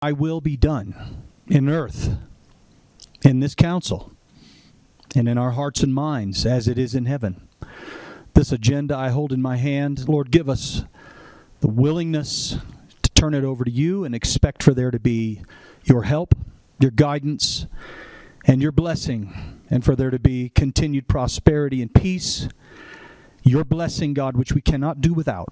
I will be done in earth, in this council, and in our hearts and minds as it is in heaven. This agenda I hold in my hand, Lord, give us the willingness to turn it over to you and expect for there to be your help, your guidance, and your blessing, and for there to be continued prosperity and peace. Your blessing, God, which we cannot do without.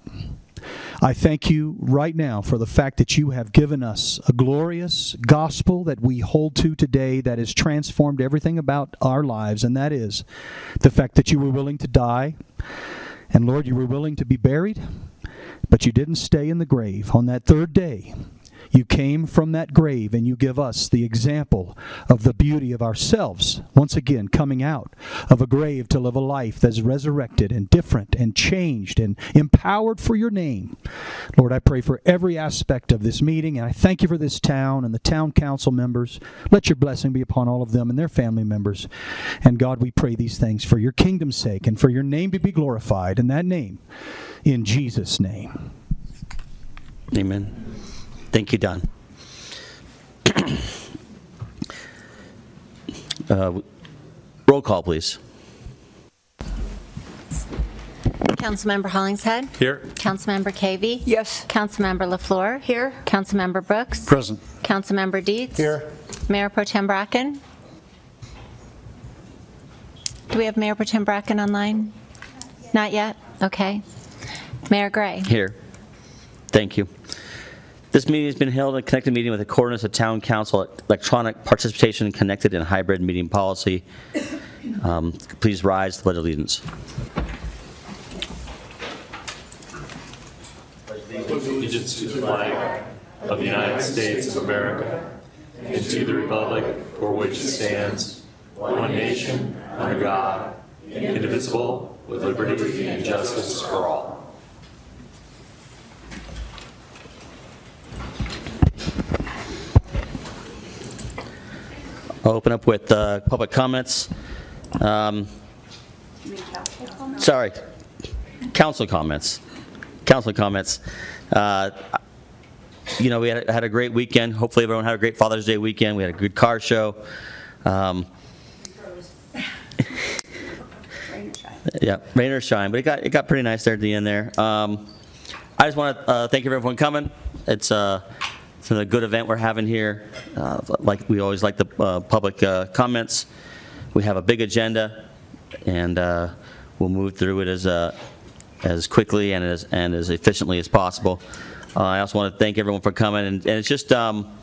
I thank you right now for the fact that you have given us a glorious gospel that we hold to today that has transformed everything about our lives, and that is the fact that you were willing to die. And Lord, you were willing to be buried, but you didn't stay in the grave. On that third day, you came from that grave and you give us the example of the beauty of ourselves, once again coming out of a grave to live a life that's resurrected and different and changed and empowered for your name. Lord, I pray for every aspect of this meeting and I thank you for this town and the town council members. Let your blessing be upon all of them and their family members. And God, we pray these things for your kingdom's sake and for your name to be glorified in that name. In Jesus' name. Amen. Thank you, Don. Uh, Roll call, please. Councilmember Hollingshead? Here. Councilmember Cavey? Yes. Councilmember LaFleur? Here. Councilmember Brooks? Present. Councilmember Dietz? Here. Mayor Pro Tem Bracken? Do we have Mayor Pro Tem Bracken online? Not yet? Okay. Mayor Gray? Here. Thank you. This meeting has been held in a connected meeting with accordance to Town Council electronic participation connected and hybrid meeting policy. Um, Please rise to pledge allegiance. the flag of the United States of America and to the republic for which it stands, one nation, under God, indivisible, with liberty and justice for all. I'll open up with uh, public comments. Um, Sorry, council comments. Council comments. Uh, You know, we had had a great weekend. Hopefully, everyone had a great Father's Day weekend. We had a good car show. Um, Yeah, rain or shine, but it got, it got pretty nice there at the end there. Um, I just want to uh, thank everyone for coming. It's, uh, it's a good event we're having here. Uh, Like, we always like the uh, public uh, comments. We have a big agenda, and uh, we'll move through it as, uh, as quickly and as, and as efficiently as possible. Uh, I also want to thank everyone for coming, and and it's just, um,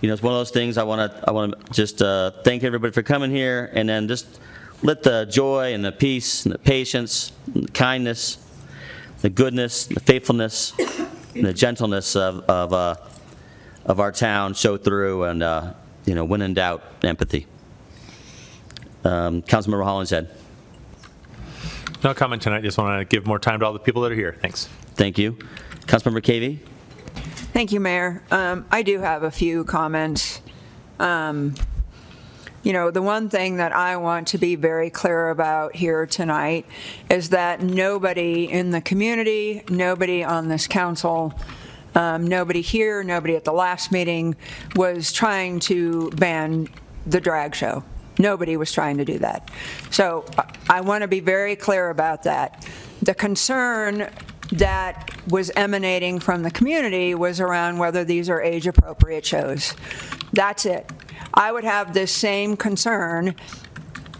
you know, it's one of those things, I want to, I want to just thank everybody for coming here, and then just let the joy and the peace and the patience, and the kindness, the goodness, the faithfulness, and the gentleness of, of, of our town show through, and, uh, you know, when in doubt, empathy. Um, Councilmember Hollingshead, No comment tonight. Just want to give more time to all the people that are here. Thanks. thank you. Councilmember Cavey? Thank you, Mayor. Um, I do have a few comments. Um, You know, the one thing that I want to be very clear about here tonight is that nobody in the community, nobody on this council, um, nobody here, nobody at the last meeting was trying to ban the drag show. Nobody was trying to do that. So I- want to be very clear about that. The concern that was emanating from the community was around whether these are age-appropriate shows. That's it. I would have this same concern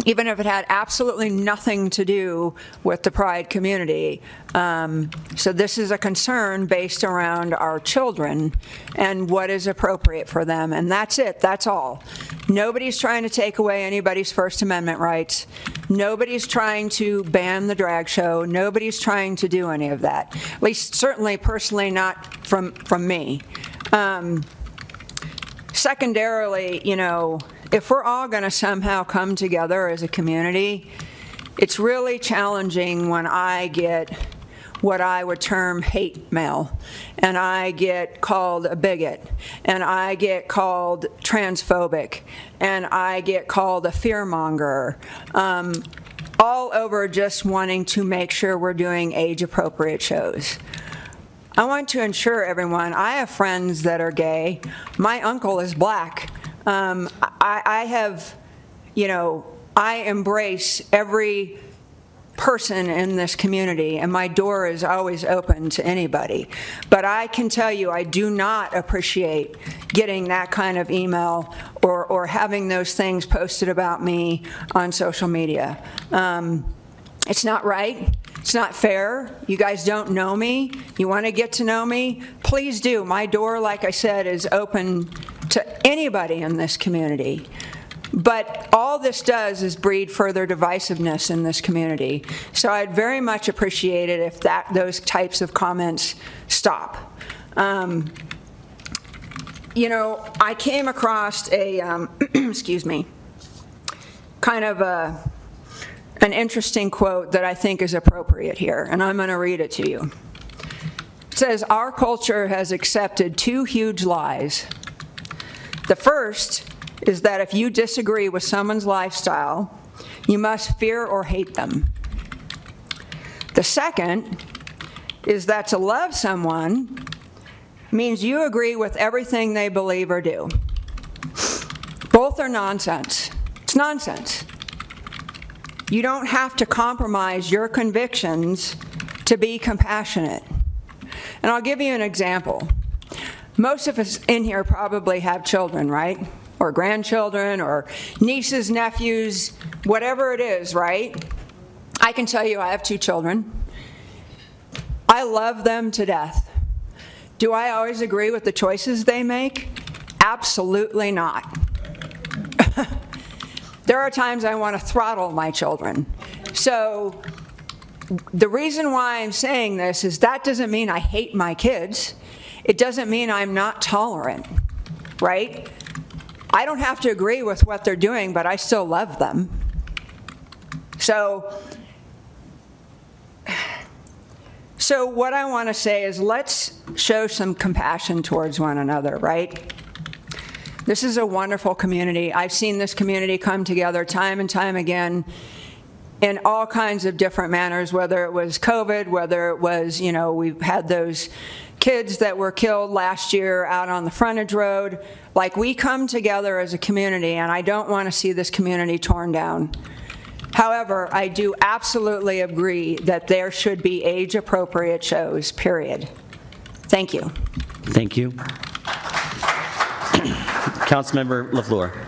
even if it had absolutely nothing to do with the Pride community. Um, So this is a concern based around our children and what is appropriate for them, and that's it, that's all. Nobody's trying to take away anybody's First Amendment rights. Nobody's trying to ban the drag show. Nobody's trying to do any of that. At least, certainly personally, not from, from me. Um, secondarily, you know, if we're all going to somehow come together as a community, it's really challenging when I get what I would term hate mail, and I get called a bigot, and I get called transphobic, and I get called a fearmonger, um, all over just wanting to make sure we're doing age-appropriate shows. I want to ensure everyone, I have friends that are gay. My uncle is black. Um, I, I have, you know, I embrace every person in this community, and my door is always open to anybody. But I can tell you, I do not appreciate getting that kind of email or, or having those things posted about me on social media. Um, it's not right. It's not fair. You guys don't know me. You want to get to know me? Please do. My door, like I said, is open to anybody in this community. But all this does is breed further divisiveness in this community. So I'd very much appreciate it if that those types of comments stop. Um, you know, I came across a, um, excuse me, kind of a, an interesting quote that I think is appropriate here, and I'm going to read it to you. It says, Our culture has accepted two huge lies. The first is that if you disagree with someone's lifestyle, you must fear or hate them. The second is that to love someone means you agree with everything they believe or do. Both are nonsense. It's nonsense. You don't have to compromise your convictions to be compassionate. And I'll give you an example. Most of us in here probably have children, right? Or grandchildren, or nieces, nephews, whatever it is, right? I can tell you I have two children. I love them to death. Do I always agree with the choices they make? Absolutely not. there are times I want to throttle my children. So, the reason why I'm saying this is that doesn't mean I hate my kids. It doesn't mean I'm not tolerant, right? I don't have to agree with what they're doing, but I still love them. So, so what I want to say is let's show some compassion towards one another, right? This is a wonderful community. I've seen this community come together time and time again in all kinds of different manners, whether it was COVID, whether it was, you know, we've had those kids that were killed last year out on the frontage road. Like, we come together as a community, and I don't want to see this community torn down. However, I do absolutely agree that there should be age appropriate shows, period. Thank you. Thank you. Councilmember LaFleur.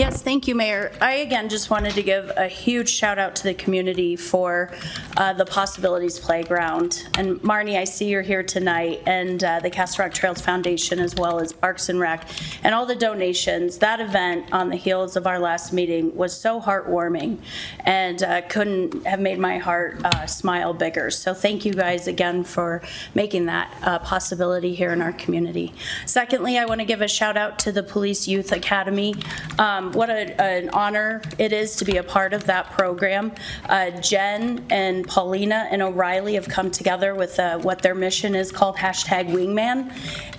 Yes, thank you, Mayor. I again just wanted to give a huge shout out to the community for uh, the Possibilities Playground. And Marnie, I see you're here tonight, and uh, the Castle Rock Trails Foundation, as well as Parks and Rec, and all the donations. That event on the heels of our last meeting was so heartwarming and uh, couldn't have made my heart uh, smile bigger. So thank you guys again for making that a possibility here in our community. Secondly, I want to give a shout out to the Police Youth Academy. Um, what a, an honor it is to be a part of that program. Uh, Jen and Paulina and O'Reilly have come together with uh, what their mission is called hashtag Wingman,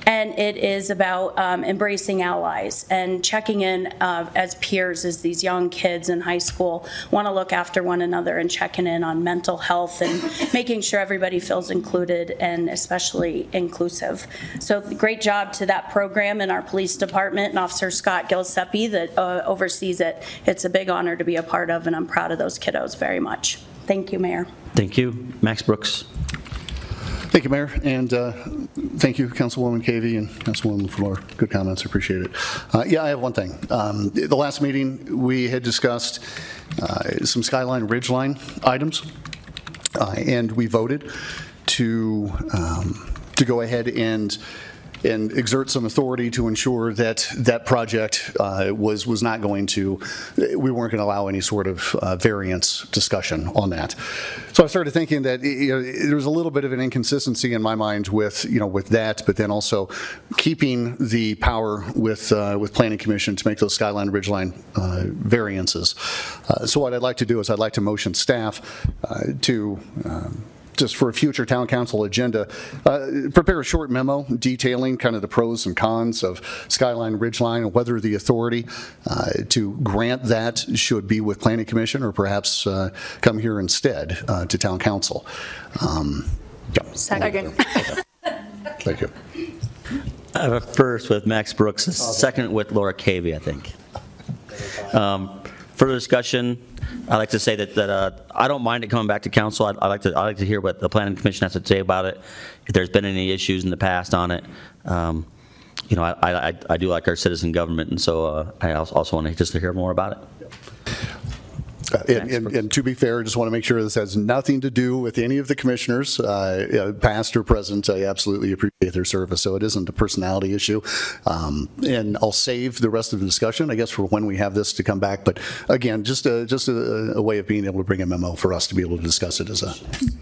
and it is about um, embracing allies and checking in uh, as peers as these young kids in high school want to look after one another and checking in on mental health and making sure everybody feels included and especially inclusive. So great job to that program and our police department and Officer Scott Gilseppi that uh, oversees it. It's a big honor to be a part of, and I'm proud of those kiddos very much. Thank you, Mayor. Thank you. Max Brooks. Thank you, Mayor, and uh, thank you, Councilwoman Cavey and Councilwoman Flor. Good comments, appreciate it. Uh, yeah, I have one thing. Um, the last meeting, we had discussed uh, some Skyline Ridgeline items, uh, and we voted to um, to go ahead and and exert some authority to ensure that that project uh, was was not going to, we weren't going to allow any sort of uh, variance discussion on that. So I started thinking that you know, there was a little bit of an inconsistency in my mind with you know with that, but then also keeping the power with uh, with Planning Commission to make those Skyline Ridgeline uh, variances. Uh, so what I'd like to do is I'd like to motion staff uh, to. Um, just for a future town council agenda, uh, prepare a short memo detailing kind of the pros and cons of Skyline Ridgeline and whether the authority uh, to grant that should be with Planning Commission or perhaps uh, come here instead uh, to town council. Um, Second. Thank you. I have a first with Max Brooks, a second with Laura Cavey, I think. Um, Further discussion, I'd like to say that, that uh, I don't mind it coming back to council. I'd I'd like to, I'd like to hear what the planning commission has to say about it, if there's been any issues in the past on it. Um, You know, I, I, I do like our citizen government, and so uh, I also also want to just to hear more about it. Uh, And, and- and to be fair, I just want to make sure this has nothing to do with any of the commissioners, uh, uh, past or present. I absolutely appreciate their service, so it isn't a personality issue. Um, And I'll save the rest of the discussion, I guess, for when we have this to come back. But again, just a, just a, a way of being able to bring a memo for us to be able to discuss it as a,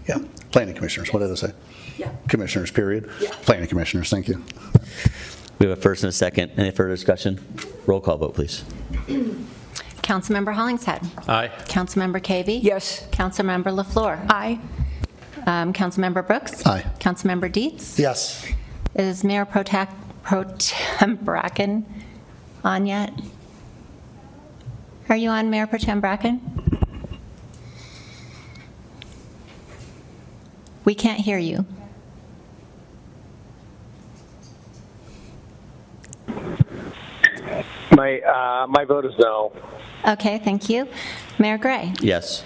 yeah, planning commissioners, what did I say? Yeah. Commissioners, period? Yeah. Planning commissioners, thank you. We have a first and a second. Any further discussion? Roll call vote, please. Councilmember Hollingshead. Aye. Councilmember Cavey. Yes. Councilmember LaFleur. Aye. Um, Councilmember Brooks. Aye. Councilmember Dietz. Yes. Is Mayor Pro Tac- Pro Tem Bracken on yet? Are you on, Mayor Pro Tem Bracken? We can't hear you. My, uh, my vote is no. Okay, thank you. Mayor Gray. Yes.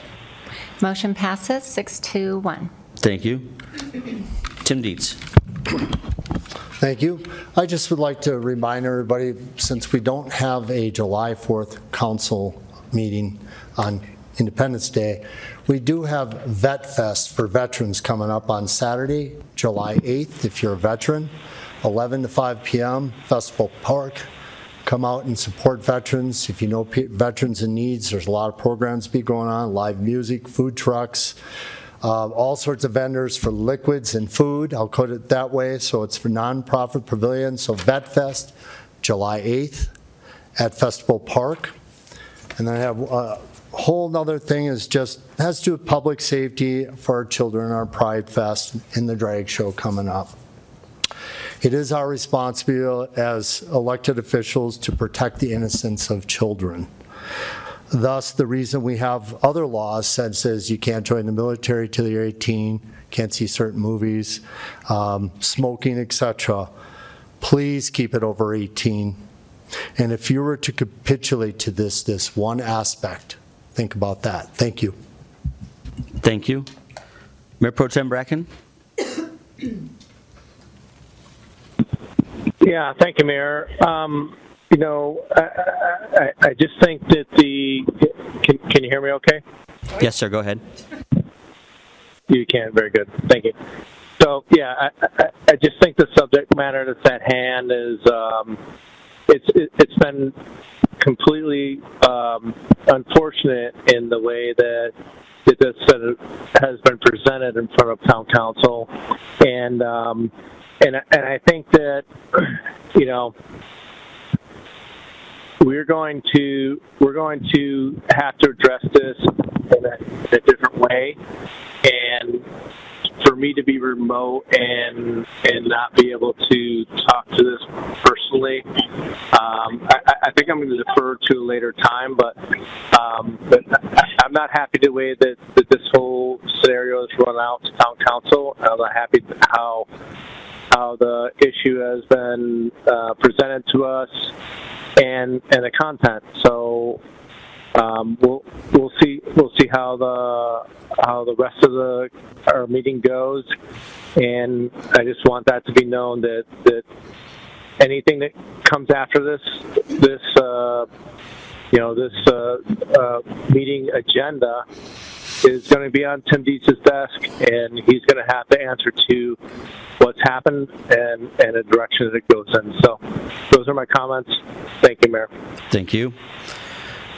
Motion passes six to one. Thank you. Tim Dietz. Thank you. I just would like to remind everybody, since we don't have a July 4th council meeting on Independence Day, we do have Vet Fest for veterans coming up on Saturday, July 8th, if you're a veteran, 11 to 5 p.m., Festival Park. Come out and support veterans. If you know veterans in needs, there's a lot of programs be going on, live music, food trucks, uh, all sorts of vendors for liquids and food, I'll put it that way, so it's for nonprofit pavilion. So Vet Fest, July 8th at Festival Park. And then I have a whole nother thing is just, has to do with public safety for our children, our Pride Fest and the drag show coming up. It is our responsibility as elected officials to protect the innocence of children. Thus, the reason we have other laws such as you can't join the military till you're 18, can't see certain movies, um, smoking, etc. Please keep it over 18. And if you were to capitulate to this, this one aspect, think about that. Thank you. Thank you. Mayor Pro Tem Bracken? Yeah, thank you, Mayor. Um, you know, I, I, I- just think that the, can, can you hear me okay? Yes, sir, go ahead. You can, very good. Thank you. So, yeah, I, I, I just think the subject matter that's at hand is, um, it's, it, it's been completely, um, unfortunate in the way that, that this has been presented in front of town council. And, um, and, and I think that, you know, we're going to we're going to have to address this in a, a different way. And for me to be remote and and not be able to talk to this personally um, I, I think I'm going to defer to a later time but um, but I'm not happy the way that, that this whole scenario is run out to town council. I'm not happy how how the issue has been uh, presented to us and and the content. So um, we'll we'll see we'll see how the how the rest of the our meeting goes, and I just want that to be known that that anything that comes after this this uh, you know this uh, uh, meeting agenda is going to be on Tim Dietz's desk, and he's going to have to answer to what's happened and and the direction that it goes in. So, those are my comments. Thank you, Mayor. Thank you.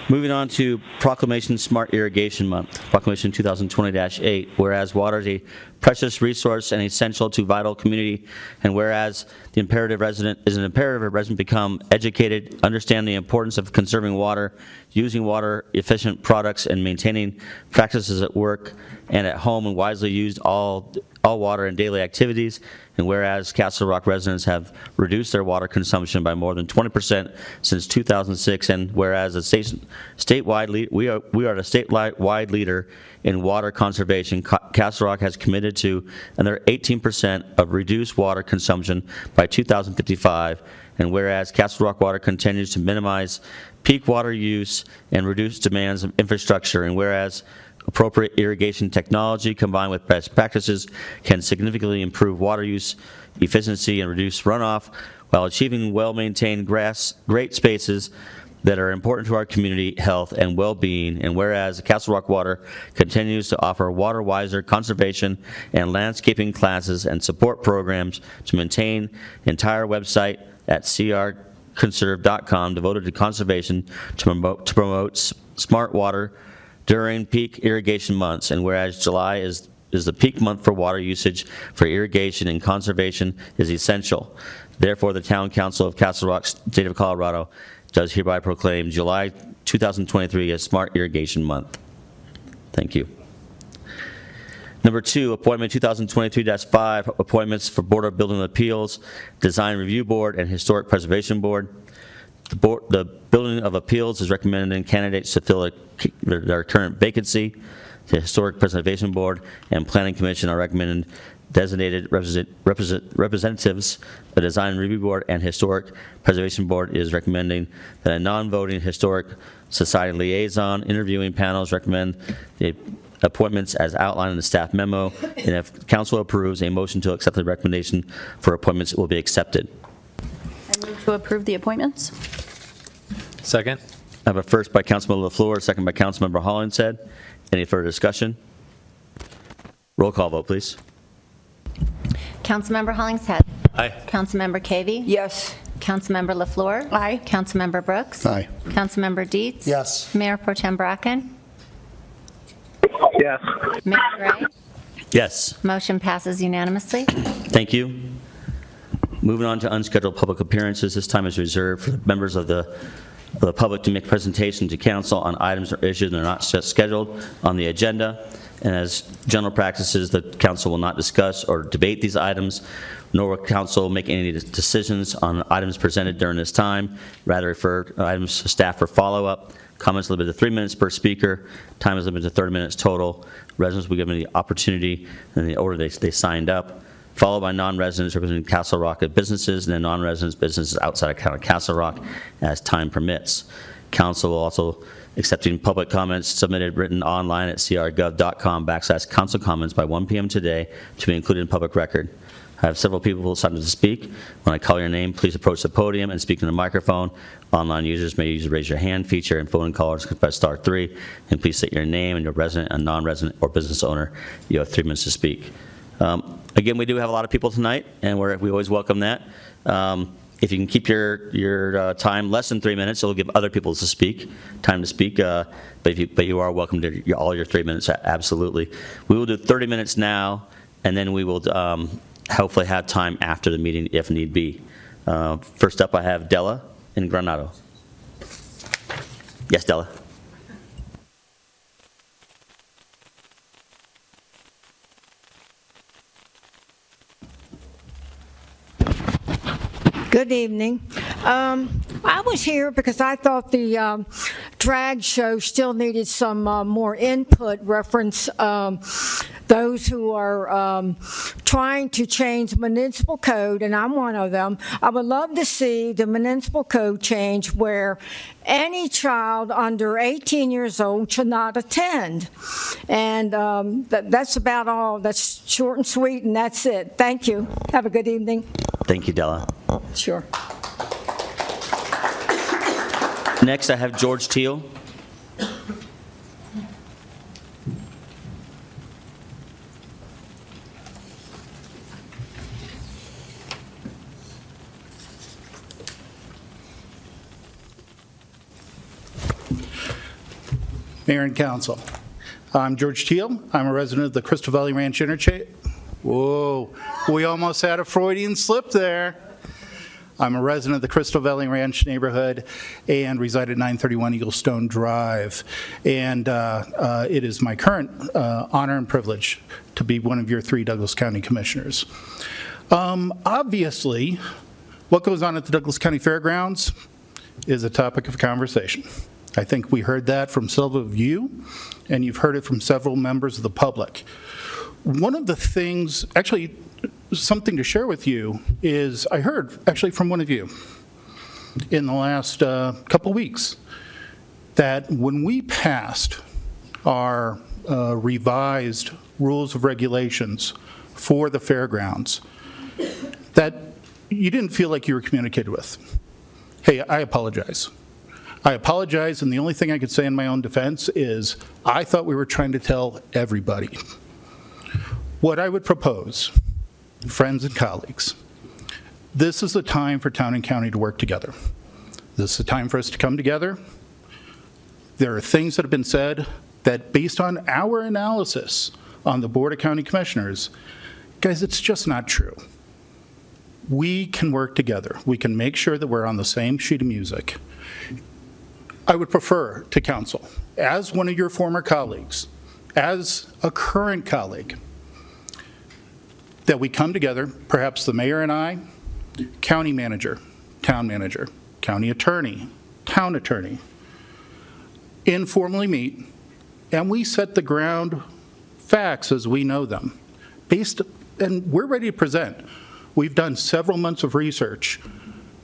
Moving on to Proclamation Smart Irrigation Month, Proclamation 2020-8, whereas water is a precious resource and essential to vital community, and whereas the imperative resident is an imperative a resident become educated, understand the importance of conserving water, using water efficient products, and maintaining practices at work and at home and wisely used all all water and daily activities, and whereas Castle Rock residents have reduced their water consumption by more than 20% since 2006, and whereas a state- statewide, lead- we are we are a statewide leader in water conservation, Castle Rock has committed to another 18% of reduced water consumption by 2055, and whereas Castle Rock Water continues to minimize peak water use and reduce demands of infrastructure, and whereas appropriate irrigation technology combined with best practices can significantly improve water use efficiency and reduce runoff while achieving well-maintained grass, great spaces that are important to our community health and well-being, and whereas Castle Rock Water continues to offer water wiser conservation and landscaping classes and support programs to maintain entire website at crconserve.com devoted to conservation to promote, to promote smart water during peak irrigation months, and whereas July is is the peak month for water usage for irrigation and conservation is essential. Therefore, the Town Council of Castle Rock, State of Colorado, does hereby proclaim July 2023 as Smart Irrigation Month. Thank you. Number two, appointment 2022-5, appointments for Board of Building Appeals, Design Review Board, and Historic Preservation Board. The board, the Building of Appeals is recommending candidates to fill their their current vacancy. The Historic Preservation Board and Planning Commission are recommending designated represent- represent- representatives. The Design Review Board and Historic Preservation Board is recommending that a non-voting Historic Society liaison interviewing panels recommend the appointments as outlined in the staff memo. And if council approves, a motion to accept the recommendation for appointments will be accepted. I move to approve the appointments. Second? I have a first by Councilmember LaFleur, second by Councilmember Hollingshead. Any further discussion? Roll call vote, please. Councilmember Hollingshead. Aye. Councilmember Cavey. Yes. Councilmember LaFleur. Aye. Councilmember Brooks. Aye. Councilmember Dietz. Yes. Mayor Pro Tem Bracken. Yes. Mayor Gray. Yes, Motion passes unanimously. thank you. Moving on to unscheduled public appearances, this time is reserved for members of the, of the public to make presentation to council on items or issues that are not scheduled on the agenda. And as general practices, the council will not discuss or debate these items, nor will council make any decisions on items presented during this time. Rather, refer items to staff for follow-up. Comments limited to three minutes per speaker. Time is limited to 30 minutes total. Residents will be given the opportunity in the order they, they signed up, followed by non-residents representing Castle Rock businesses, and then non-residents businesses outside of County Castle Rock as time permits. Council will also accepting public comments submitted written online at crgov.com backslash council comments by 1 PM today to be included in public record. I have several people signed up to speak. When I call your name, please approach the podium and speak in the microphone. Online users may use the raise your hand feature, and phone callers can press star three. And please state your name and your resident and non-resident or business owner. You have three minutes to speak. Um, Again, we do have a lot of people tonight, and we're, we always welcome that. Um, If you can keep your, your uh, time less than three minutes, it'll give other people to speak, time to speak, uh, but if you, but you are welcome to your- all your three minutes, absolutely. We will do 30 minutes now, and then we will um, hopefully have time after the meeting if need be. Uh, First up, I have Della in Granado. Yes, Della? Good evening. Um, I was here because I thought the um, drag show still needed some uh, more input reference um, those who are um, trying to change municipal code, and I'm one of them. I would love to see the municipal code change where any child under 18 years old should not attend. And um, that, that's about all. That's short and sweet, and that's it. Thank you. Have a good evening. Thank you, Della. Sure. Next, I have George Teal. Mayor and Council. I'm George Teal. I'm a resident of the Crystal Valley Ranch Interchange. Whoa, we almost had a Freudian slip there. I'm a resident of the Crystal Valley Ranch neighborhood and reside at 931 Eaglestone Drive. And uh, uh, it is my current uh, honor and privilege to be one of your three Douglas County Commissioners. Um, Obviously, what goes on at the Douglas County Fairgrounds is a topic of conversation. I think we heard that from several of you, and you've heard it from several members of the public. One of the things, actually, something to share with you is I heard actually from one of you in the last uh, couple weeks that when we passed our uh, revised rules of regulations for the fairgrounds, that you didn't feel like you were communicated with. Hey, I apologize. I apologize, and the only thing I could say in my own defense is I thought we were trying to tell everybody. What I would propose, friends and colleagues, this is the time for town and county to work together. This is the time for us to come together. There are things that have been said that, based on our analysis on the Board of County Commissioners, guys, it's just not true. We can work together. We can make sure that we're on the same sheet of music. I would prefer to counsel, as one of your former colleagues, as a current colleague, that we come together, perhaps the mayor and I, county manager, town manager, county attorney, town attorney, informally meet, and we set the ground facts as we know them, based, and we're ready to present. We've done several months of research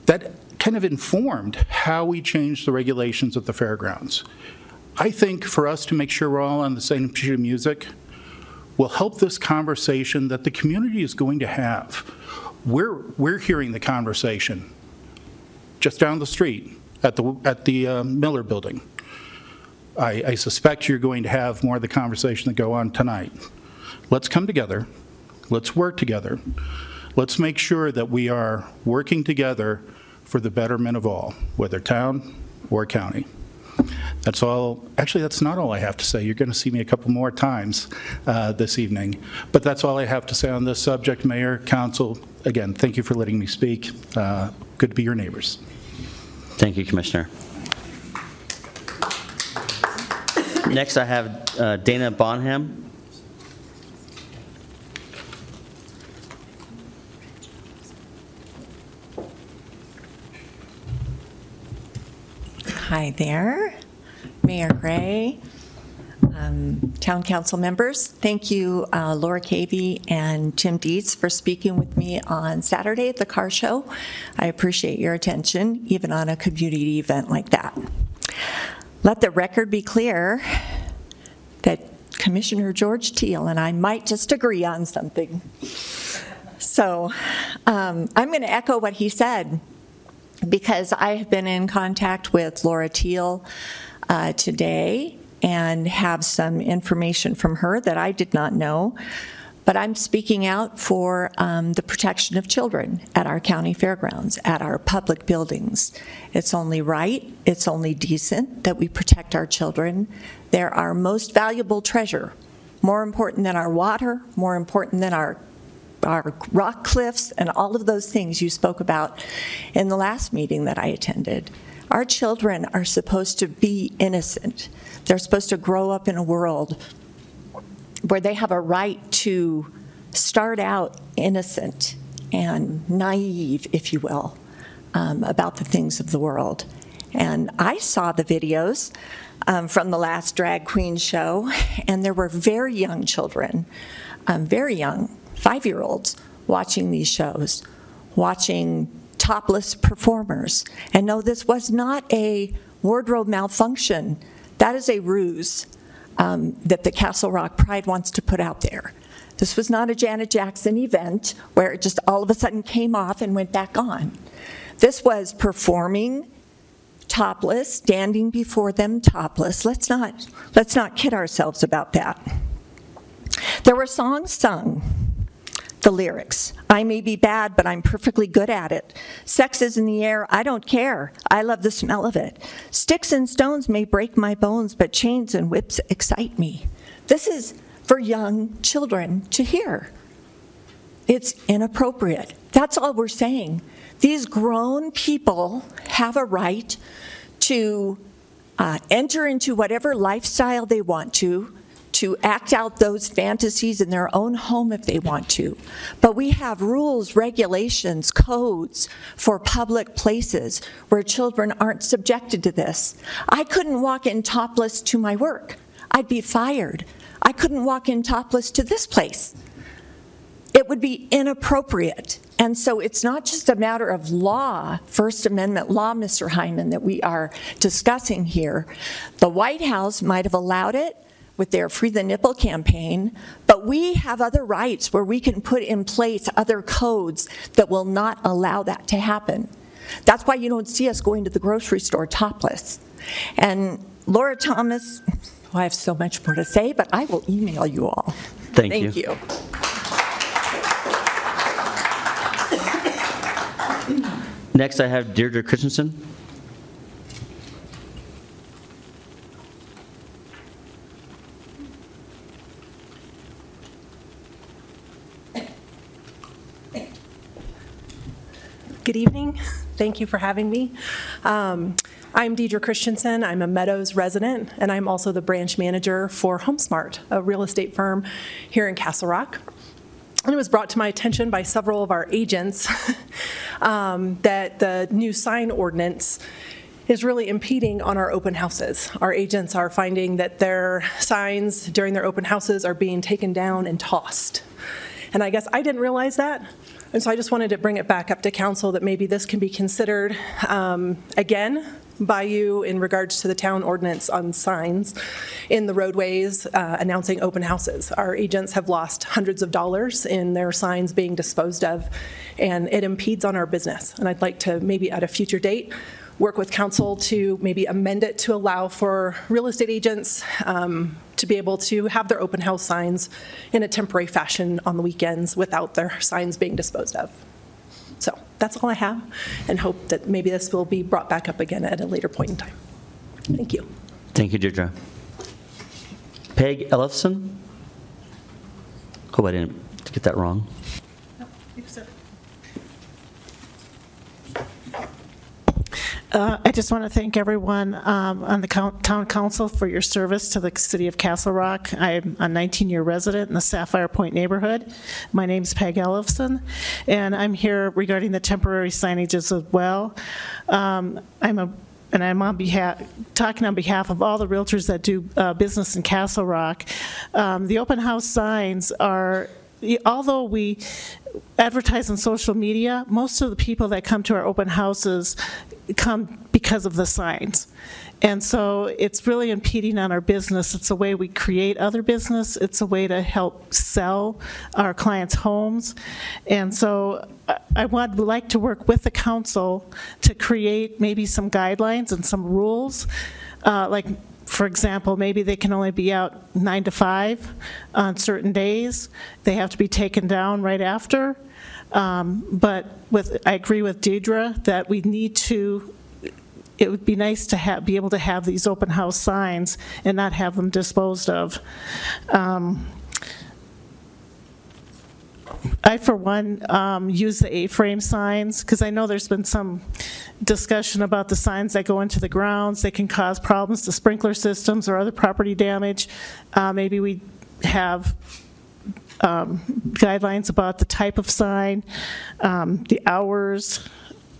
that kind of informed how we changed the regulations at the fairgrounds. I think for us to make sure we're all on the same sheet of music will help this conversation that the community is going to have. We're, we're hearing the conversation just down the street at the, at the uh, Miller Building. I, I suspect you're going to have more of the conversation that go on tonight. Let's come together. Let's work together. Let's make sure that we are working together for the betterment of all, whether town or county. That's all, actually, that's not all I have to say. You're going to see me a couple more times uh, this evening. But that's all I have to say on this subject, Mayor, Council. Again, thank you for letting me speak. Uh, Good to be your neighbors. Thank you, Commissioner. Next, I have uh, Dana Bonham. Hi there, Mayor Gray, um, Town Council members. Thank you, uh, Laura Cavey and Tim Dietz, for speaking with me on Saturday at the car show. I appreciate your attention, even on a community event like that. Let the record be clear that Commissioner George Teal and I might just agree on something. So um, I'm going to echo what he said because I have been in contact with Laura Teal uh, today and have some information from her that I did not know. But I'm speaking out for um, the protection of children at our county fairgrounds, at our public buildings. It's only right, it's only decent that we protect our children. They're our most valuable treasure, more important than our water, more important than our our rock cliffs and all of those things you spoke about in the last meeting that I attended. Our children are supposed to be innocent. They're supposed to grow up in a world where they have a right to start out innocent and naive, if you will, um, about the things of the world. And I saw the videos um, from the last drag queen show, and there were very young children, um, very young, five year olds, watching these shows, watching topless performers. And no, this was not a wardrobe malfunction. That is a ruse um, that the Castle Rock Pride wants to put out there. This was not a Janet Jackson event where it just all of a sudden came off and went back on. This was performing topless, standing before them topless. Let's not let's not kid ourselves about that. There were songs sung the lyrics. I may be bad, but I'm perfectly good at it. Sex is in the air, I don't care. I love the smell of it. Sticks and stones may break my bones, but chains and whips excite me. This is for young children to hear. It's inappropriate. That's all we're saying. These grown people have a right to uh, enter into whatever lifestyle they want to, to act out those fantasies in their own home if they want to. But we have rules, regulations, codes for public places where children aren't subjected to this. I couldn't walk in topless to my work. I'd be fired. I couldn't walk in topless to this place. It would be inappropriate. And so it's not just a matter of law, First Amendment law, Mr. Hyman, that we are discussing here. The White House might have allowed it with their Free the Nipple campaign, but we have other rights where we can put in place other codes that will not allow that to happen. That's why you don't see us going to the grocery store topless. And Laura Thomas, well, I have so much more to say, but I will email you all. Thank you. Thank you. Next, I have Deirdre Christensen. Good evening. Thank you for having me. Um, I'm Deidre Christensen. I'm a Meadows resident, and I'm also the branch manager for HomeSmart, a real estate firm here in Castle Rock. And it was brought to my attention by several of our agents um, that the new sign ordinance is really impeding on our open houses. Our agents are finding that their signs during their open houses are being taken down and tossed. And I guess I didn't realize that. And so I just wanted to bring it back up to council that maybe this can be considered um, again by you in regards to the town ordinance on signs in the roadways uh, announcing open houses. Our agents have lost hundreds of dollars in their signs being disposed of, and it impedes on our business. And I'd like to maybe at a future date work with council to maybe amend it to allow for real estate agents um, to be able to have their open house signs in a temporary fashion on the weekends without their signs being disposed of. So that's all I have, and hope that maybe this will be brought back up again at a later point in time. Thank you. Thank you, Deirdre. Peg Ellefson? Hope I didn't get that wrong. Uh, I just want to thank everyone um, on the town council for your service to the city of Castle Rock. I'm a 19-year resident in the Sapphire Point neighborhood. My name is Peg Ellefson, and I'm here regarding the temporary signages as well. Um, I'm a and I'm on behalf, talking on behalf of all the realtors that do uh, business in Castle Rock. Um, the open house signs are although we advertise on social media, most of the people that come to our open houses come because of the signs. And so it's really impeding on our business. It's a way we create other business. It's a way to help sell our clients' homes. And so I- would like to work with the council to create maybe some guidelines and some rules, uh, like for example, maybe they can only be out nine to five on certain days. They have to be taken down right after. Um, But with, I agree with Deidre that we need to, it would be nice to have, be able to have these open house signs and not have them disposed of. Um, I, for one, um, use the A-frame signs, because I know there's been some discussion about the signs that go into the grounds. They can cause problems to sprinkler systems or other property damage. Uh, Maybe we have um, guidelines about the type of sign, um, the hours.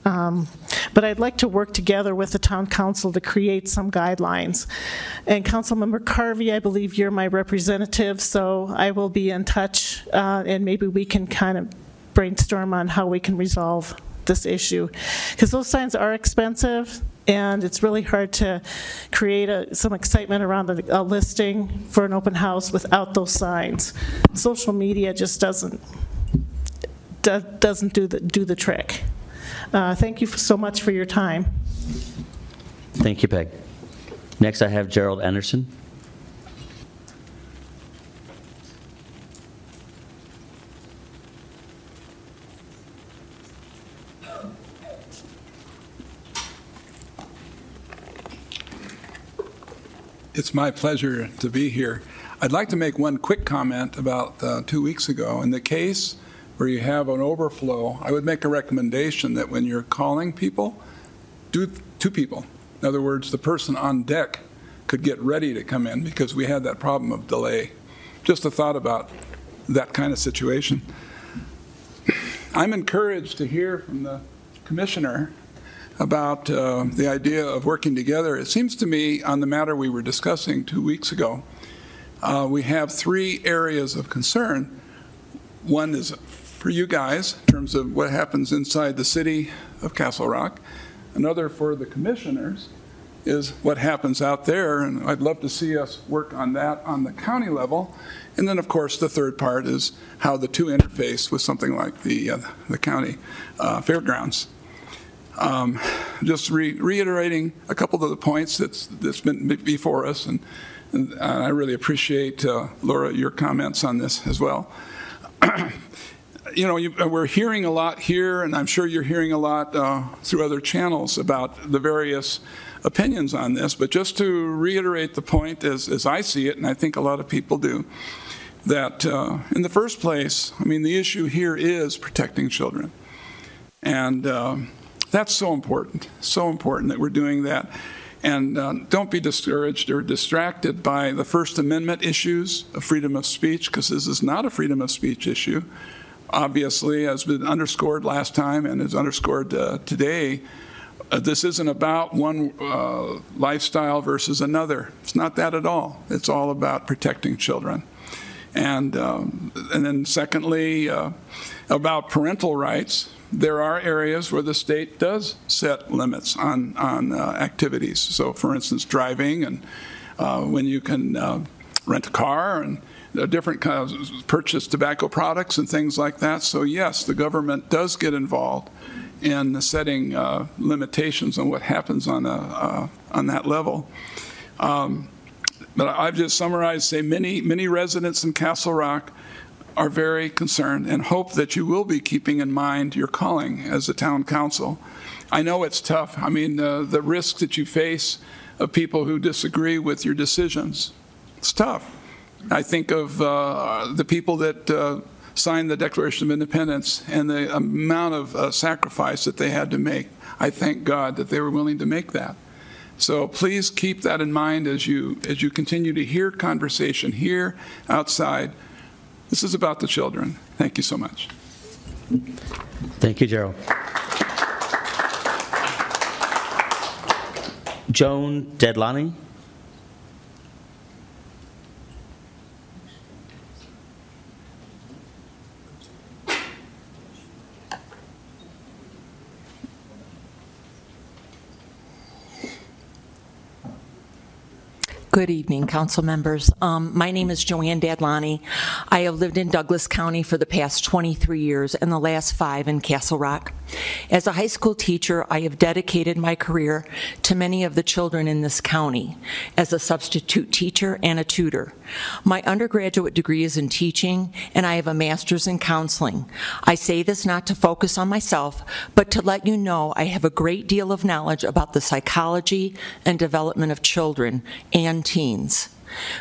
Um, But I'd like to work together with the town council to create some guidelines. And Councilmember Carvey, I believe you're my representative, so I will be in touch, uh, and maybe we can kind of brainstorm on how we can resolve this issue. Because those signs are expensive, and it's really hard to create a- some excitement around a a listing for an open house without those signs. Social media just doesn't, do- doesn't do the, do the trick. Uh, Thank you so much for your time. Thank you, Peg. Next, I have Gerald Anderson. It's my pleasure to be here. I'd like to make one quick comment about uh, two weeks ago. In the case where you have an overflow, I would make a recommendation that when you're calling people, do two people. In other words, the person on deck could get ready to come in because we had that problem of delay. Just a thought about that kind of situation. I'm encouraged to hear from the commissioner about uh, the idea of working together. It seems to me, on the matter we were discussing two weeks ago, uh, we have three areas of concern. One is for you guys, in terms of what happens inside the city of Castle Rock. Another for the commissioners is what happens out there, and I'd love to see us work on that on the county level. And then, of course, the third part is how the two interface with something like the, uh, the county uh, fairgrounds. Um, just re- reiterating a couple of the points that's, that's been before us, and, and I really appreciate, uh, Laura, your comments on this as well. you know, you, we're hearing a lot here, and I'm sure you're hearing a lot uh, through other channels about the various opinions on this. But just to reiterate the point, as, as I see it, and I think a lot of people do, that uh, in the first place, I mean, the issue here is protecting children. And um, that's so important, so important that we're doing that. And uh, don't be discouraged or distracted by the First Amendment issues of freedom of speech, because this is not a freedom of speech issue. Obviously, as been underscored last time and is underscored uh, today, uh, this isn't about one uh, lifestyle versus another. It's not that at all. It's all about protecting children. And, um, and then, secondly, uh, about parental rights, there are areas where the state does set limits on, on uh, activities. So, for instance, driving and uh, when you can uh, rent a car and different kinds of purchase tobacco products and things like that. So, yes, the government does get involved in setting uh, limitations on what happens on, a, uh, on that level. Um, but I've just summarized, say, many, many residents in Castle Rock are very concerned and hope that you will be keeping in mind your calling as a town council. I know it's tough. I mean, uh, the risks that you face of people who disagree with your decisions, it's tough. I think of uh, the people that uh, signed the Declaration of Independence and the amount of uh, sacrifice that they had to make. I thank God that they were willing to make that. So please keep that in mind as you as you continue to hear conversation here outside. This is about the children. Thank you so much. Thank you, Gerald. Joan Deadlani. Good evening, council members. Um, my name is Joanne Dadlani. I have lived in Douglas County for the past 23 years and the last five in Castle Rock. As a high school teacher, I have dedicated my career to many of the children in this county as a substitute teacher and a tutor. My undergraduate degree is in teaching, and I have a master's in counseling. I say this not to focus on myself, but to let you know I have a great deal of knowledge about the psychology and development of children and teens.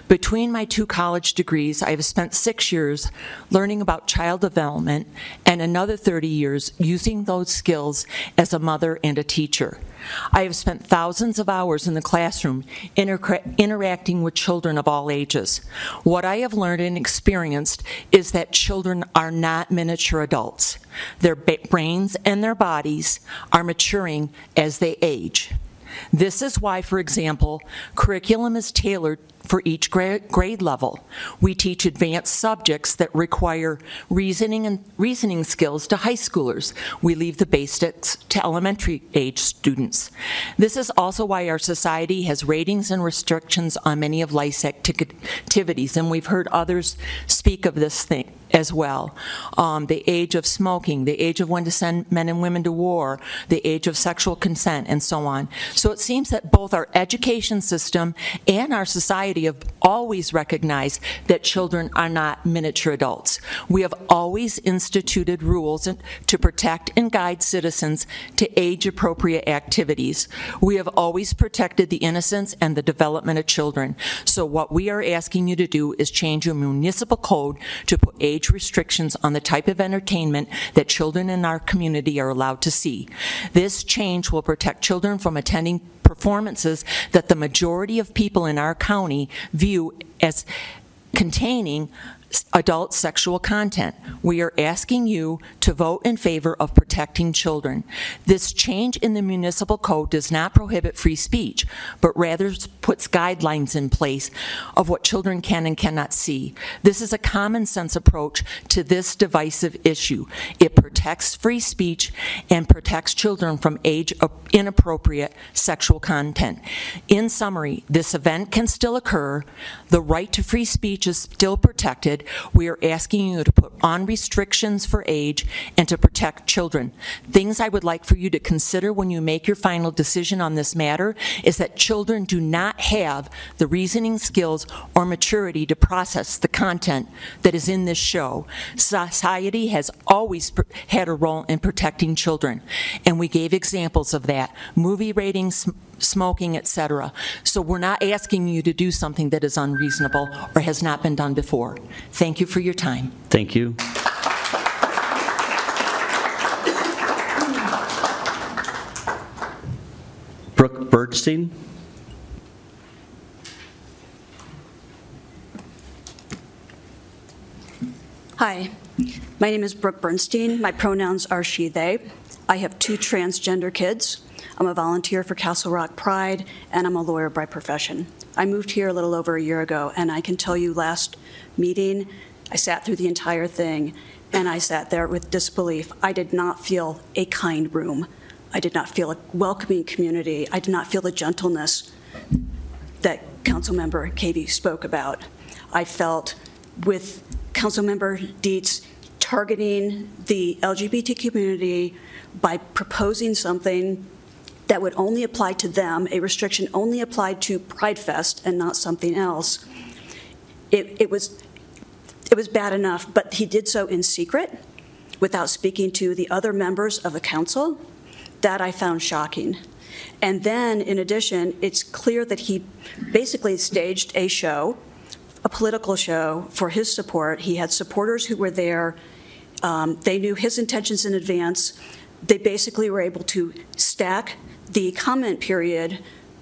Between my two college degrees, I have spent six years learning about child development and another 30 years using those skills as a mother and a teacher. I have spent thousands of hours in the classroom inter- interacting with children of all ages. What I have learned and experienced is that children are not miniature adults. Their brains and their bodies are maturing as they age. This is why, for example, curriculum is tailored for each grade level. We teach advanced subjects that require reasoning and reasoning skills to high schoolers. We leave the basics to elementary age students. This is also why our society has ratings and restrictions on many of life's activities, and we've heard others speak of this thing as well. Um, the age of smoking, the age of when to send men and women to war, the age of sexual consent, and so on. So it seems that both our education system and our society have always recognized that children are not miniature adults. We have always instituted rules to protect and guide citizens to age appropriate activities. We have always protected the innocence and the development of children. So what we are asking you to do is change your municipal code to put age restrictions on the type of entertainment that children in our community are allowed to see. This change will protect children from attending performances that the majority of people in our county view as containing adult sexual content. We are asking you to vote in favor of protecting children. This change in the municipal code does not prohibit free speech, but rather puts guidelines in place of what children can and cannot see. This is a common sense approach to this divisive issue. It protects free speech and protects children from age inappropriate sexual content. In summary, this event can still occur, the right to free speech is still protected. We are asking you to put on restrictions for age and to protect children. Things I would like for you to consider when you make your final decision on this matter is that children do not have the reasoning skills or maturity to process the content that is in this show. Society has always had a role in protecting children, and we gave examples of that movie ratings, smoking, etc. So we're not asking you to do something that is unreasonable or has not been done before. Thank you for your time. Thank you. Brooke Birdstein? Hi, my name is Brooke Bernstein. My pronouns are she, they. I have two transgender kids. I'm a volunteer for Castle Rock Pride, and I'm a lawyer by profession. I moved here a little over a year ago, and I can tell you last meeting, I sat through the entire thing, and I sat there with disbelief. I did not feel a kind room. I did not feel a welcoming community. I did not feel the gentleness that Councilmember Cavey spoke about. I felt with Councilmember Dietz targeting the LGBT community by proposing something that would only apply to them, a restriction only applied to Pride Fest and not something else. It, it was, it was bad enough, but he did so in secret without speaking to the other members of the council. That I found shocking. And then, in addition, it's clear that he basically staged a show, a political show, for his support. He had supporters who were there. Um, they knew his intentions in advance. They basically were able to stack the comment period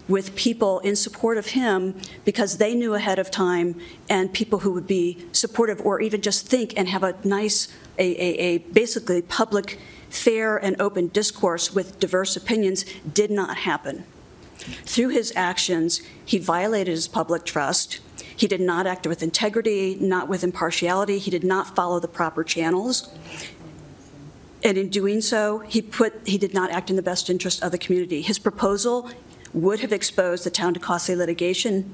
with people in support of him because they knew ahead of time and people who would be supportive or even just think and have a nice, a, a, a basically public, fair, and open discourse with diverse opinions did not happen. Through his actions, he violated his public trust. He did not act with integrity, not with impartiality. He did not follow the proper channels. And in doing so, he put, he did not act in the best interest of the community. His proposal would have exposed the town to costly litigation.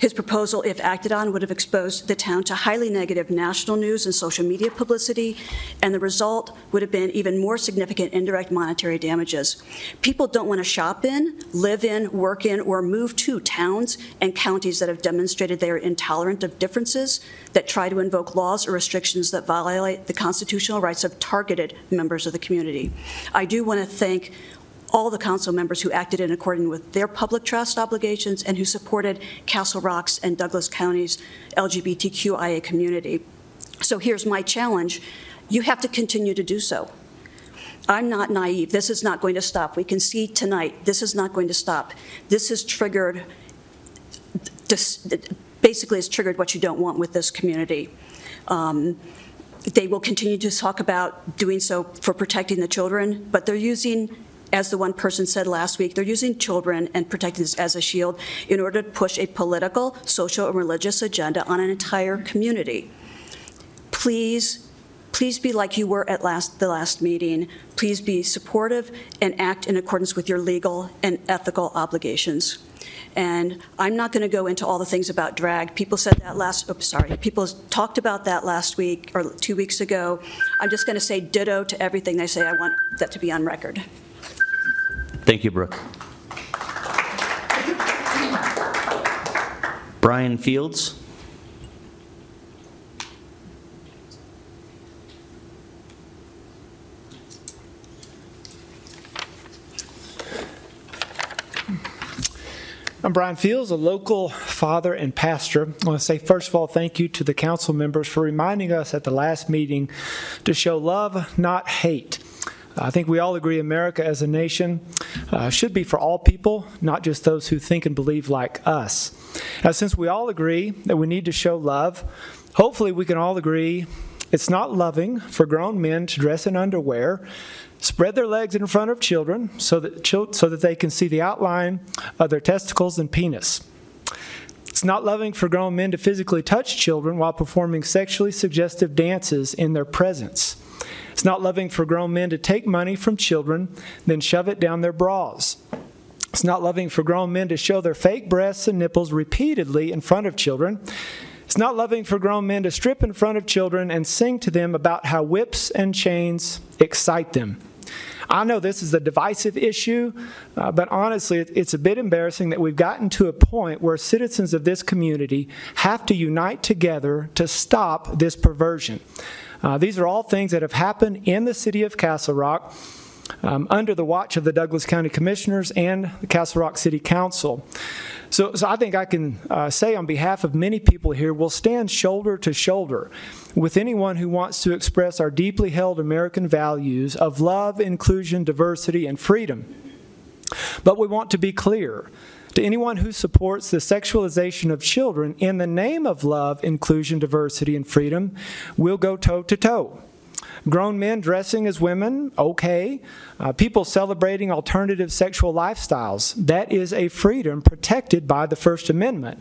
His proposal, if acted on, would have exposed the town to highly negative national news and social media publicity, and the result would have been even more significant indirect monetary damages. People don't want to shop in, live in, work in, or move to towns and counties that have demonstrated they are intolerant of differences, that try to invoke laws or restrictions that violate the constitutional rights of targeted members of the community. I do want to thank all the council members who acted in accordance with their public trust obligations and who supported Castle Rock's and Douglas County's LGBTQIA community. So here's my challenge. You have to continue to do so. I'm not naive. This is not going to stop. We can see tonight, this is not going to stop. This has triggered, basically has triggered what you don't want with this community. Um, they will continue to talk about doing so for protecting the children, but they're using as the one person said last week, they're using children and protecting this as a shield in order to push a political, social, and religious agenda on an entire community. Please, please be like you were at last, the last meeting. Please be supportive and act in accordance with your legal and ethical obligations. And I'm not going to go into all the things about drag. People said that last, oops, sorry. People talked about that last week or two weeks ago. I'm just going to say ditto to everything they say. I want that to be on record. Thank you, Brooke. Brian Fields? I'm Brian Fields, a local father and pastor. I want to say, first of all, thank you to the council members for reminding us at the last meeting to show love, not hate. I think we all agree America as a nation uh, should be for all people, not just those who think and believe like us. Now, since we all agree that we need to show love, hopefully we can all agree it's not loving for grown men to dress in underwear, spread their legs in front of children so that, so that they can see the outline of their testicles and penis. It's not loving for grown men to physically touch children while performing sexually suggestive dances in their presence. It's not loving for grown men to take money from children, then shove it down their bras. It's not loving for grown men to show their fake breasts and nipples repeatedly in front of children. It's not loving for grown men to strip in front of children and sing to them about how whips and chains excite them. I know this is a divisive issue, uh, but honestly, it, it's a bit embarrassing that we've gotten to a point where citizens of this community have to unite together to stop this perversion. Uh, these are all things that have happened in the city of Castle Rock. Um, under the watch of the Douglas County Commissioners and the Castle Rock City Council. So, so I think I can uh, say on behalf of many people here, we'll stand shoulder to shoulder with anyone who wants to express our deeply held American values of love, inclusion, diversity, and freedom. But we want to be clear to anyone who supports the sexualization of children in the name of love, inclusion, diversity, and freedom, we'll go toe to toe. Grown men dressing as women, okay. Uh, people celebrating alternative sexual lifestyles, that is a freedom protected by the First Amendment.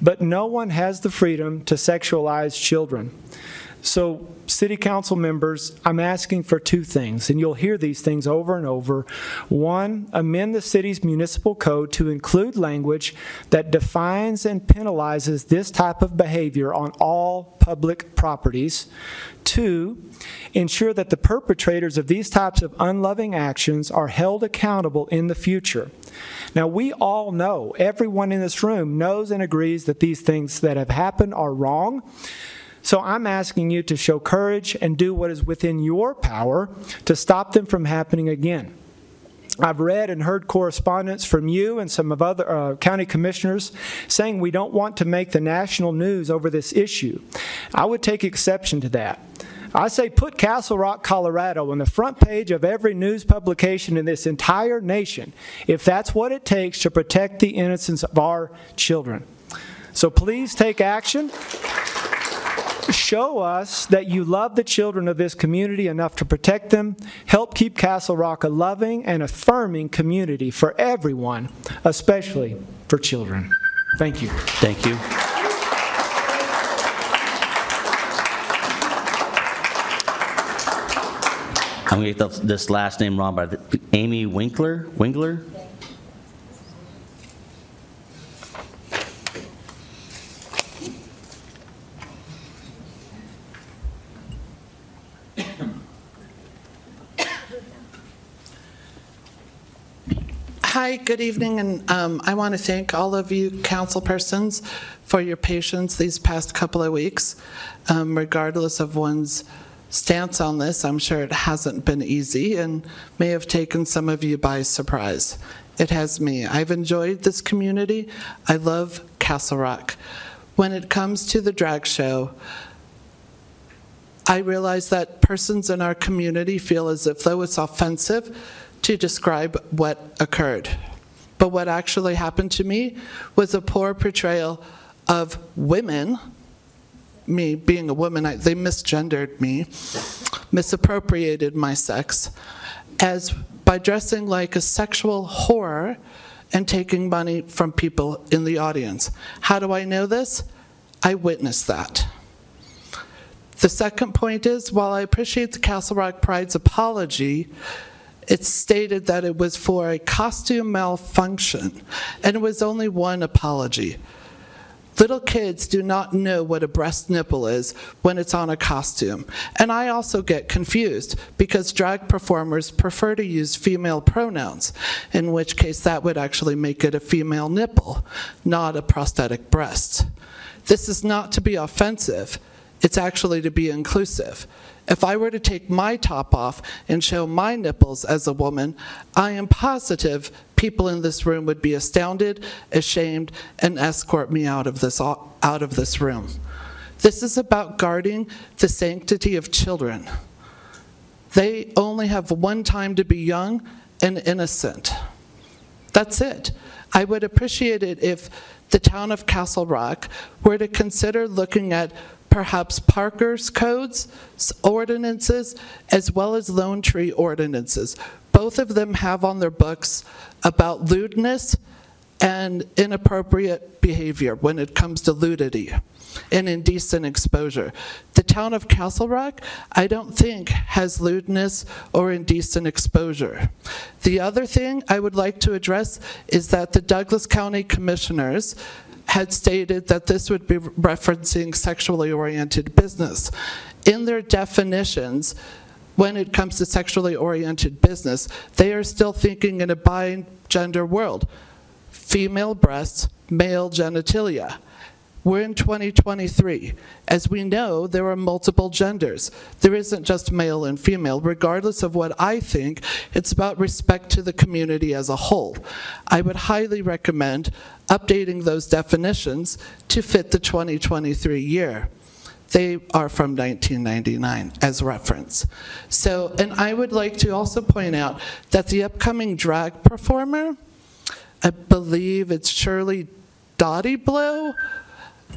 But no one has the freedom to sexualize children. So, city council members, I'm asking for two things, and you'll hear these things over and over. One, amend the city's municipal code to include language that defines and penalizes this type of behavior on all public properties. Two, ensure that the perpetrators of these types of unloving actions are held accountable in the future. Now, we all know, everyone in this room knows and agrees that these things that have happened are wrong. So I'm asking you to show courage and do what is within your power to stop them from happening again. I've read and heard correspondence from you and some of other uh, county commissioners saying we don't want to make the national news over this issue. I would take exception to that. I say put Castle Rock, Colorado on the front page of every news publication in this entire nation if that's what it takes to protect the innocence of our children. So please take action show us that you love the children of this community enough to protect them. Help keep Castle Rock a loving and affirming community for everyone, especially for children. Thank you. Thank you. I'm going to get this last name wrong, but Amy Winkler? Winkler? Hi, good evening, and um, I want to thank all of you council persons for your patience these past couple of weeks. Um, regardless of one's stance on this, I'm sure it hasn't been easy and may have taken some of you by surprise. It has me. I've enjoyed this community. I love Castle Rock. When it comes to the drag show, I realize that persons in our community feel as if though it's offensive, to describe what occurred. But what actually happened to me was a poor portrayal of women, me being a woman, I, they misgendered me, misappropriated my sex, as by dressing like a sexual whore and taking money from people in the audience. How do I know this? I witnessed that. The second point is while I appreciate the Castle Rock Pride's apology, it stated that it was for a costume malfunction, and it was only one apology. Little kids do not know what a breast nipple is when it's on a costume. And I also get confused because drag performers prefer to use female pronouns, in which case that would actually make it a female nipple, not a prosthetic breast. This is not to be offensive, it's actually to be inclusive. If I were to take my top off and show my nipples as a woman, I am positive people in this room would be astounded, ashamed, and escort me out of this, out of this room. This is about guarding the sanctity of children. They only have one time to be young and innocent. That's it. I would appreciate it if the town of Castle Rock were to consider looking at perhaps Parker's codes, ordinances, as well as Lone Tree ordinances. Both of them have on their books about lewdness and inappropriate behavior when it comes to nudity and indecent exposure. The town of Castle Rock, I don't think, has lewdness or indecent exposure. The other thing I would like to address is that the Douglas County Commissioners had stated that this would be referencing sexually oriented business. In their definitions, when it comes to sexually oriented business, they are still thinking in a bi-gender world. Female breasts, male genitalia. We're in 2023. As we know, there are multiple genders. There isn't just male and female. Regardless of what I think, it's about respect to the community as a whole. I would highly recommend updating those definitions to fit the 2023 year. They are from 1999 as reference. So, and I would like to also point out that the upcoming drag performer, I believe it's Shirley Dottie Blow,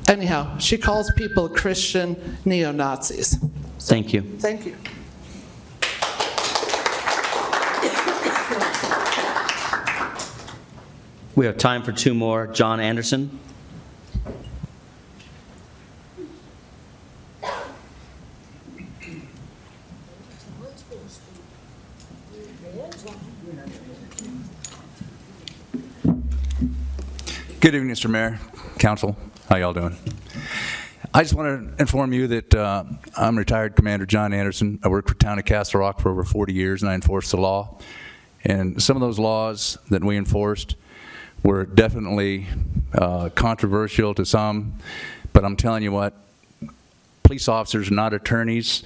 Anyhow, she calls people Christian neo-Nazis. Thank you. Thank you. We have time for two more. John Anderson. Good evening, Mr. Mayor, Council. How y'all doing? I just want to inform you that uh, I'm retired Commander John Anderson. I worked for town of Castle Rock for over 40 years, and I enforced the law. And some of those laws that we enforced were definitely uh, controversial to some, but I'm telling you what, police officers are not attorneys,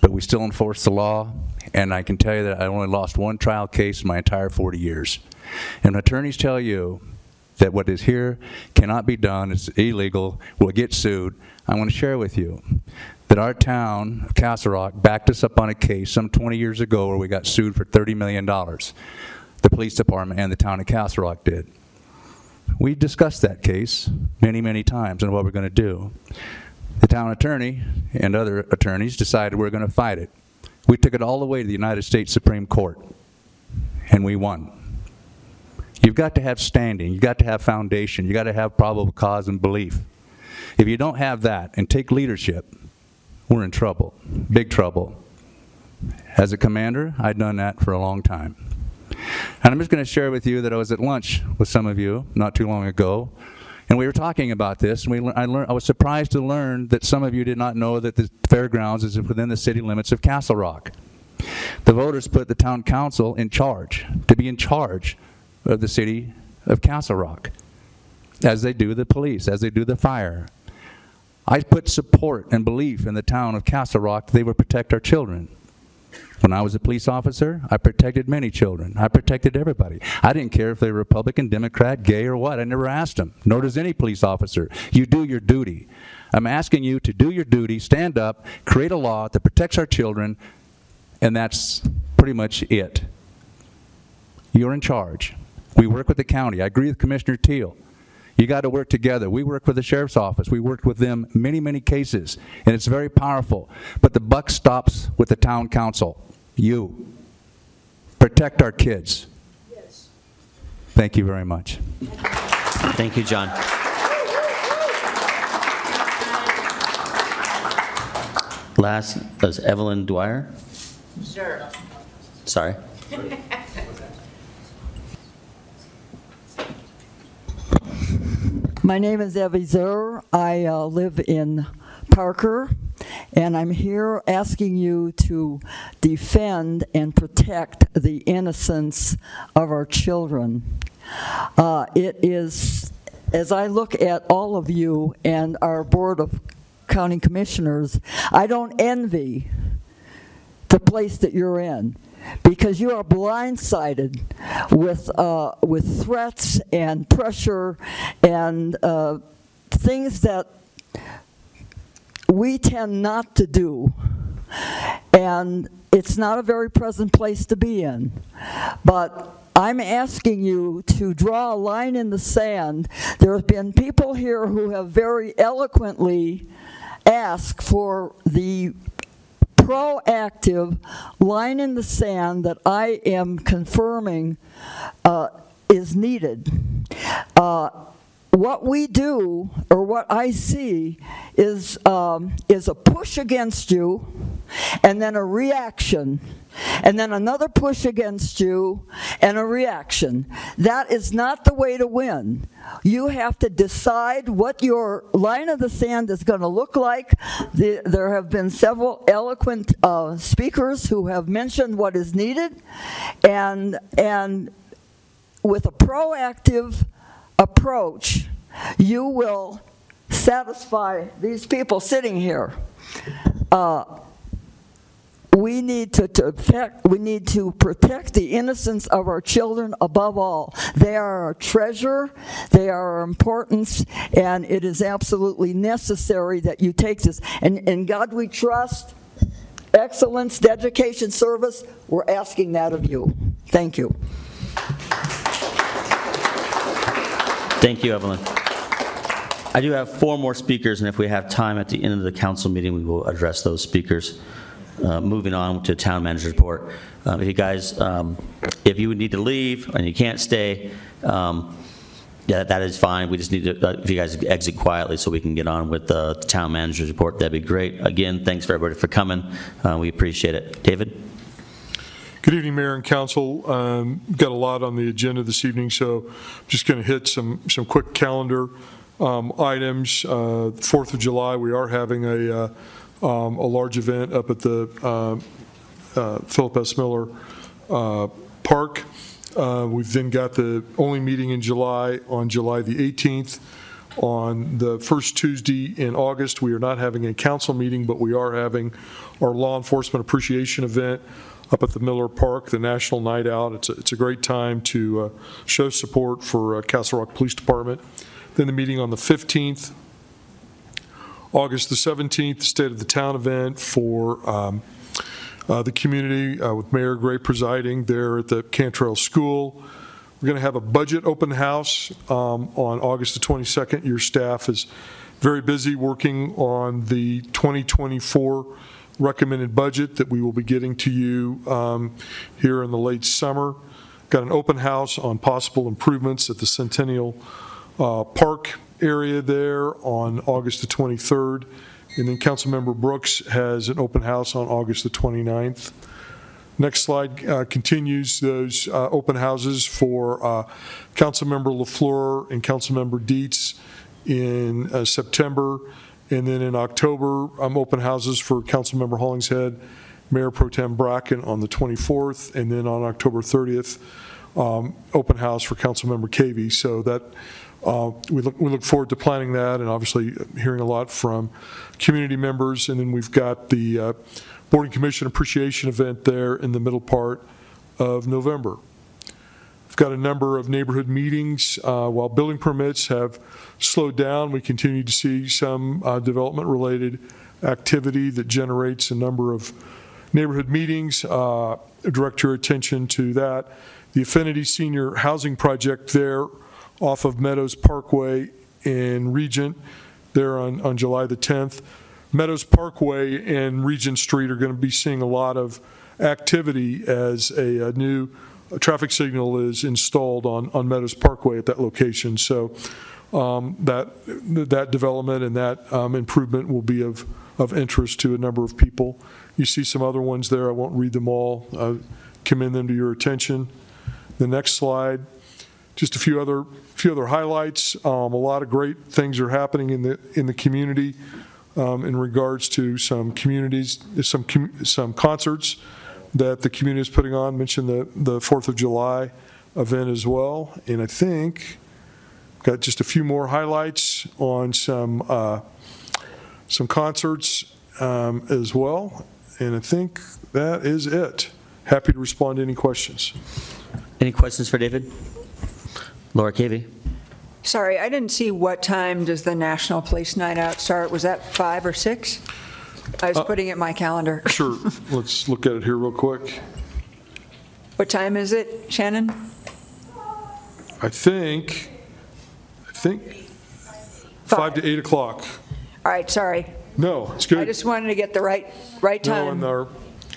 but we still enforce the law. And I can tell you that I only lost one trial case in my entire 40 years. And attorneys tell you that what is here cannot be done, it's illegal, we'll get sued. I want to share with you that our town of Castle Rock backed us up on a case some 20 years ago where we got sued for $30 million. The police department and the town of Castle Rock did. We discussed that case many, many times and what we're going to do. The town attorney and other attorneys decided we're going to fight it. We took it all the way to the United States Supreme Court, and we won. You've got to have standing. You've got to have foundation. You've got to have probable cause and belief. If you don't have that and take leadership, we're in trouble, big trouble. As a commander, I'd done that for a long time. And I'm just going to share with you that I was at lunch with some of you not too long ago, and we were talking about this, and we, I, learned, I was surprised to learn that some of you did not know that the fairgrounds is within the city limits of Castle Rock. The voters put the town council in charge, to be in charge of the city of Castle Rock, as they do the police, as they do the fire. I put support and belief in the town of Castle Rock they would protect our children. When I was a police officer, I protected many children. I protected everybody. I didn't care if they were Republican, Democrat, gay, or what. I never asked them, nor does any police officer. You do your duty. I'm asking you to do your duty, stand up, create a law that protects our children, and that's pretty much it. You're in charge. We work with the county. I agree with Commissioner Teal. You got to work together. We work with the sheriff's office. We worked with them many, many cases, and it's very powerful. But the buck stops with the town council. You. Protect our kids. Yes. Thank you very much. Thank you, John. Last is Evelyn Dwyer. Sure. Sorry. My name is Evie Zer. I uh, live in Parker, and I'm here asking you to defend and protect the innocence of our children. Uh, it is, as I look at all of you and our Board of County Commissioners, I don't envy the place that you're in because you are blindsided with, uh, with threats and pressure and uh, things that we tend not to do. And it's not a very pleasant place to be in. But I'm asking you to draw a line in the sand. There have been people here who have very eloquently asked for the proactive line in the sand that I am confirming uh, is needed. Uh, what we do, or what I see, is, um, is a push against you, and then a reaction, and then another push against you, and a reaction. That is not the way to win. You have to decide what your line of the sand is going to look like. The, there have been several eloquent uh, speakers who have mentioned what is needed, and, and with a proactive approach, you will satisfy these people sitting here. Uh, we need to, to protect, we need to protect the innocence of our children above all. They are our treasure, they are our importance, and it is absolutely necessary that you take this. And in God we trust, excellence, dedication, service, we're asking that of you. Thank you. Thank you, Evelyn. I do have four more speakers, and if we have time at the end of the council meeting, we will address those speakers. Uh, Moving on to town manager's report. Uh, If you guys, um, if you would need to leave and you can't stay, um, yeah, that is fine. We just need to, uh, if you guys exit quietly so we can get on with the town manager's report, that'd be great. Again, thanks for everybody for coming. Uh, We appreciate it. David? Good evening, Mayor and Council. Um, Got a lot on the agenda this evening, so I'm just going to hit some, some quick calendar um, items. Uh, Fourth of July, we are having a, uh, um, a large event up at the uh, uh, Philip S. Miller uh, Park. Uh, We've then got the only meeting in July on July the 18th. On the first Tuesday in August, we are not having a council meeting, but we are having our law enforcement appreciation event up at the Miller Park, the National Night Out. It's a, it's a great time to uh, show support for uh, Castle Rock Police Department. Then the meeting on the 15th, August the 17th, State of the Town event for um, uh, the community uh, with Mayor Gray presiding there at the Cantril School. We're going to have a budget open house um, on August the 22nd. Your staff is very busy working on the 2024 recommended budget that we will be getting to you um, here in the late summer. Got an open house on possible improvements at the Centennial uh, Park area there on August the 23rd. And then Councilmember Brooks has an open house on August the 29th. Next slide uh, continues those uh, open houses for uh, Councilmember LaFleur and Councilmember Dietz in uh, September. And then in October, um, open houses for Councilmember Hollingshead, Mayor Pro Tem Bracken on the 24th, and then on October 30th, um, open house for Councilmember Cavey. So that, uh, we look, we look forward to planning that and obviously hearing a lot from community members. And then we've got the uh, Board and Commission Appreciation Event there in the middle part of November. We've got a number of neighborhood meetings. Uh, While building permits have slowed down, we continue to see some uh, development-related activity that generates a number of neighborhood meetings. Uh, Direct your attention to that. The Affinity Senior Housing Project there off of Meadows Parkway in Regent, there on, on July the 10th. Meadows Parkway and Regent Street are going to be seeing a lot of activity as a, a new traffic signal is installed on, on Meadows Parkway at that location. So um, that, that development and that um, improvement will be of, of interest to a number of people. You see some other ones there. I won't read them all. I commend them to your attention. The next slide, just a few other, few other highlights. Um, a lot of great things are happening in the, in the community um, in regards to some communities, some, com- some concerts that the community is putting on. Mentioned the, the Fourth of July event as well. And I think, got just a few more highlights on some, uh, some concerts um, as well. And I think that is it. happy to respond to any questions. Any questions for David? Laura Cavey? Sorry, I didn't see what time does the National Police Night Out start? Was that five or six? I was Uh, putting it in my calendar. Sure, let's look at it here real quick. What time is it, Shannon? I think, I think, 5 to 8 o'clock. All right, sorry. No, it's good. I just wanted to get the right, right No, and time. our,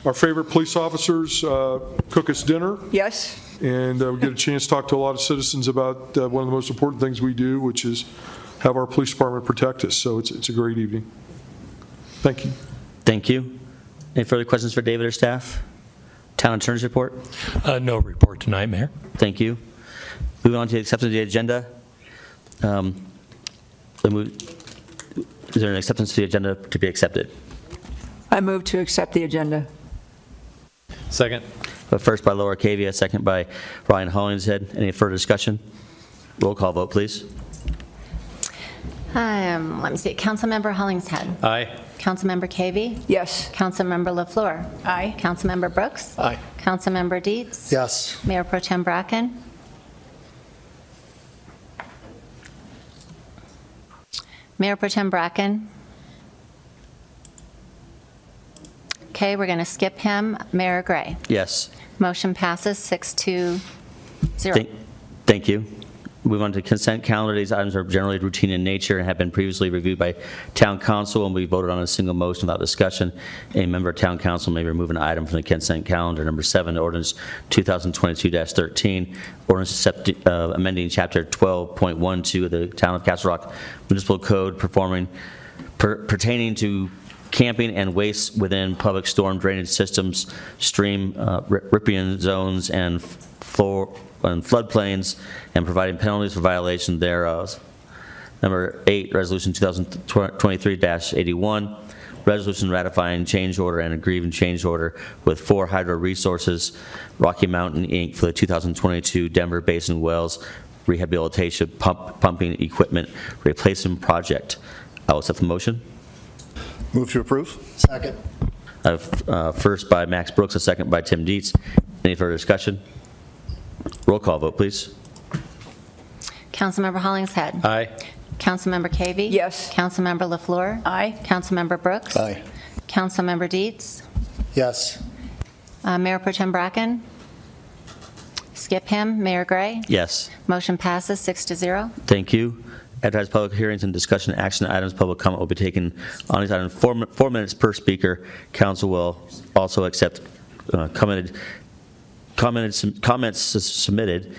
our favorite police officers uh, cook us dinner, Yes? And uh, we get a chance to talk to a lot of citizens about uh, one of the most important things we do, which is have our police department protect us. So it's, it's a great evening. Thank you. Thank you. Any further questions for David or staff? Town Attorney's report? Uh, No report tonight, Mayor. Thank you. Moving on to the acceptance of the agenda. Um, move- Is there an acceptance of the agenda to be accepted? I move to accept the agenda. Second. But first by Laura Cavey, second by Ryan Hollingshead. Any further discussion? Roll call vote, please. Um, Let me see, Councilmember Hollingshead. Aye. Councilmember Cavey. Yes. Councilmember LaFleur. Aye. Councilmember Brooks. Aye. Councilmember Dietz. Yes. Mayor Pro Tem Bracken. Mayor Pro Tem Bracken. Okay, we're going to skip him. Mayor Gray. Yes. Motion passes six to zero. Thank thank you. Move on to consent calendar. These items are generally routine in nature and have been previously reviewed by town council and we voted on a single motion without discussion. A member of town council may remove an item from the consent calendar. Number seven, ordinance 2022-13, ordinance uh, amending chapter 12.12 of the Town of Castle Rock Municipal Code performing per- pertaining to camping and waste within public storm drainage systems, stream uh, ri- riparian zones, and floor, and floodplains, and providing penalties for violation thereof. Number eight, Resolution 2023-81, resolution ratifying change order and aggrieving change order with Four Hydro Resources, Rocky Mountain, Inc. for the 2022 Denver Basin Wells Rehabilitation Pump Pumping Equipment Replacement Project. I will set the motion. Move to approve? Second. I have, uh, First by Max Brooks, a second by Tim Dietz. Any further discussion? Roll call vote, please. Councilmember Hollingshead. Aye. Councilmember Cavey. Yes. Councilmember LaFleur. Aye. Councilmember Brooks. Aye. Councilmember Dietz. Yes. Uh, Mayor Pro Tem Bracken. Skip him. Mayor Gray. Yes. Motion passes six to zero. Thank you. Advertise public hearings and discussion action items. Public comment will be taken on these items, four four minutes per speaker. Council will also accept uh, commented, commented, comments submitted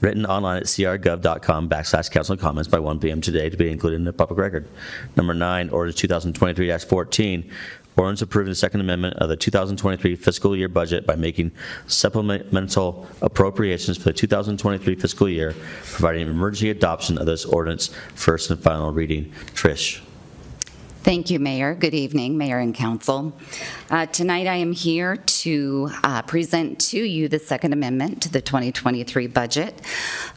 written online at crgov.com backslash council comments by 1 PM today to be included in the public record. Number nine, ordinance 2023-14, ordinance approving the Second Amendment of the 2023 fiscal year budget by making supplemental appropriations for the 2023 fiscal year, providing emergency adoption of this ordinance, first and final reading. Trish. Thank you, Mayor. Good evening, Mayor and Council. Uh, Tonight, I am here to uh, present to you the Second Amendment to the 2023 budget.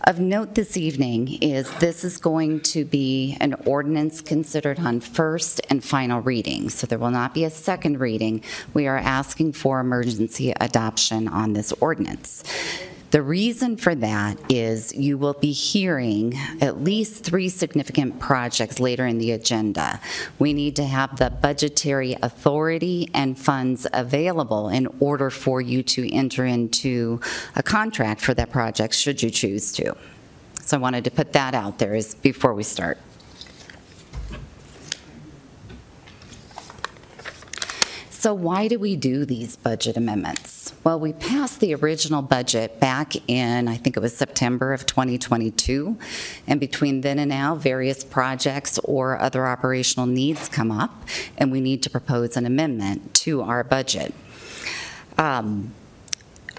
Of note this evening is this is going to be an ordinance considered on first and final reading, so there will not be a second reading. We are asking for emergency adoption on this ordinance. The reason for that is you will be hearing at least three significant projects later in the agenda. We need to have the budgetary authority and funds available in order for you to enter into a contract for that project, should you choose to. So I wanted to put that out there as, before we start. So why do we do these budget amendments? Well, we passed the original budget back in, I think it was September of 2022, and between then and now, various projects or other operational needs come up, and we need to propose an amendment to our budget. Um,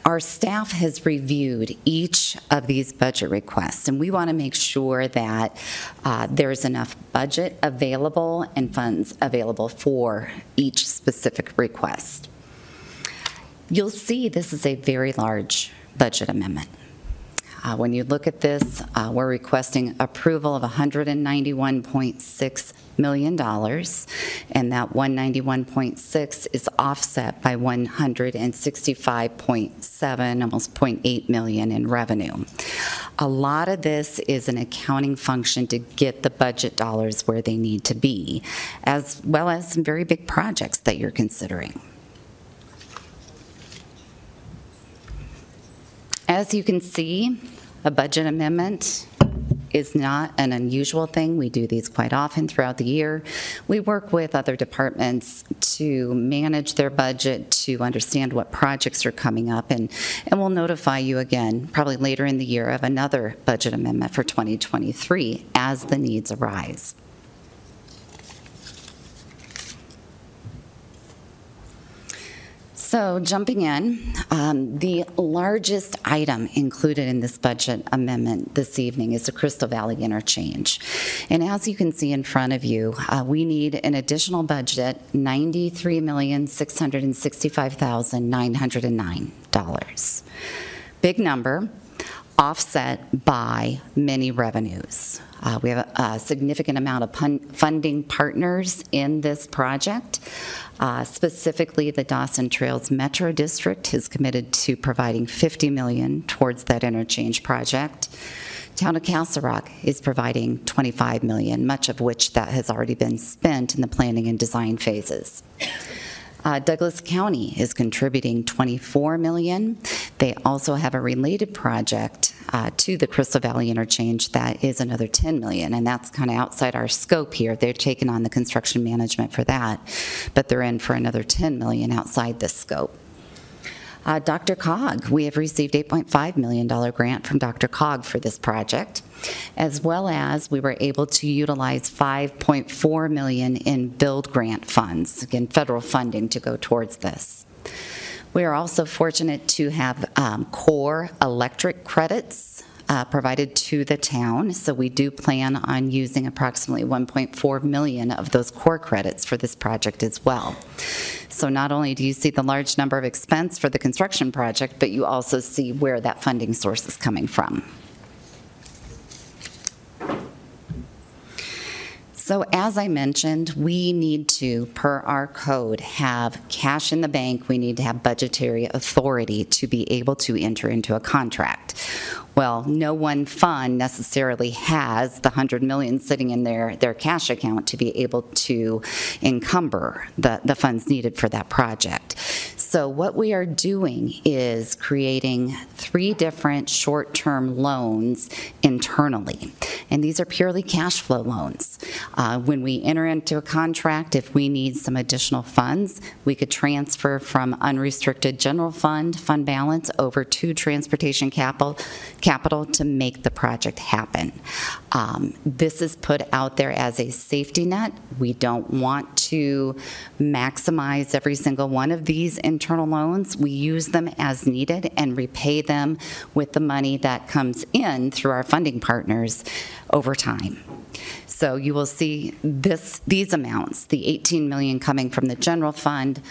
our staff has reviewed each of these budget requests, and we want to make sure that uh, there's enough budget available and funds available for each specific request. You'll see this is a very large budget amendment. Uh, When you look at this, uh, we're requesting approval of $191.6 million, and that 191.6 is offset by 165.7, almost .8 million in revenue. A lot of this is an accounting function to get the budget dollars where they need to be, as well as some very big projects that you're considering. As you can see, a budget amendment is not an unusual thing. We do these quite often throughout the year. We work with other departments to manage their budget, to understand what projects are coming up, and, and we'll notify you again, probably later in the year, of another budget amendment for 2023 as the needs arise. So jumping in, um, the largest item included in this budget amendment this evening is the Crystal Valley interchange. And as you can see in front of you, uh, we need an additional budget, $93,665,909. Big number, offset by many revenues. Uh, We have a a significant amount of pun- funding partners in this project. Uh, Specifically, the Dawson Trails Metro District is committed to providing 50 million towards that interchange project. Town of Castle Rock is providing 25 million, much of which that has already been spent in the planning and design phases. Uh, Douglas County is contributing 24 million. They also have a related project uh, to the Crystal Valley interchange that is another 10 million, and that's kind of outside our scope here. They're taking on the construction management for that, but they're in for another 10 million outside this scope. Uh, DRCOG, we have received $8.5 million grant from DRCOG for this project, as well as we were able to utilize 5.4 million in build grant funds, again, federal funding to go towards this. We are also fortunate to have um, core electric credits uh, provided to the town, so we do plan on using approximately 1.4 million of those core credits for this project as well. So not only do you see the large number of expense for the construction project, but you also see where that funding source is coming from. So as I mentioned, we need to, per our code, have cash in the bank. We need to have budgetary authority to be able to enter into a contract. Well, no one fund necessarily has the 100 million sitting in their, their cash account to be able to encumber the, the funds needed for that project. So what we are doing is creating three different short-term loans internally. And these are purely cash flow loans. Uh, When we enter into a contract, if we need some additional funds, we could transfer from unrestricted general fund, fund balance, over to transportation capital, capital to make the project happen. Um, This is put out there as a safety net. We don't want to maximize every single one of these internal loans. We use them as needed and repay them with the money that comes in through our funding partners over time. So you will see this, these amounts, the 18 million coming from the general fund,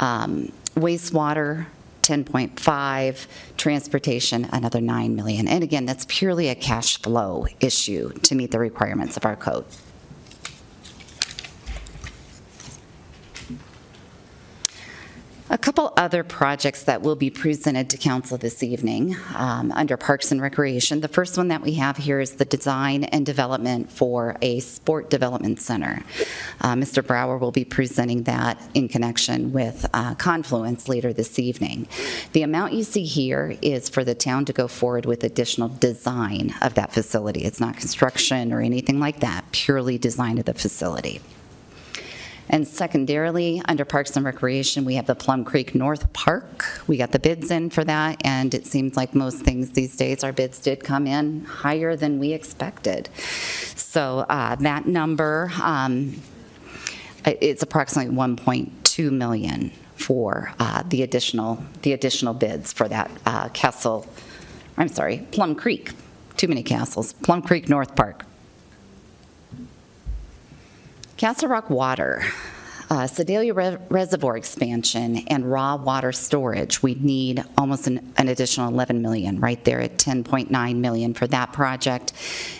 um, wastewater, 10.5, transportation, another 9 million. And again, that's purely a cash flow issue to meet the requirements of our code. A couple other projects that will be presented to council this evening um, under Parks and Recreation. The first one that we have here is the design and development for a sport development center. Uh, Mr. Brauer will be presenting that in connection with uh, Confluence later this evening. The amount you see here is for the town to go forward with additional design of that facility. It's not construction or anything like that, purely design of the facility. And secondarily, under Parks and Recreation, we have the Plum Creek North Park. We got the bids in for that, and it seems like most things these days, our bids did come in higher than we expected. So uh, that number, um, it's approximately 1.2 million for uh, the additional, the additional bids for that uh, Castle, I'm sorry, Plum Creek, too many castles, Plum Creek North Park. Castle Rock Water. uh, Sedalia Re- Reservoir expansion and raw water storage, we'd need almost an an additional 11 million, right there at 10.9 million for that project,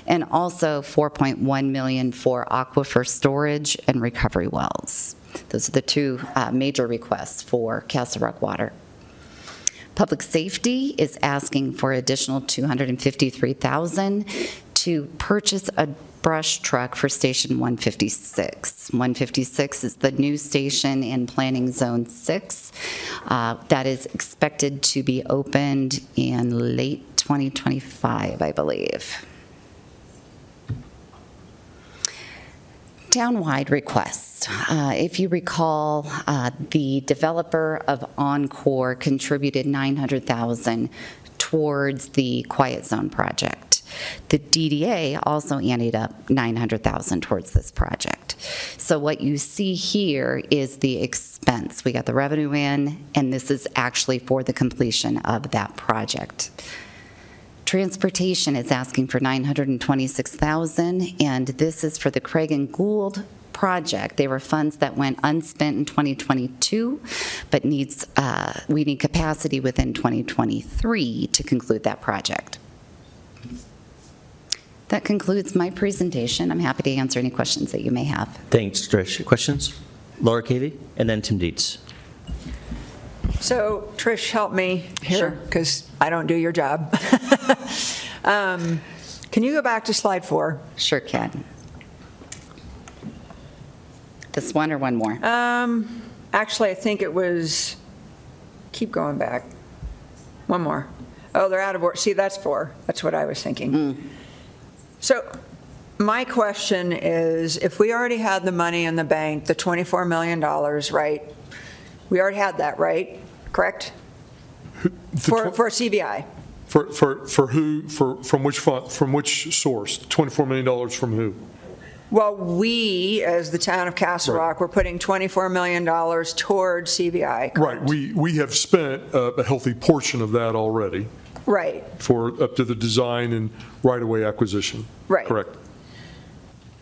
and also 4.1 million for aquifer storage and recovery wells. Those are the two uh, major requests for Castle Rock Water. Public Safety is asking for additional 253,000 to purchase a brush truck for Station 156. 156 is the new station in Planning Zone 6 uh, that is expected to be opened in late 2025, I believe. Townwide requests. Uh, If you recall, uh, the developer of Encore contributed 900,000 towards the Quiet Zone project. The DDA also anteed up 900,000 towards this project. So what you see here is the expense. We got the revenue in, and this is actually for the completion of that project. Transportation is asking for 926,000, and this is for the Craig and Gould project. They were funds that went unspent in 2022, but needs, uh, we need capacity within 2023 to conclude that project. That concludes my presentation. I'm happy to answer any questions that you may have. Thanks, Trish. Questions? Laura Cavey, and then Tim Dietz. So Trish, help me here, because I don't do your job. Um, Can you go back to slide four? Sure can. This one or one more? Um, Actually, I think it was, keep going back. One more. Oh, they're out of order. See, that's four. That's what I was thinking. So my question is, if we already had the money in the bank, the $24 million, right? We already had that, right? Correct? For, for CVI? For, for, for who, for, from which fund, from which source? $24 million from who? Well, we, as the town of Castle Rock, we're putting $24 million toward CVI. Right, we, we have spent a a healthy portion of that already Right. for, up to the design and right-of-way acquisition. Right. Correct.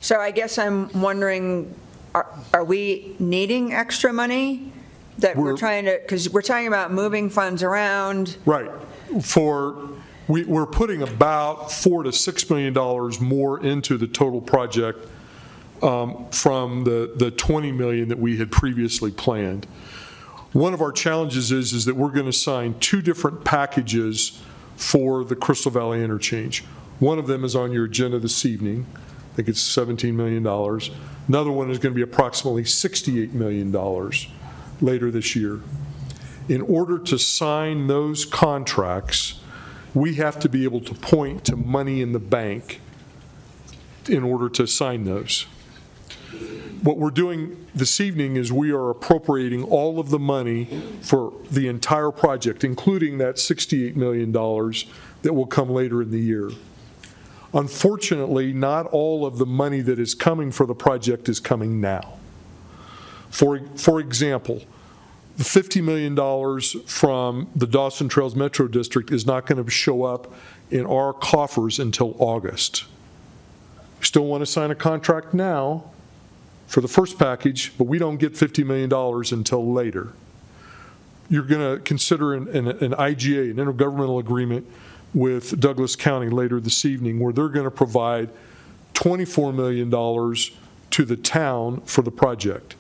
So I guess I'm wondering, are, are we needing extra money? That we're We're- trying to, because we're talking about moving funds around. Right. For, we, we're putting about four to $6 million more into the total project um, from the, the 20 million that we had previously planned. One of our challenges is, is that we're going to sign two different packages for the Crystal Valley interchange. One of them is on your agenda this evening. I think it's $17 million. Another one is going to be approximately $68 million later this year. In order to sign those contracts, we have to be able to point to money in the bank in order to sign those. What we're doing this evening is we are appropriating all of the money for the entire project, including that $68 million that will come later in the year. Unfortunately, not all of the money that is coming for the project is coming now. For, for example, the $50 million from the Dawson Trails Metro District is not going to show up in our coffers until August. Still want to sign a contract now for the first package, but we don't get $50 million until later. You're going to consider an, an an IGA, an intergovernmental agreement with Douglas County later this evening, where they're going to provide $24 million to the town for the project.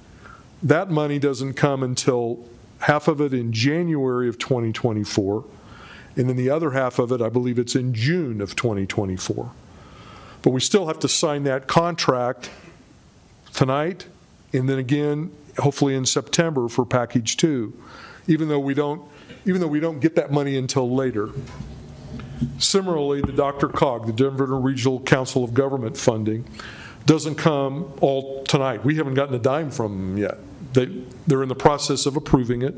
That money doesn't come until half of it in January of 2024, and then the other half of it, I believe it's in June of 2024. But we still have to sign that contract tonight, and then again, hopefully in September for package two, even though we don't, even though we don't get that money until later. Similarly, the DRCOG, the Denver Regional Council of Government funding, doesn't come all tonight. We haven't gotten a dime from them yet. They, they're in the process of approving it.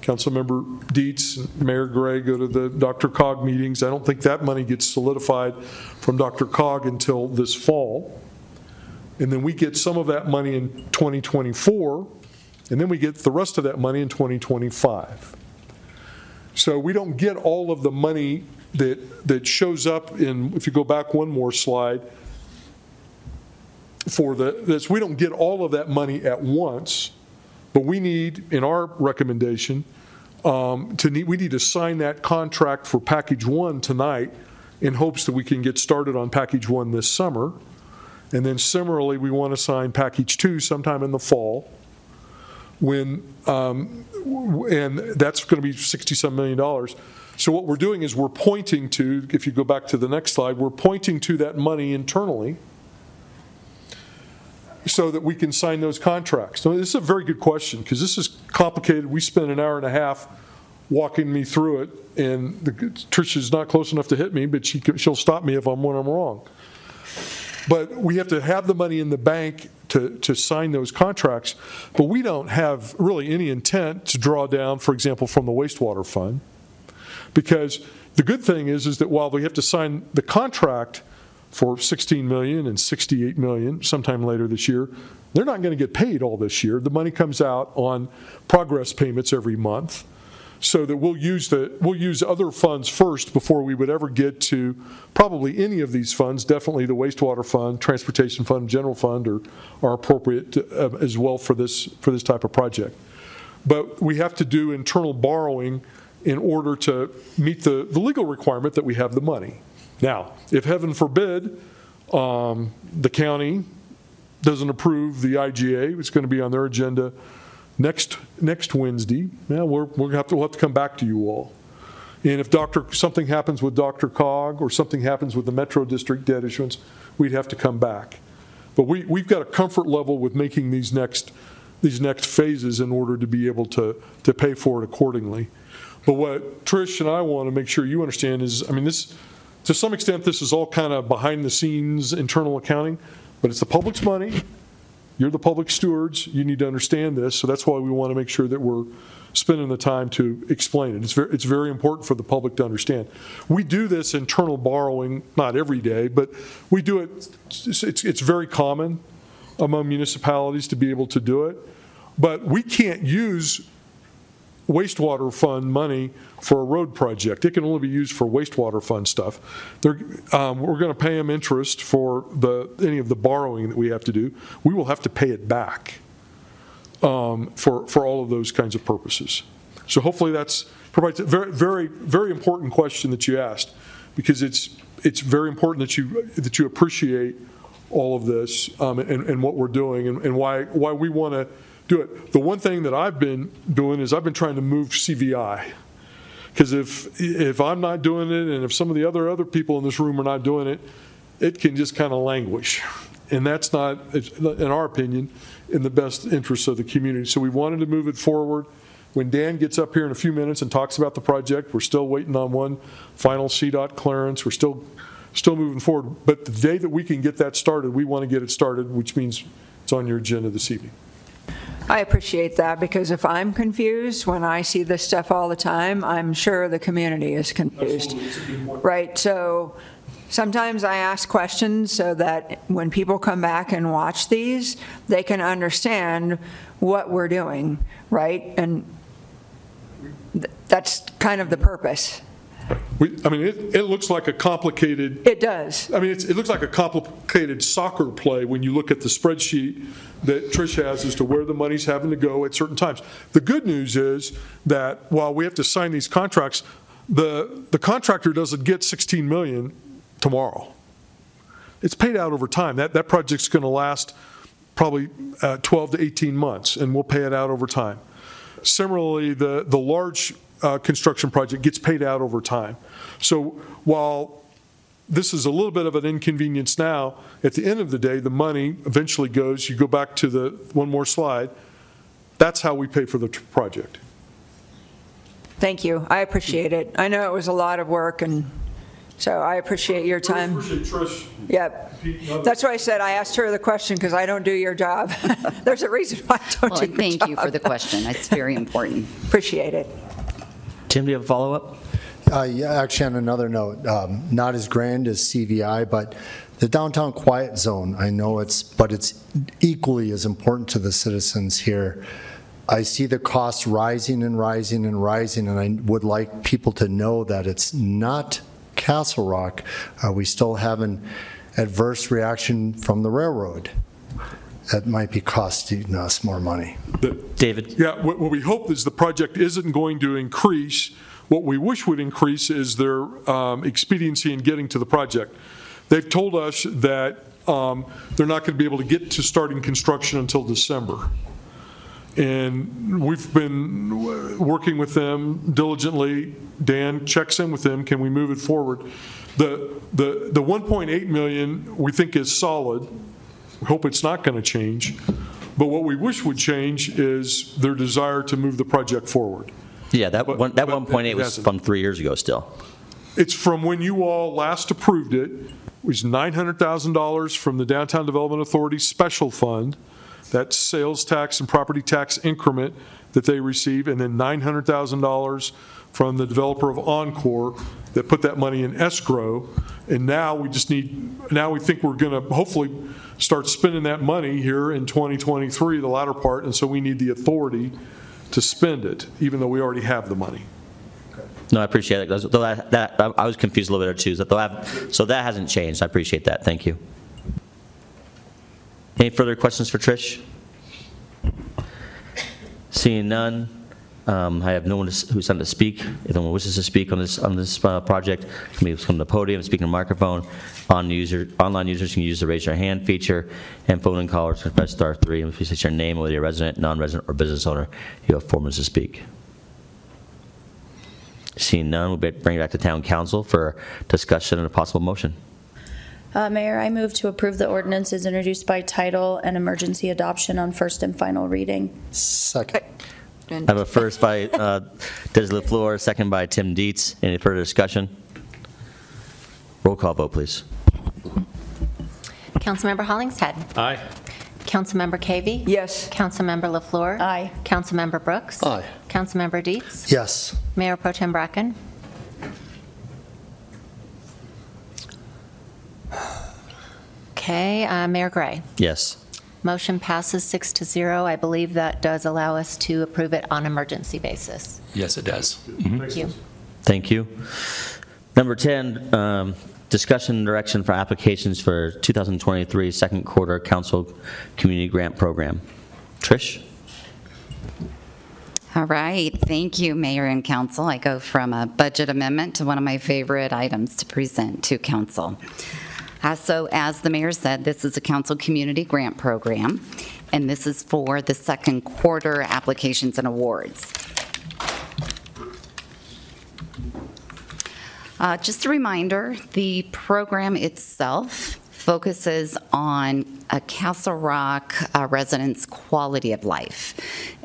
Councilmember Dietz, and Mayor Gray go to the DRCOG meetings. I don't think that money gets solidified from DRCOG until this fall. And then we get some of that money in 2024, and then we get the rest of that money in 2025. So we don't get all of the money that, that shows up in, if you go back one more slide, for the, this, we don't get all of that money at once, but we need, in our recommendation, um, to need, we need to sign that contract for package one tonight in hopes that we can get started on package one this summer. And then similarly, we want to sign package two sometime in the fall when, um, and that's going to be 60-some million dollars. So what we're doing is we're pointing to, if you go back to the next slide, we're pointing to that money internally so that we can sign those contracts. So this is a very good question, because this is complicated. We spent an hour and a half walking me through it, and the- Tricia's not close enough to hit me, but she, she'll stop me if I'm, when I'm wrong. But we have to have the money in the bank to, to sign those contracts, but we don't have really any intent to draw down, for example, from the wastewater fund. Because the good thing is, is that while we have to sign the contract for 16 million and 68 million sometime later this year, they're not going to get paid all this year. The money comes out on progress payments every month so that we'll use the, we'll use other funds first before we would ever get to probably any of these funds. Definitely the wastewater fund, transportation fund, general fund are, are appropriate uh, as well for this, for this type of project. But we have to do internal borrowing in order to meet the, the legal requirement that we have the money. Now, if heaven forbid, um, the county doesn't approve the IGA, it's going to be on their agenda next, next Wednesday, we're, we're have to, we'll have to come back to you all. And if Dr., something happens with DRCOG or something happens with the Metro District debt issuance, we'd have to come back. But we, we've got a comfort level with making these next, these next phases in order to be able to, to pay for it accordingly. But what Trish and I want to make sure you understand is, I mean, this, to some extent, this is all kind of behind the scenes internal accounting, but it's the public's money. You're the public stewards. You need to understand this. So that's why we want to make sure that we're spending the time to explain it. It's very, it's very important for the public to understand. We do this internal borrowing, not every day, but we do it, it's, it's it's very common among municipalities to be able to do it. But we can't use wastewater fund money for a road project. It can only be used for wastewater fund stuff. Um, we're going to pay them interest for the, any of the borrowing that we have to do. We will have to pay it back um, for, for all of those kinds of purposes. So hopefully that's, provides a very, very, very important question that you asked, because it's, it's very important that you, that you appreciate all of this um, and, and what we're doing and, and why, why we want to do it. The one thing that I've been doing is I've been trying to move CVI. Because if, if I'm not doing it and if some of the other, other people in this room are not doing it, it can just kind of languish. And that's not, in our opinion, in the best interest of the community. So we wanted to move it forward. When Dan gets up here in a few minutes and talks about the project, we're still waiting on one final CDOT clearance. We're still, still moving forward. But the day that we can get that started, we want to get it started, which means it's on your agenda this evening. I appreciate that because if I'm confused when I see this stuff all the time, I'm sure the community is confused. Right, so sometimes I ask questions so that when people come back and watch these, they can understand what we're doing, right? And th- that's kind of the purpose. We, I mean, it, it looks like a complicated. It does. I mean, it's, it looks like a complicated soccer play when you look at the spreadsheet that Trish has as to where the money's having to go at certain times. The good news is that while we have to sign these contracts, the, the contractor doesn't get 16 million tomorrow. It's paid out over time. That, that project's going to last probably uh, 12 to 18 months, and we'll pay it out over time. Similarly, the, the large uh, construction project gets paid out over time. So while this is a little bit of an inconvenience now, at the end of the day, the money eventually goes, you go back to the, one more slide, that's how we pay for the project. Thank you, I appreciate it. I know it was a lot of work, and so I appreciate your time. Appreciate Trish. Yep. That's why I said I asked her the question, because I don't do your job. There's a reason why I don't Well, do your job. thank you for the question. It's very important. Appreciate it. Tim, do you have a follow-up? Uh, yeah, actually, on another note, um, not as grand as CVI, but the downtown quiet zone, I know it's, but it's equally as important to the citizens here. I see the costs rising and rising and rising, and I would like people to know that it's not Castle Rock. Uh, We still have an adverse reaction from the railroad. That might be costing us more money. David? Yeah, what, what we hope is the project isn't going to increase. What we wish would increase is their um, expediency in getting to the project. They've told us that um, they're not going to be able to get to starting construction until December. And we've been working with them diligently. Dan checks in with them, can we move it forward? The, the, the 1.8 million, we think is solid. We hope it's not going to change. But what we wish would change is their desire to move the project forward. Yeah, that one, that 1.8 was hasn't. from three years ago still. It's from when you all last approved it, it was $900,000 from the Downtown Development Authority Special Fund, that sales tax and property tax increment that they receive, and then $900,000 from the developer of Encore that put that money in escrow. And now we just need, now we think we're going to hopefully start spending that money here in 2023, the latter part, and so we need the authority to spend it, even though we already have the money. No, I appreciate it. Though that, that, I was confused a little bit there too. So that, so that hasn't changed. I appreciate that. Thank you. Any further questions for Trish? Seeing none, um, I have no one to s- who's signed to speak. If anyone wishes to speak on this, on this uh, project, please come to the podium, speak in the microphone. On user, online users can use the raise your hand feature, and phone and callers can press star three. And if you say your name, whether you're a resident, non-resident, or business owner, you have four minutes to speak. Seeing none, we'll bring it back to town council for discussion and a possible motion. Uh, Mayor, I move to approve the ordinances introduced by title and emergency adoption on first and final reading. Second. I have a first by uh, Des LaFleur, second by Tim Dietz. Any further discussion? Roll call vote, please. Councilmember Hollingshead. Aye. Councilmember Cavey. Yes. Councilmember LaFleur. Aye. Councilmember Brooks. Aye. Councilmember Dietz. Yes. Mayor Pro Tem Bracken. Okay, uh, Mayor Gray. Yes. Motion passes six to zero. I believe that does allow us to approve it on emergency basis. Yes, it does. Thank you. Thank you. Number 10, um, discussion and direction for applications for 2023 second quarter council community grant program. Trish? All right, thank you, Mayor and Council. I go from a budget amendment to one of my favorite items to present to Council. Uh, So as the mayor said, this is a council community grant program, and this is for the second quarter applications and awards. Uh, Just a reminder, the program itself focuses on a Castle Rock uh, residents' quality of life.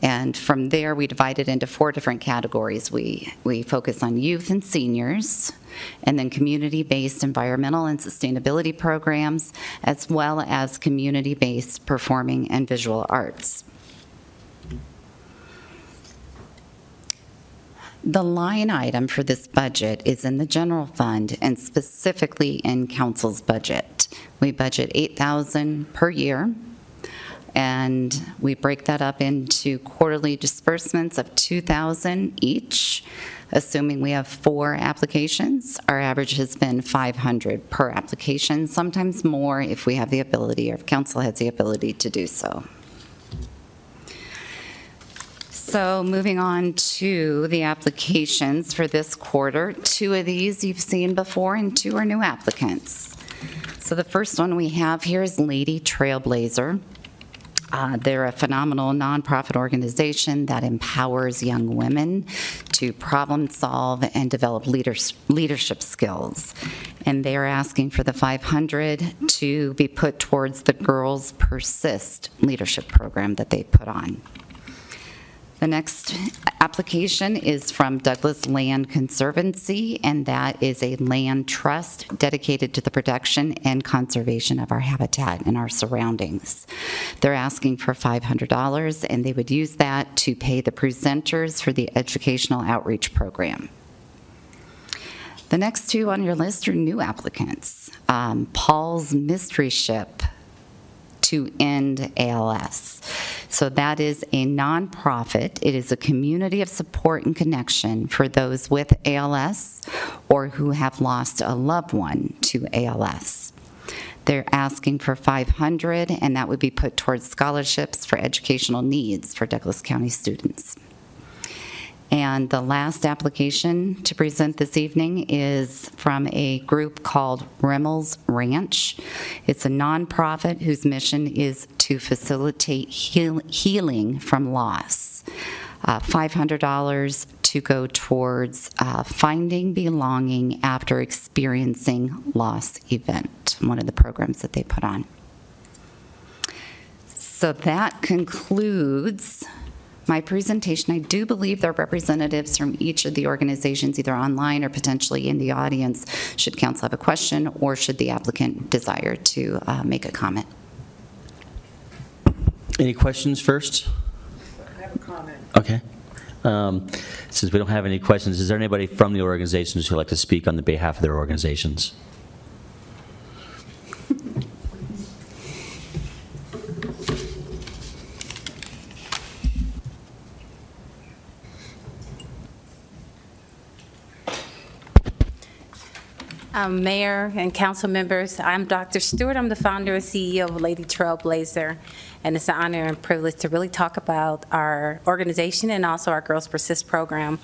And from there, we divide it into four different categories. We, we focus on youth and seniors, and then community-based environmental and sustainability programs, as well as community-based performing and visual arts. The line item for this budget is in the general fund and specifically in council's budget. We budget 8,000 per year, and we break that up into quarterly disbursements of 2,000 each. Assuming we have four applications, our average has been 500 per application, sometimes more if we have the ability, or if council has the ability to do so. So moving on to the applications for this quarter, two of these you've seen before and two are new applicants. So the first one we have here is Lady Trailblazer. Uh, They're a phenomenal nonprofit organization that empowers young women to problem solve and develop leaders- leadership skills. And they're asking for the 500 to be put towards the Girls Persist leadership program that they put on. The next application is from Douglas Land Conservancy, and that is a land trust dedicated to the protection and conservation of our habitat and our surroundings. They're asking for $500, and they would use that to pay the presenters for the educational outreach program. The next two on your list are new applicants. Um, Paul's Mystery Ship to end ALS. So that is a nonprofit. It is a community of support and connection for those with ALS or who have lost a loved one to ALS. They're asking for 500, and that would be put towards scholarships for educational needs for Douglas County students. And the last application to present this evening is from a group called Remmel's Ranch. It's a nonprofit whose mission is to facilitate heal- healing from loss. Uh, $500 to go towards uh, finding belonging after experiencing loss event, one of the programs that they put on. So that concludes my presentation. I do believe there are representatives from each of the organizations, either online or potentially in the audience, should council have a question or should the applicant desire to uh, make a comment. Any questions first? I have a comment. Okay. Um, Since we don't have any questions, is there anybody from the organizations who'd like to speak on the behalf of their organizations? Um, Mayor and council members, I'm Dr. Stewart. I'm the founder and CEO of Lady Trailblazer, and it's an honor and privilege to really talk about our organization and also our Girls Persist program.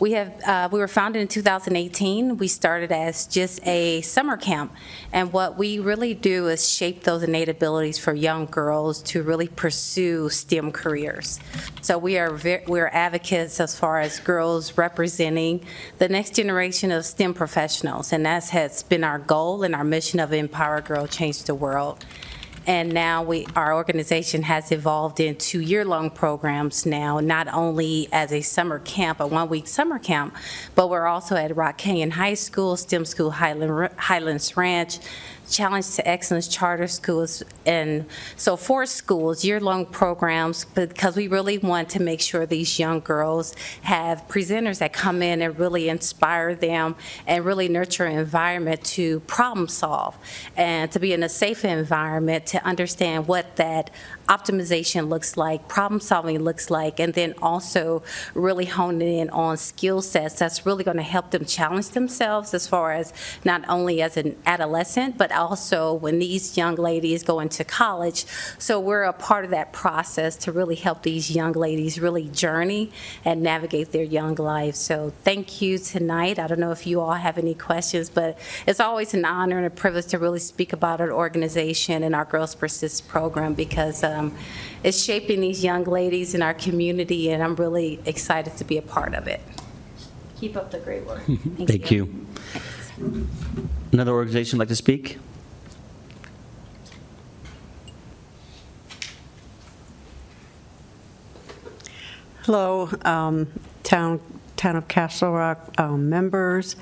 We have, uh, we were founded in 2018. We started as just a summer camp, and what we really do is shape those innate abilities for young girls to really pursue STEM careers. So we are ve- we're advocates as far as girls representing the next generation of STEM professionals, and that has been our goal and our mission of Empower Girl, Change the World. And now we, our organization has evolved into year-long programs now, not only as a summer camp, a one-week summer camp, but we're also at Rock Canyon High School, STEM School Highland, Highlands Ranch, Challenge to Excellence Charter Schools, and so four schools, year-long programs, because we really want to make sure these young girls have presenters that come in and really inspire them and really nurture an environment to problem solve and to be in a safe environment to understand what that optimization looks like, problem solving looks like, and then also really honing in on skill sets that's really going to help them challenge themselves as far as not only as an adolescent, but also when these young ladies go into college. So we're a part of that process to really help these young ladies really journey and navigate their young life. So thank you tonight. I don't know if you all have any questions, but it's always an honor and a privilege to really speak about our organization and our Girls Persist program because uh, um, it's shaping these young ladies in our community, and I'm really excited to be a part of it. Keep up the great work. Thank you. Another organization like to speak? Hello, um, Town, Town of Castle Rock um, members,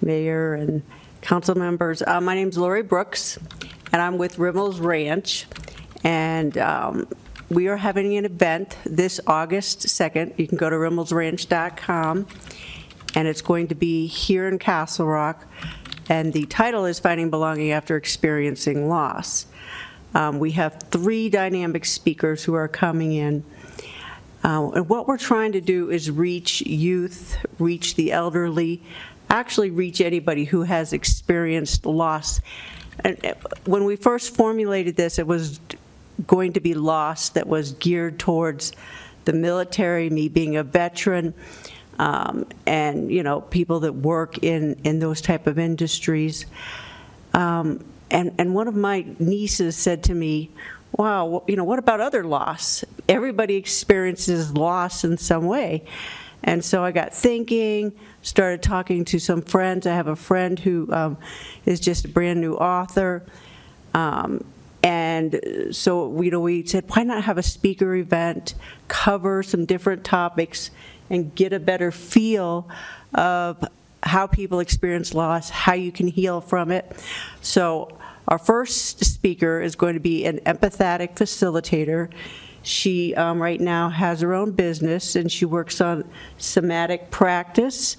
mayor and council members. Uh, My is Lori Brooks, and I'm with Rimmel's Ranch. And um, we are having an event this August 2nd. You can go to rimmelsranch.com, and it's going to be here in Castle Rock. And the title is Finding Belonging After Experiencing Loss. Um, We have three dynamic speakers who are coming in. Uh, And what we're trying to do is reach youth, reach the elderly, actually reach anybody who has experienced loss. And uh, when we first formulated this, it was going to be lost that was geared towards the military, me being a veteran, um, and, you know, people that work in, in those type of industries. Um, And, and one of my nieces said to me, wow, you know, what about other loss? Everybody experiences loss in some way. And so I got thinking, started talking to some friends. I have a friend who um, is just a brand new author. Um, and so, you know, we said, why not have a speaker event, cover some different topics, and get a better feel of how people experience loss, how you can heal from it. So, our first speaker is going to be an empathetic facilitator. She um, right now has her own business and she works on somatic practice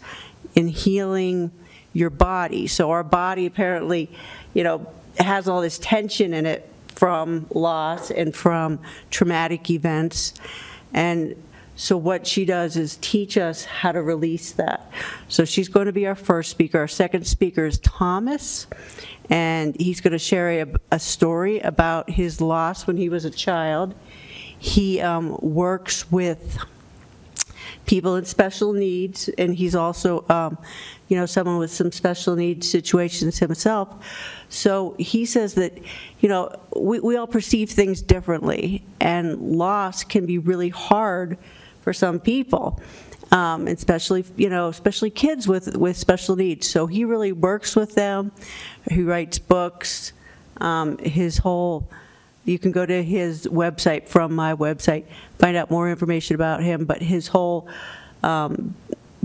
in healing your body. So, our body apparently, you know, has all this tension in it from loss and from traumatic events. And so what she does is teach us how to release that. So she's going to be our first speaker. Our second speaker is Thomas, and he's going to share a, a story about his loss when he was a child. He um, works with people in special needs, and he's also, um, you know, someone with some special needs situations himself. So he says that, you know, we, we all perceive things differently, and loss can be really hard for some people, um, especially, you know, especially kids with, with special needs. So he really works with them. He writes books. Um, his whole you can go to his website from my website, find out more information about him, but his whole um,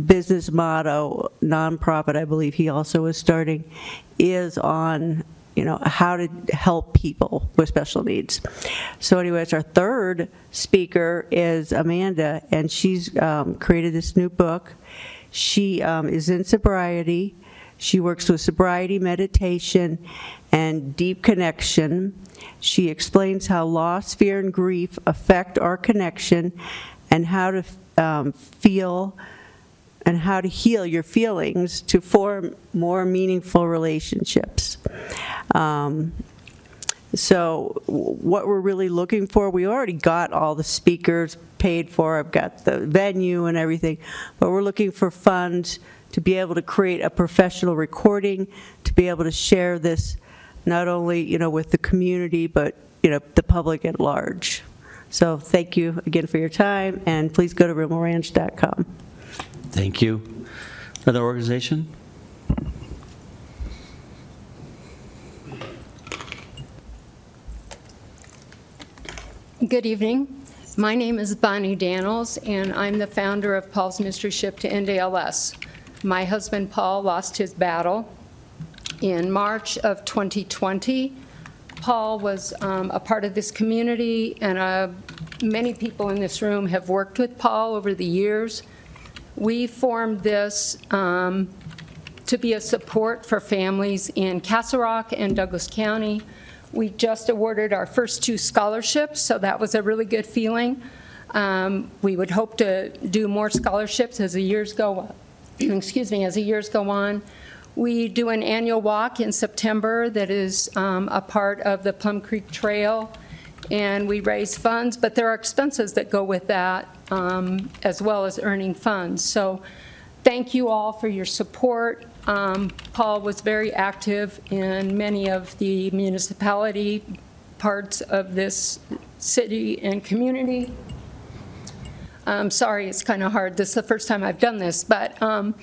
business motto, nonprofit, I believe he also is starting, is on, you know, how to help people with special needs. So anyways, our third speaker is Amanda, and she's um, created this new book. She um, is in sobriety. She works with sobriety, meditation, and deep connection. She explains how loss, fear, and grief affect our connection and how to um, feel and how to heal your feelings to form more meaningful relationships. Um, so, what we're really looking for, we already got all the speakers paid for, I've got the venue and everything, but we're looking for funds to be able to create a professional recording, to be able to share this not only, you know, with the community, but, you know, the public at large. So thank you again for your time, and please go to rimmleranch.com. Thank you. Another organization? Good evening. My name is Bonnie Daniels, and I'm the founder of Paul's Mystery Ship to End ALS. My husband Paul lost his battle in March of 2020. Paul was um, a part of this community, and uh, many people in this room have worked with Paul over the years. We formed this um, to be a support for families in Castle Rock and Douglas County. We just awarded our first two scholarships, so that was a really good feeling. Um, we would hope to do more scholarships as the years go, excuse me, as the years go on. We do an annual walk in September that is um, a part of the Plum Creek Trail, and we raise funds, but there are expenses that go with that, um, as well as earning funds. So thank you all for your support. Um, Paul was very active in many of the municipality parts of this city and community. I'm sorry, it's kind of hard. This is the first time I've done this, but um,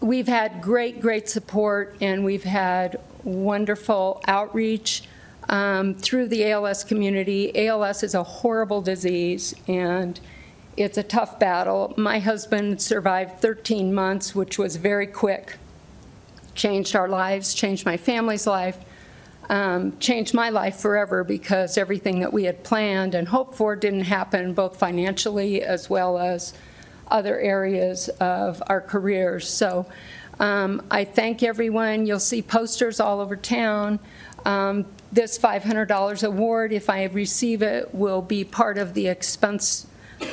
we've had great, great support, and we've had wonderful outreach um, through the ALS community. ALS is a horrible disease, and it's a tough battle. My husband survived 13 months, which was very quick. Changed our lives, changed my family's life, um, changed my life forever because everything that we had planned and hoped for didn't happen, both financially as well as other areas of our careers. So um, I thank everyone. You'll see posters all over town. Um, this $500 award, if I receive it, will be part of the expense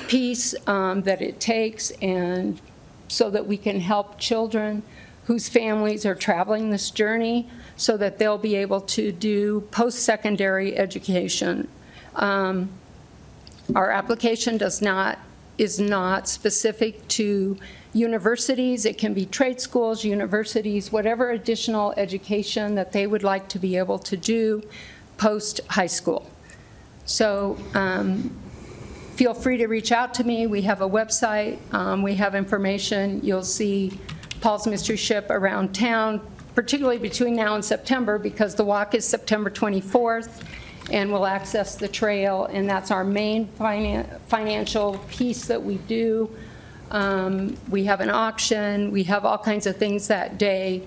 piece um, that it takes and so that we can help children whose families are traveling this journey so that they'll be able to do post-secondary education. Um, our application does not is not specific to universities. It can be trade schools, universities, whatever additional education that they would like to be able to do post high school. So um, feel free to reach out to me. We have a website. Um, we have information. You'll see Paul's Mystery Ship around town, particularly between now and September because the walk is September 24th and we'll access the trail, and that's our main finan financial piece that we do. Um, we have an auction, we have all kinds of things that day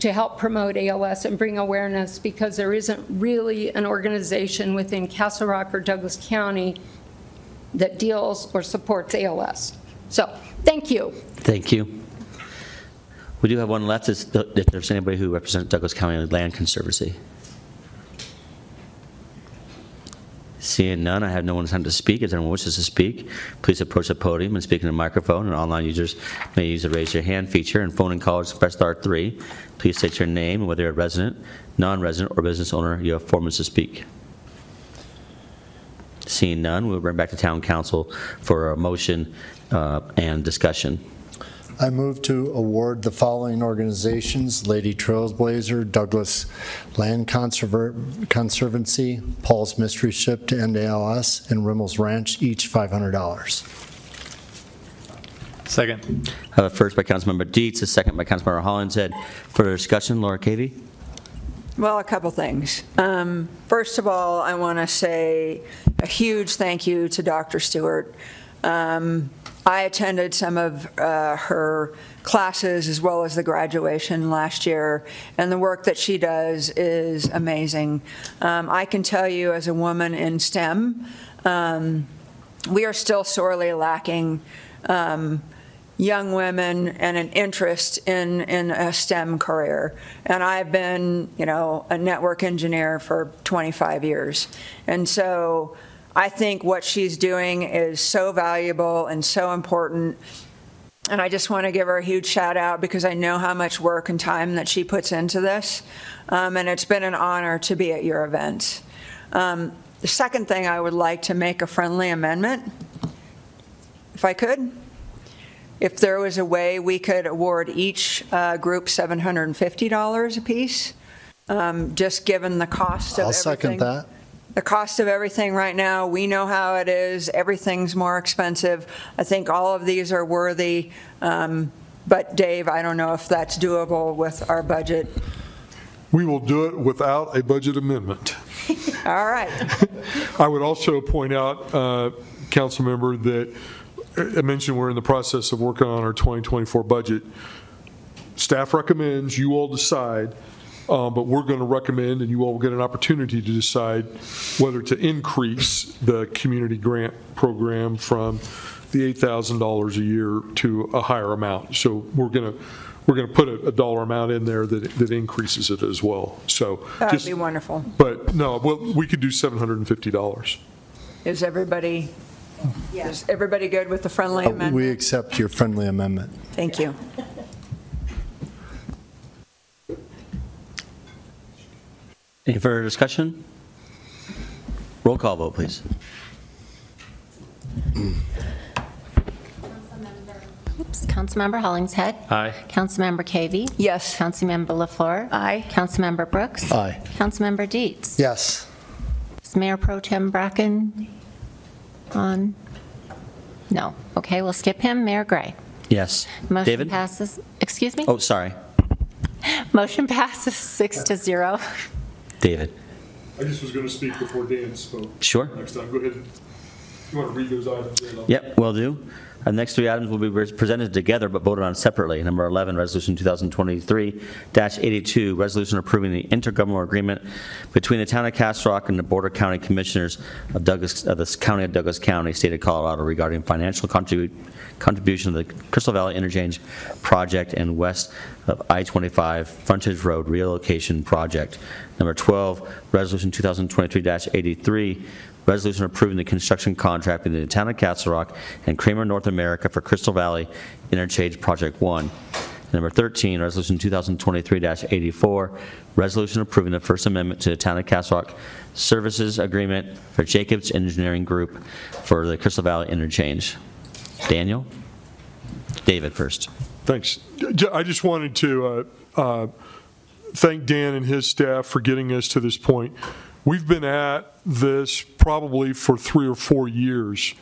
to help promote ALS and bring awareness because there isn't really an organization within Castle Rock or Douglas County that deals or supports ALS. So, thank you. Thank you. We do have one left, if there's anybody who represents Douglas County Land Conservancy. Seeing none, I have no one time to speak. If anyone wishes to speak, please approach the podium and speak in the microphone, and online users may use the raise your hand feature, and phone and callers press star three. Please state your name and whether you're a resident, non-resident, or business owner. You have four minutes to speak. Seeing none, we'll bring back to town council for a motion uh, and discussion. I move to award the following organizations, Lady Trailblazer, Douglas Land Conserver- Conservancy, Paul's Mystery Ship to End ALS, and Rimmel's Ranch, each $500. Second. I have a first by Councilmember Dietz, a second by Councilmember Hollingshead. Further discussion, Laura Cavey? Well, a couple things. Um, First of all, I want to say a huge thank you to Dr. Stewart. Um, I attended some of uh, her classes as well as the graduation last year, and the work that she does is amazing. Um, I can tell you, as a woman in STEM, um, we are still sorely lacking um, young women and an interest in, in a STEM career. And I've been, you know, a network engineer for 25 years. And so I think what she's doing is so valuable and so important. And I just want to give her a huge shout out because I know how much work and time that she puts into this. Um, and it's been an honor to be at your event. Um, the second thing, I would like to make a friendly amendment, if I could. If there was a way we could award each uh, group $750 apiece, um, just given the cost of I'll everything. second that. The cost of everything right now, we know how it is, everything's more expensive. I think all of these are worthy, um, but Dave, I don't know if that's doable with our budget. We will do it without a budget amendment. All right. I would also point out, uh, council member, that uh, I mentioned we're in the process of working on our 2024 budget. Staff recommends, you all decide, uh, but we're going to recommend, and you all will get an opportunity to decide whether to increase the community grant program from the $8,000 a year to a higher amount. So we're going to, we're going to put a a dollar amount in there that, that increases it as well. So. That'd just- be wonderful. But no, well, we could do $750. Is everybody, is everybody good with the friendly Uh, amendment? We accept your friendly amendment. Thank you. Any further discussion? Roll call vote, please. Oops, Councilmember Hollingshead. Aye. Councilmember Cavey. Yes. Councilmember LaFleur. Aye. Councilmember Brooks. Aye. Councilmember Dietz. Yes. Is Mayor Pro Tem Bracken on? No. Okay, we'll skip him. Mayor Gray. Yes. Motion David? passes, excuse me? Oh, sorry. Motion passes six to zero. David. I just was going to speak before Dan spoke. Sure. Next time, go ahead. You want to read those items? Yep, will do. Uh, next three items will be presented together but voted on separately. Number 11, Resolution 2023-82, resolution approving the intergovernmental agreement between the Town of Castle Rock and the Board of County Commissioners of Douglas, of the County of Douglas County, State of Colorado regarding financial contribu- contribution of the Crystal Valley Interchange Project and west of I-25 Frontage Road Relocation Project. Number 12, Resolution 2023-83, Resolution approving the construction contract between the Town of Castle Rock and Kraemer North America for Crystal Valley Interchange Project 1. Number 13, Resolution 2023-84, Resolution approving the First Amendment to the Town of Castle Rock Services Agreement for Jacobs Engineering Group for the Crystal Valley Interchange. Daniel? David first. Thanks. I just wanted to uh, uh, thank Dan and his staff for getting us to this point. We've been at this probably for three or four years.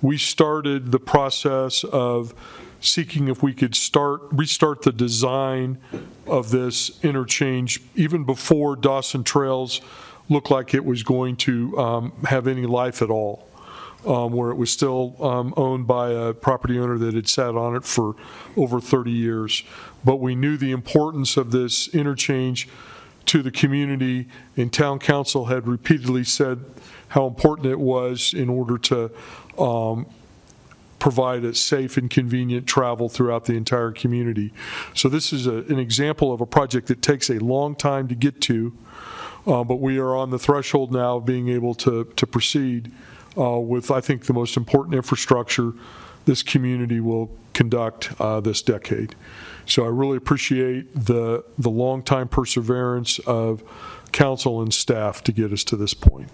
We started the process of seeking if we could start, restart the design of this interchange even before Dawson Trails looked like it was going to um, have any life at all um, where it was still um, owned by a property owner that had sat on it for over 30 years. But we knew the importance of this interchange to the community, and town council had repeatedly said how important it was in order to um, provide a safe and convenient travel throughout the entire community. So this is a- an example of a project that takes a long time to get to, Uh, But we are on the threshold now of being able to, to proceed uh, with, I think, the most important infrastructure this community will conduct uh, this decade. So I really appreciate the, the long time perseverance of council and staff to get us to this point.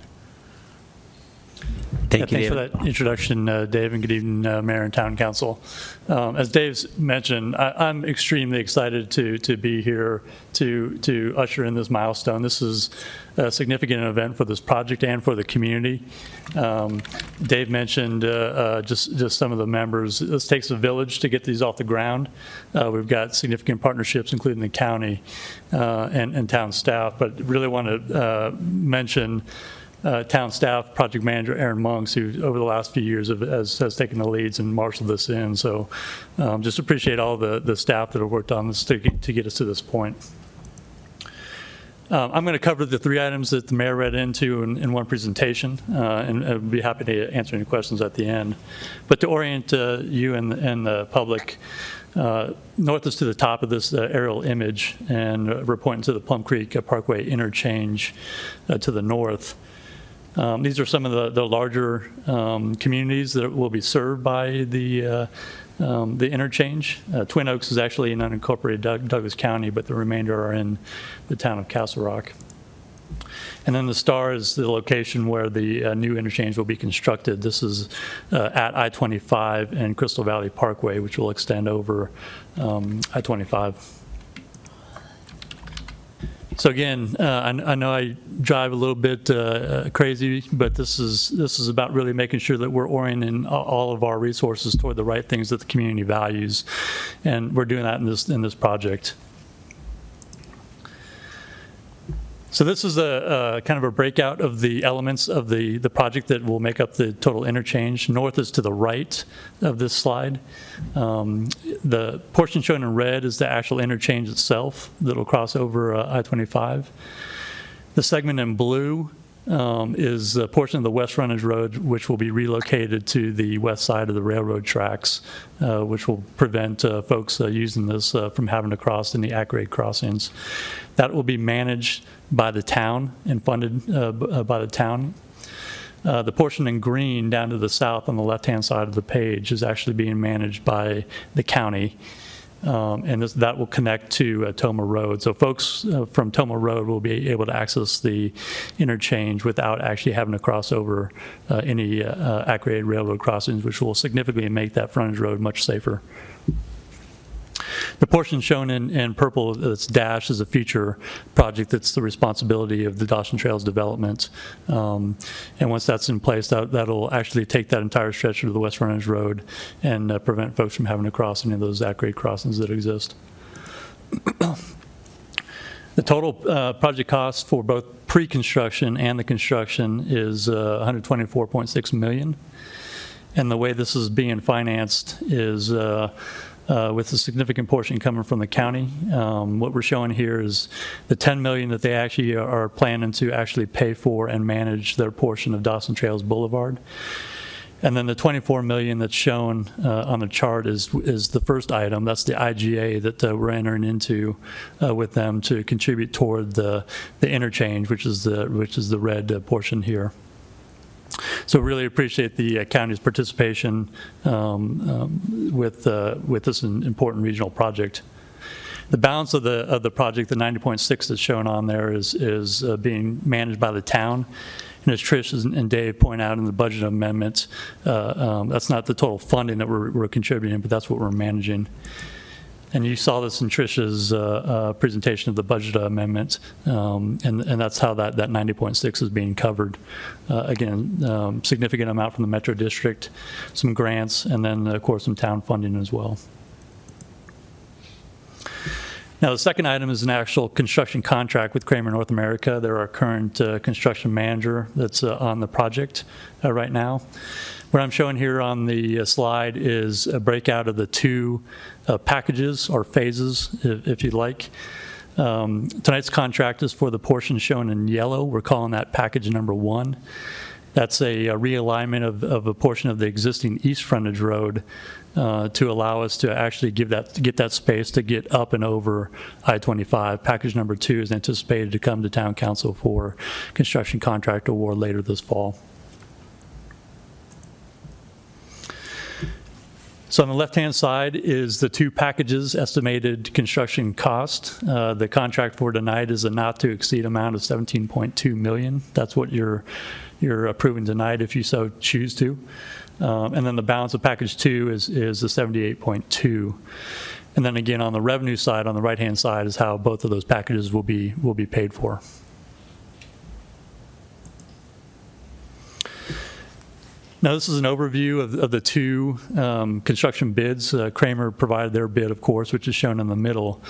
Thank Yeah, you, Thanks for that introduction, uh, Dave, and good evening, uh, Mayor and Town Council. Um, As Dave's mentioned, I- I'm extremely excited to to be here to to usher in this milestone. This is a significant event for this project and for the community. Um, Dave mentioned uh, uh, just just some of the members. This takes a village to get these off the ground. Uh, We've got significant partnerships, including the county uh, and and town staff, but really want to mention uh, town staff, project manager Aaron Monks, who over the last few years have, has, has taken the leads and marshaled this in. So um, just appreciate all the, the staff that have worked on this to get, to get us to this point. Um, I'm going to cover the three items that the mayor read into in, in one presentation, uh, and I'd be happy to answer any questions at the end. But to orient uh, you and, and the public, uh, north is to the top of this uh, aerial image, and we're pointing to the Plum Creek Parkway interchange uh, to the north. Um, These are some of the, the larger um, communities that will be served by the, uh, um, the interchange. Uh, Twin Oaks is actually in unincorporated Doug- Douglas County, but the remainder are in the town of Castle Rock. And then the star is the location where the uh, new interchange will be constructed. This is uh, at I-25 and Crystal Valley Parkway, which will extend over um, I-25. So again, uh, I I know I drive a little bit uh, uh, crazy, but this is, this is about really making sure that we're orienting all of our resources toward the right things that the community values. And we're doing that in this, in this project. So this is a, a kind of a breakout of the elements of the, the project that will make up the total interchange. North is to the right of this slide. Um, The portion shown in red is the actual interchange itself that'll cross over uh, I-25. The segment in blue um, is a portion of the west frontage road which will be relocated to the west side of the railroad tracks, uh, which will prevent uh, folks uh, using this uh, from having to cross any at-grade crossings. That will be managed by the town and funded uh, by the town. Uh, The portion in green down to the south on the left-hand side of the page is actually being managed by the county. Um, And this- that will connect to uh, Tomah Road. So folks uh, from Tomah Road will be able to access the interchange without actually having to cross over uh, any uh, uh, railroad crossings, which will significantly make that frontage road much safer. The portion shown in, in purple that's dashed is a future project that's the responsibility of the Dawson Trails Development. Um, And once that's in place, that, that'll actually take that entire stretch of the West Frontage Road and uh, prevent folks from having to cross any of those at-grade crossings that exist. The total uh, project cost for both pre-construction and the construction is uh, 124.6 million. And the way this is being financed is uh, uh, with a significant portion coming from the county. Um, What we're showing here is the 10 million that they actually are planning to actually pay for and manage their portion of Dawson Trails Boulevard. And then the 24 million that's shown uh, on the chart is, is the first item. That's the IGA that uh, we're entering into uh, with them to contribute toward the, the interchange, which is the, which is the red uh, portion here. So really appreciate the uh, county's participation um, um, with, uh, with this important regional project. The balance of the, of the project, the 90.6 that's shown on there is, is uh, being managed by the town. And as Trish and- Dave point out in the budget amendments, uh, um, that's not the total funding that we're, we're contributing, but that's what we're managing. And you saw this in Trisha's uh, uh, presentation of the budget amendment, um, and, and that's how that, that 90.6 is being covered. Uh, Again, um, significant amount from the Metro District, some grants, and then, of course, some town funding as well. Now, the second item is an actual construction contract with Kraemer North America. They're our current uh, construction manager that's uh, on the project uh, right now. What I'm showing here on the uh, slide is a breakout of the two uh, packages or phases, if if you'd like. Um, Tonight's contract is for the portion shown in yellow. We're calling that package number one. That's a uh, realignment of, of a portion of the existing east frontage road uh, to allow us to actually give that, get that space to get up and over I-25. Package number two is anticipated to come to town council for construction contract award later this fall. So on the left-hand side is the two packages estimated construction cost. Uh, The contract for tonight is a not-to-exceed amount of 17.2 million. That's what you're, you're approving tonight if you so choose to. Um, And then the balance of package two is, is the 78.2. And then again, on the revenue side, on the right-hand side is how both of those packages will be, will be paid for. Now, this is an overview of, of the two um, construction bids. Uh, Kraemer provided their bid, of course, which is shown in the middle.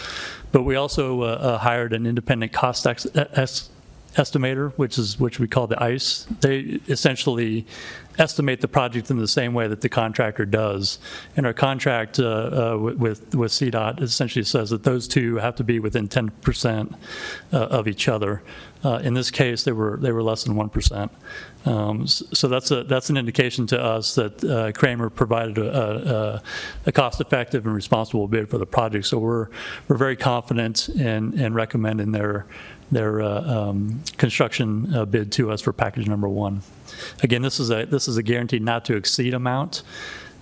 But we also uh, uh, hired an independent cost ex- es- estimator, which is which we call the ICE. They essentially estimate the project in the same way that the contractor does. And our contract uh, uh, with with CDOT essentially says that those two have to be within 10% uh, of each other. Uh, in this case, they were they were less than one percent. Um, so that's a that's an indication to us that uh, Kraemer provided a, a, a cost-effective and responsible bid for the project. So we're we're very confident in in recommending their their uh, um, construction uh, bid to us for package number one. Again, this is a this is a guaranteed not to exceed amount.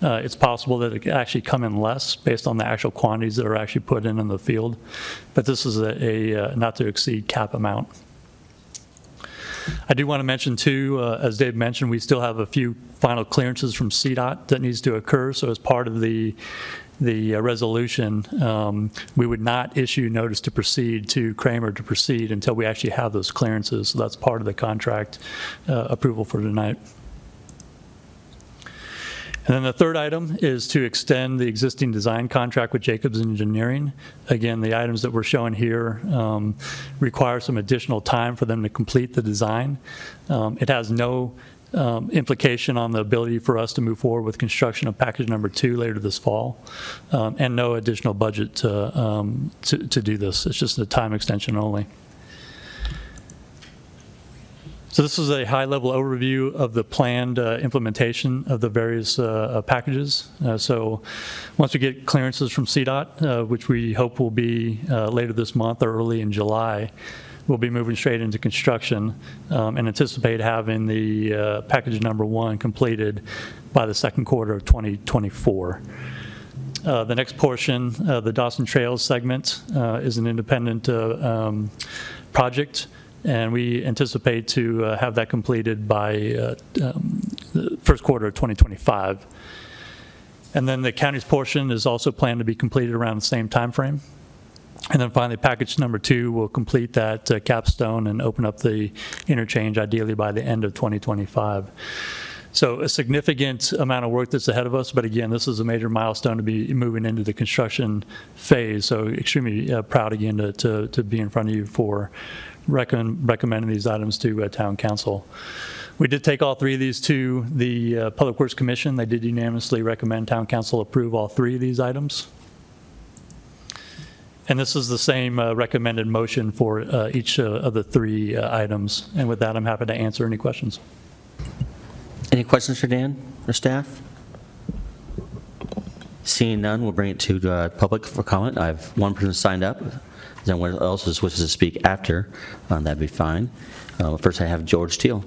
Uh, It's possible that it could actually come in less based on the actual quantities that are actually put in in the field, but this is a, a uh, not to exceed cap amount. I do want to mention too, uh, as Dave mentioned, we still have a few final clearances from CDOT that needs to occur. So as part of the the uh, resolution, um, we would not issue notice to proceed to Kraemer to proceed until we actually have those clearances. So that's part of the contract uh, approval for tonight. And then the third item is to extend the existing design contract with Jacobs Engineering. Again, the items that we're showing here um, require some additional time for them to complete the design. Um, It has no um, implication on the ability for us to move forward with construction of package number two later this fall, um, and no additional budget to, um, to to do this. It's just a time extension only. So this is a high-level overview of the planned uh, implementation of the various uh, uh, packages. Uh, So once we get clearances from CDOT, uh, which we hope will be uh, later this month or early in July, we'll be moving straight into construction um, and anticipate having the package number one completed by the second quarter of 2024. Uh, The next portion, uh, the Dawson Trails segment, uh, is an independent um, project, and we anticipate to uh, have that completed by uh, um, the first quarter of 2025. And then the county's portion is also planned to be completed around the same timeframe. And then finally, package number two will complete that uh, capstone and open up the interchange ideally by the end of 2025. So a significant amount of work that's ahead of us, but again, this is a major milestone to be moving into the construction phase. So extremely uh, proud again to, to, to be in front of you for recommend, recommending these items to uh, town council. We did take all three of these to the uh, Public Works Commission. They did unanimously recommend town council approve all three of these items. And this is the same uh, recommended motion for uh, each uh, of the three uh, items. And with that, I'm happy to answer any questions. Any questions for Dan or staff? Seeing none, we'll bring it to uh, public for comment. I have one person signed up. Anyone else wishes to speak after? Uh, That'd be fine. Uh, First, I have George Teal.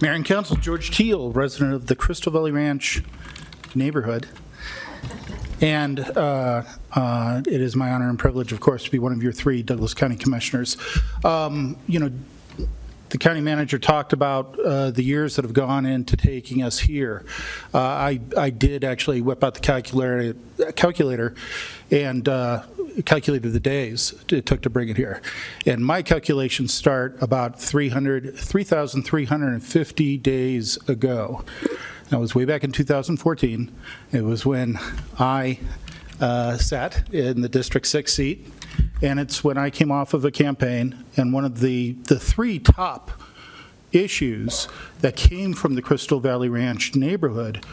Mayor and Council, George Teal, resident of the Crystal Valley Ranch neighborhood. And uh, uh, it is my honor and privilege, of course, to be one of your three Douglas County Commissioners. Um, You know, the county manager talked about uh, the years that have gone into taking us here. Uh, I, I did actually whip out the calculator, calculator and uh, calculated the days it took to bring it here. And my calculations start about 300, 3,350 days ago. That was way back in 2014. It was when I uh, sat in the District 6 seat, and it's when I came off of a campaign, and one of the, the three top issues that came from the Crystal Valley Ranch neighborhood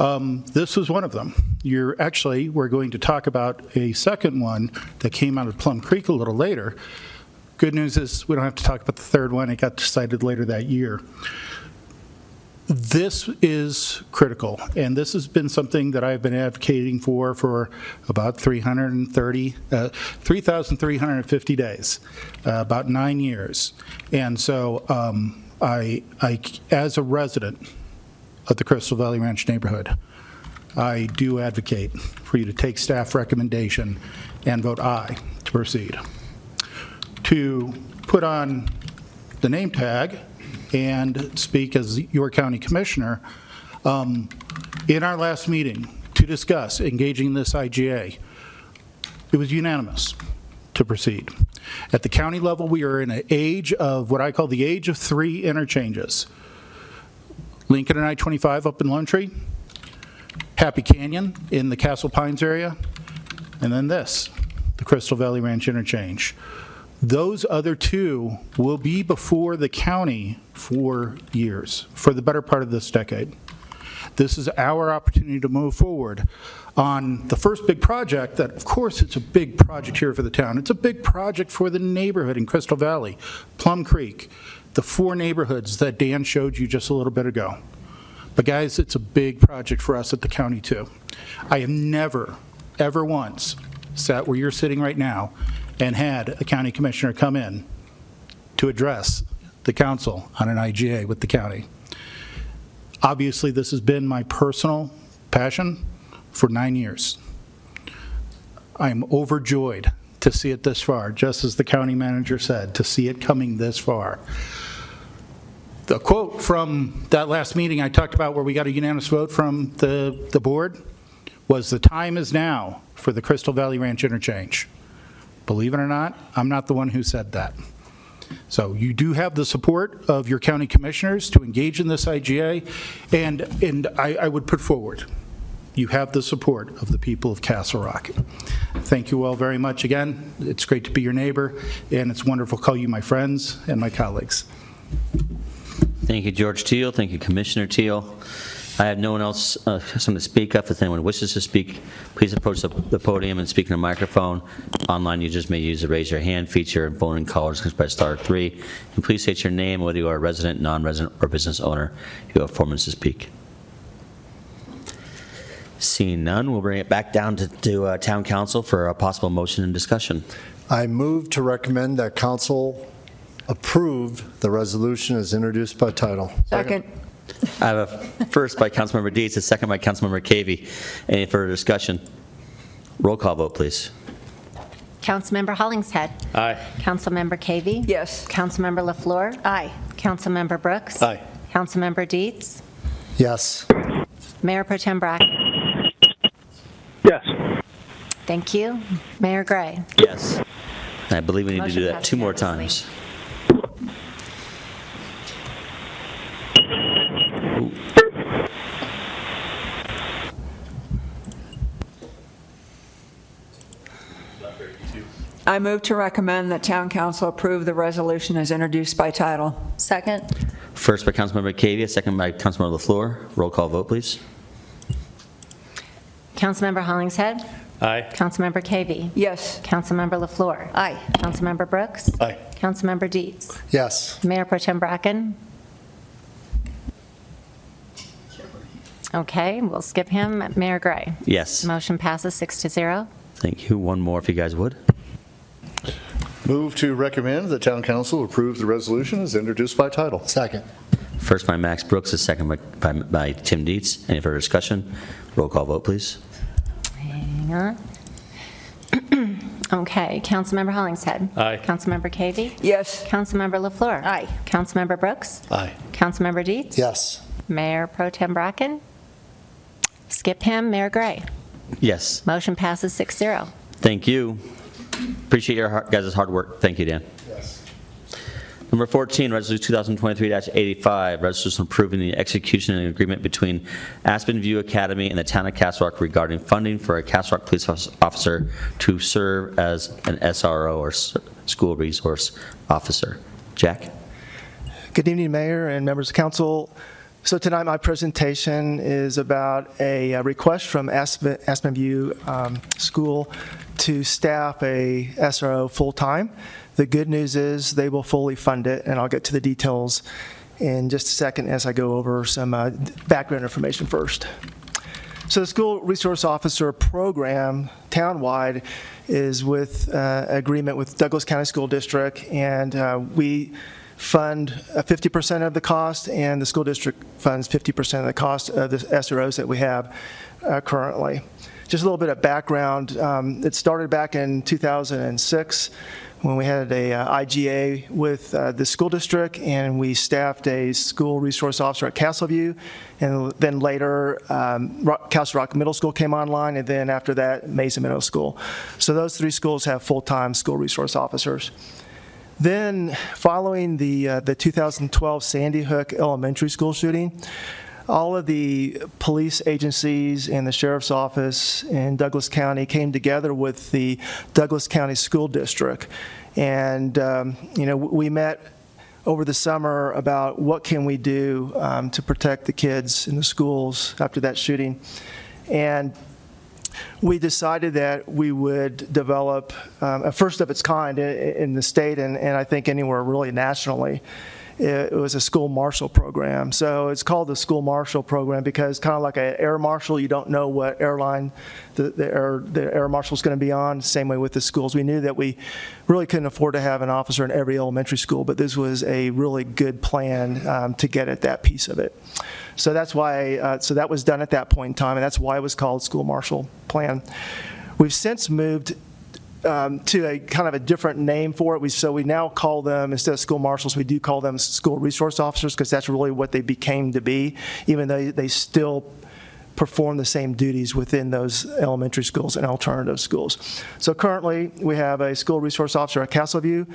Um, This was one of them. You're, actually, we're going to talk about a second one that came out of Plum Creek a little later. Good news is, we don't have to talk about the third one, it got decided later that year. This is critical, and this has been something that I've been advocating for for about 330, uh, 3,350 days, uh, about nine years. And so um, I, I, as a resident of the Crystal Valley Ranch neighborhood, I do advocate for you to take staff recommendation and vote aye to proceed. To put on the name tag and speak as your county commissioner, um, in our last meeting to discuss engaging this IGA, it was unanimous to proceed. At the county level, we are in an age of what I call the age of three interchanges. Lincoln and I-25 up in Lone Tree, Happy Canyon in the Castle Pines area, and then this, the Crystal Valley Ranch interchange. Those other two will be before the county for years, for the better part of this decade. This is our opportunity to move forward on the first big project that, of course, it's a big project here for the town. It's a big project for the neighborhood in Crystal Valley, Plum Creek, the four neighborhoods that Dan showed you just a little bit ago. But guys, it's a big project for us at the county, too. I have never, ever once sat where you're sitting right now and had a county commissioner come in to address the council on an IGA with the county. Obviously, this has been my personal passion for nine years. I am overjoyed to see it this far, just as the county manager said, to see it coming this far. The quote from that last meeting I talked about where we got a unanimous vote from the, the board was, "The time is now for the Crystal Valley Ranch interchange." Believe it or not, I'm not the one who said that. So you do have the support of your county commissioners to engage in this IGA, and, and I, I would put forward, you have the support of the people of Castle Rock. Thank you all very much again. It's great to be your neighbor, and it's wonderful to call you my friends and my colleagues. Thank you, George Teal. Thank you, Commissioner Teal. I have no one else, uh, something to speak up. If anyone wishes to speak, please approach the the podium and speak in a microphone. Online users may use the raise your hand feature, and phone and callers can press star three. And please state your name, whether you are a resident, non-resident, or business owner. You have four minutes to speak. Seeing none, we'll bring it back down to, to uh, Town Council for a possible motion and discussion. I move to recommend that council approve the resolution as introduced by title. Second. I have a first by Councilmember Dietz, a second by Councilmember Cavey. Any further discussion? Roll call vote, please. Councilmember Hollingshead. Aye. Councilmember Cavey. Yes. Councilmember LaFleur. Aye. Councilmember Brooks. Aye. Councilmember Dietz. Yes. Mayor Pro Tem Bracken. Yes. Thank you. Mayor Gray. Yes. I believe we need to Motion do that passed two more unanimously. Times. I move to recommend that town council approve the resolution as introduced by title. Second. First by Councilmember Cavey, a second by Councilmember LaFleur. Roll call vote, please. Councilmember Hollingshead. Aye. Councilmember Cavey. Yes. Councilmember LaFleur. Aye. Councilmember Brooks. Aye. Councilmember Dietz. Yes. Mayor Pro Tem Bracken. Okay, we'll skip him. Mayor Gray. Yes. Motion passes six to zero. Thank you. One more if you guys would. Move to recommend that town council approve the resolution as introduced by title. Second. First by Max Brooks, a second by, by, by Tim Dietz. Any further discussion? Roll call vote, please. Hang on. Okay, Councilmember Hollingshead. Aye. Councilmember Cavey. Yes. Councilmember LaFleur. Aye. Councilmember Brooks. Aye. Councilmember Dietz. Yes. Mayor Pro Tem Bracken. Skip him. Mayor Gray. Yes. Motion passes six zero. Thank you. Appreciate your har- guys' hard work. Thank you, Dan. Yes. Number 14, Resolution 2023-85, resolution approving the execution and agreement between Aspen View Academy and the Town of Castle Rock regarding funding for a Castle Rock police officer to serve as an SRO or school resource officer. Jack? Good evening, Mayor and members of council. So tonight, my presentation is about a uh, request from Aspen, Aspen View um, School to staff a SRO full-time. The good news is they will fully fund it, and I'll get to the details in just a second as I go over some uh, background information first. So the school resource officer program townwide is with uh, agreement with Douglas County School District, and uh, we fund uh, 50% of the cost, and the school district funds 50% of the cost of the SROs that we have uh, currently. Just a little bit of background. Um, it started back in 2006 when we had a uh, IGA with uh, the school district, and we staffed a school resource officer at Castleview, and then later um, Rock, Castle Rock Middle School came online, and then after that Mesa Middle School. So those three schools have full-time school resource officers. Then, following the uh, the 2012 Sandy Hook Elementary School shooting, all of the police agencies and the sheriff's office in Douglas County came together with the Douglas County School District, and um, you know we met over the summer about what can we do um, to protect the kids in the schools after that shooting, and we decided that we would develop um, a first of its kind in, in the state and, and I think anywhere really nationally. It was a school marshal program. So it's called the school marshal program because kind of like an air marshal, you don't know what airline the, the air, the air marshal is going to be on. Same way with the schools. We knew that we really couldn't afford to have an officer in every elementary school, but this was a really good plan um, to get at that piece of it. So that's why, uh, so that was done at that point in time, and that's why it was called school marshal plan. We've since moved um, to a kind of a different name for it. We, so we now call them, instead of school marshals, we do call them school resource officers because that's really what they became to be, even though they still perform the same duties within those elementary schools and alternative schools. So currently, we have a school resource officer at Castleview,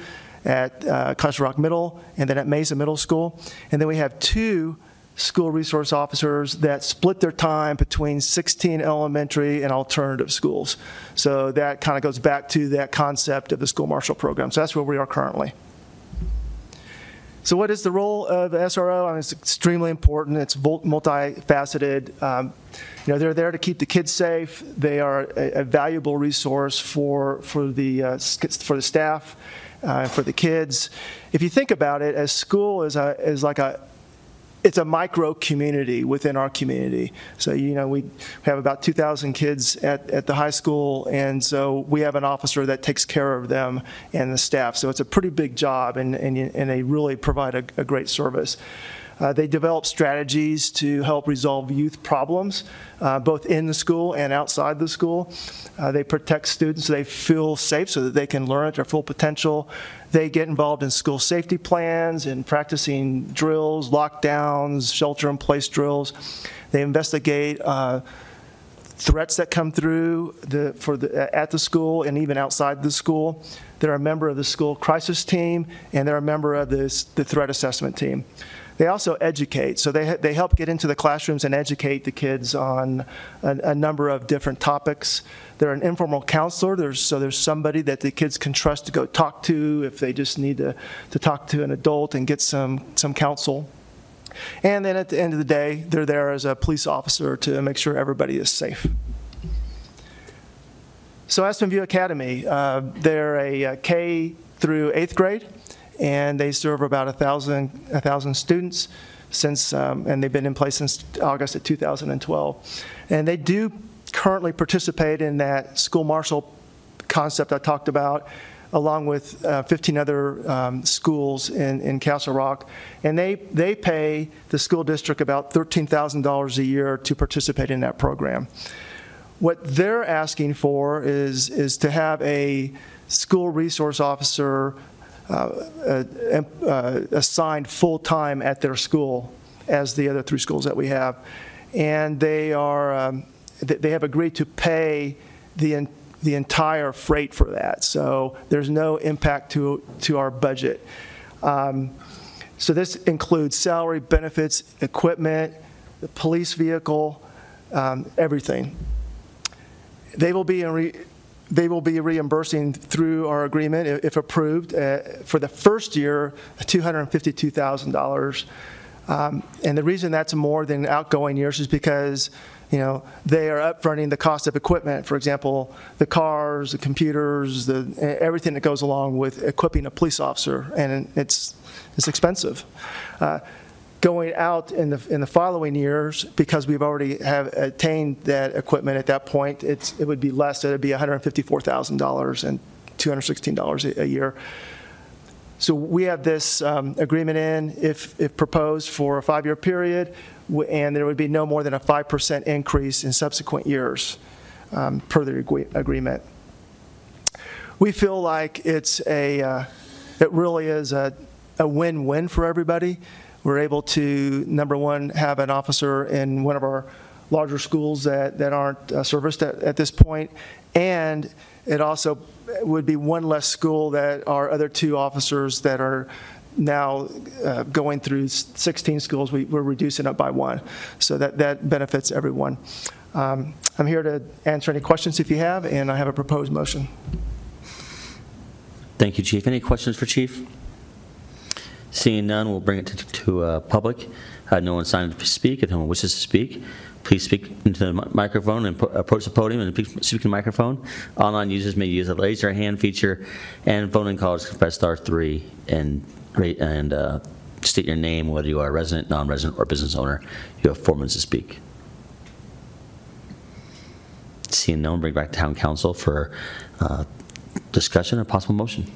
at uh, Rock Middle, and then at Mesa Middle School. And then we have two school resource officers that split their time between 16 elementary and alternative schools. So that kind of goes back to that concept of the school marshal program. So that's where we are currently. So what is the role of the SRO? I mean, it's extremely important. It's multifaceted. Um, you know, they're there to keep the kids safe. They are a, a valuable resource for for the uh, for the staff, uh, for the kids. If you think about it, as school is a is like a it's a micro community within our community. So, you know, we have about 2,000 kids at, at the high school, and so we have an officer that takes care of them and the staff. So it's a pretty big job, and, and, and they really provide a, a great service. Uh, they develop strategies to help resolve youth problems, uh, both in the school and outside the school. Uh, they protect students so they feel safe so that they can learn at their full potential. They get involved in school safety plans and practicing drills, lockdowns, shelter in place drills. They investigate uh, threats that come through the, for the, at the school and even outside the school. They're a member of the school crisis team and they're a member of this, the threat assessment team. They also educate, so they, they help get into the classrooms and educate the kids on a, a number of different topics. They're an informal counselor, there's, so there's somebody that the kids can trust to go talk to if they just need to, to talk to an adult and get some, some counsel. And then at the end of the day, they're there as a police officer to make sure everybody is safe. So Aspen View Academy, uh, they're a, a K through eighth grade and they serve about a thousand, a thousand students since, um, and they've been in place since August of 2012. And they do currently participate in that school marshal concept I talked about, along with uh, 15 other um, schools in, in Castle Rock. And they, they pay the school district about $13,000 a year to participate in that program. What they're asking for is, is to have a school resource officer assigned full-time at their school as the other three schools that we have. And they are, um, they have agreed to pay the, the entire freight for that. So there's no impact to, to our budget. Um, so this includes salary, benefits, equipment, the police vehicle, um, everything. They will be in they will be reimbursing through our agreement, if approved, uh, for the first year, $252,000 Um, And the reason that's more than outgoing years is because, you know, they are upfronting the cost of equipment, for example, the cars, the computers, the, everything that goes along with equipping a police officer, and it's, it's expensive. Uh, Going out in the, in the following years, because we've already have attained that equipment at that point, it's, it would be less, it'd be $154,000 and $216 a- a year. So we have this um, agreement in, if, if proposed, for a five-year period, and there would be no more than a 5% increase in subsequent years um, per the agree- agreement. We feel like it's a, uh, it really is a, a win-win for everybody. We're able to, number one, have an officer in one of our larger schools that, that aren't uh, serviced at, at this point, and it also would be one less school that our other two officers that are now uh, going through 16 schools, we, we're reducing it by one. So that, that benefits everyone. Um, I'm here to answer any questions if you have, and I have a proposed motion. Thank you, Chief. Any questions for Chief? Seeing none, we'll bring it to, to uh, public. Uh, No one signed up to speak. If anyone wishes to speak, please speak into the mi- microphone and approach the podium and speak speak in the microphone. Online users may use the your hand feature, and phone-in callers can press star three and rate, and uh, state your name, whether you are a resident, non-resident, or business owner. You have four minutes to speak. Seeing no one, bring back to town council for uh, discussion or possible motion.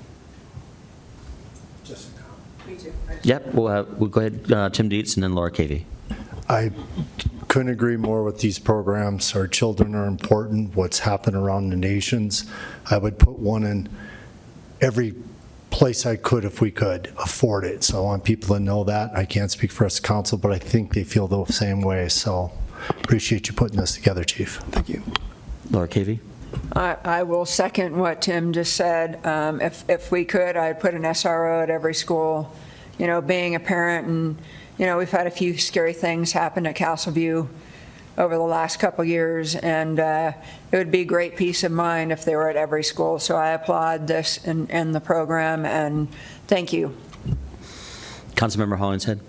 Yep, we'll have, we'll go ahead, uh, Tim Dietz and then Laura Cavey. I couldn't agree more with these programs. Our children are important, what's happened around the nations. I would put one in every place I could if we could afford it. So I want people to know that. I can't speak for us council, but I think they feel the same way. So appreciate you putting this together, chief. Thank you. Laura Cavey? I, I will second what Tim just said. Um, If, if we could, I'd put an SRO at every school. You know, being a parent and, you know, we've had a few scary things happen at Castleview over the last couple years, and uh, it would be great peace of mind if they were at every school. So I applaud this and, and the program, and thank you. Councilmember Hollingshead?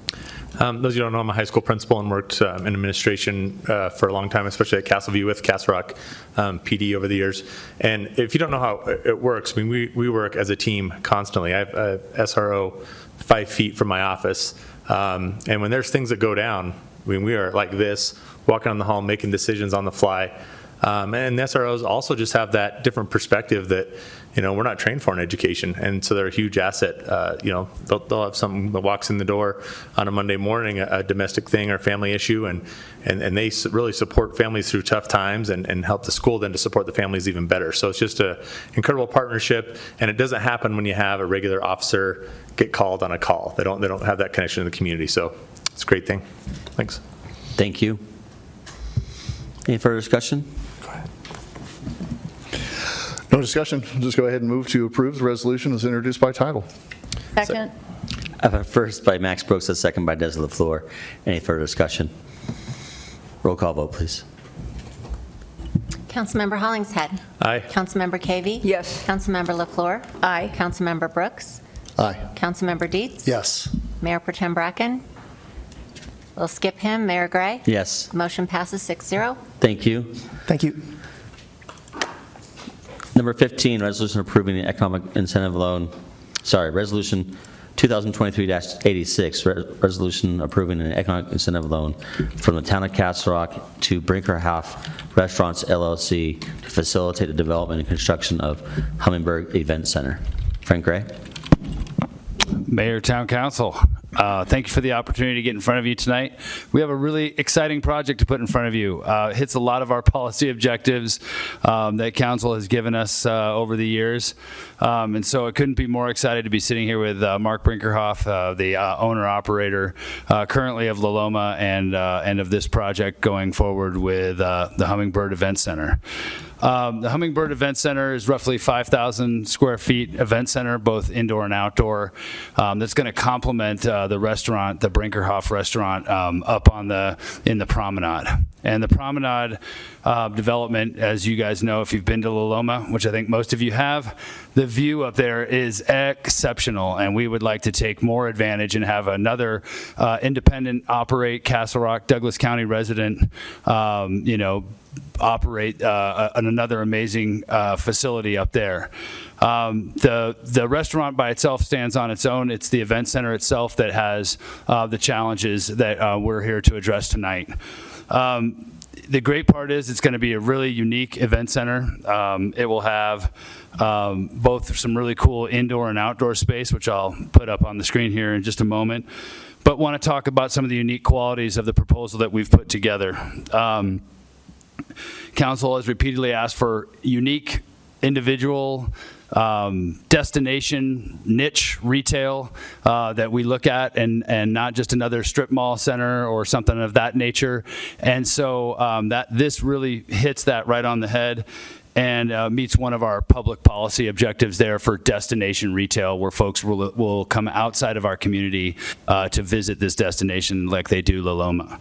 Um, Those of you who don't know, I'm a high school principal and worked um, in administration uh, for a long time, especially at Castleview with Castle Rock um, PD over the years. And if you don't know how it it works, I mean, we, we work as a team constantly. I have a SRO five feet from my office. Um, And when there's things that go down, I mean, we are like this, walking on the hall, making decisions on the fly. Um, And the SROs also just have that different perspective that, you know, we're not trained for an education. And so they're a huge asset. Uh, You know, they'll, they'll have someone that walks in the door on a Monday morning, a a domestic thing or family issue, and, and, and they really support families through tough times and, and help the school then to support the families even better. So it's just an incredible partnership, and it doesn't happen when you have a regular officer get called on a call. They don't, they don't have that connection in the community. So it's a great thing. Thanks. Thank you. Any further discussion? No discussion. I'll just go ahead and move to approve the resolution as introduced by title. Second. I have a first by Max Brooks, a second by Des LaFleur. Any further discussion? Roll call vote, please. Councilmember Hollingshead. Aye. Councilmember Cavey. Yes. Councilmember LaFleur. Aye. Councilmember Brooks. Aye. Councilmember Dietz. Yes. Mayor Pro Tem Bracken. We'll skip him. Mayor Gray. Yes. Motion passes 6-0. Thank you. Thank you. Number 15, resolution approving the economic incentive loan, sorry, resolution 2023-86, re- resolution approving an economic incentive loan from the town of Castle Rock to Brinkerhoff Restaurants LLC to facilitate the development and construction of Hummingbird Event Center. Frank Gray? Mayor, Town Council, uh, thank you for the opportunity to get in front of you tonight. We have a really exciting project to put in front of you. Uh, hits a lot of our policy objectives um, that council has given us uh, over the years. Um, and so I couldn't be more excited to be sitting here with uh, Mark Brinkerhoff, uh, the uh, owner operator currently of La Loma and, and of this project going forward with the Hummingbird Event Center. Um, the Hummingbird Event Center is roughly 5,000 square feet event center, both indoor and outdoor. Um, that's going to complement uh, the restaurant, the Brinkerhoff restaurant, um, up on the in the promenade. And the promenade uh, development, as you guys know, if you've been to La Loma, which I think most of you have, the view up there is exceptional. And we would like to take more advantage and have another uh, independent operate Castle Rock, Douglas County resident, um, you know, operate uh, an- another amazing uh, facility up there. Um, the the restaurant by itself stands on its own. It's the event center itself that has uh, the challenges that uh, we're here to address tonight. Um, the great part is it's going to be a really unique event center. Um, it will have um, both some really cool indoor and outdoor space, which I'll put up on the screen here in just a moment. But want to talk about some of the unique qualities of the proposal that we've put together. Um, Council has repeatedly asked for unique, individual, um, destination, niche retail uh, that we look at, and and not just another strip mall center or something of that nature. And so um, that this really hits that right on the head. And uh, meets one of our public policy objectives there for destination retail, where folks will, will come outside of our community uh, to visit this destination like they do La Loma.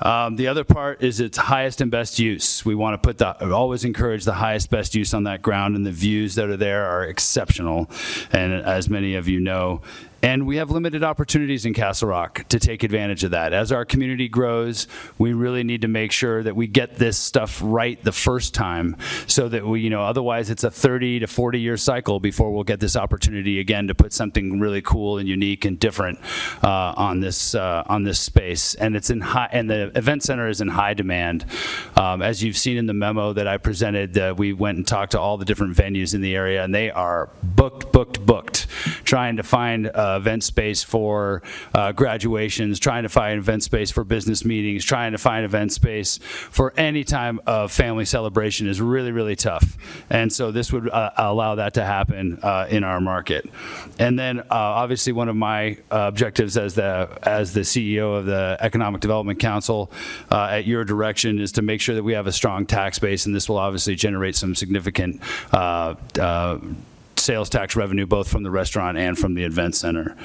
Um, the other part is its highest and best use. We want to put the, always encourage the highest best use on that ground, and the views that are there are exceptional. And as many of you know, and we have limited opportunities in Castle Rock to take advantage of that. As our community grows, we really need to make sure that we get this stuff right the first time so that we, you know, otherwise it's a 30 to 40 year cycle before we'll get this opportunity again to put something really cool and unique and different uh, on this uh, on this space. And it's in high, and the event center is in high demand. Um, as you've seen in the memo that I presented, uh, we went and talked to all the different venues in the area, and they are booked, booked, booked, trying to find uh, event space for uh, graduations, trying to find event space for business meetings, trying to find event space for any time of family celebration is really, really tough. And so this would uh, allow that to happen uh, in our market. And then uh, obviously one of my uh, objectives as the as the CEO of the Economic Development Council at your direction is to make sure that we have a strong tax base, and this will obviously generate some significant sales tax revenue, both from the restaurant and from the event center.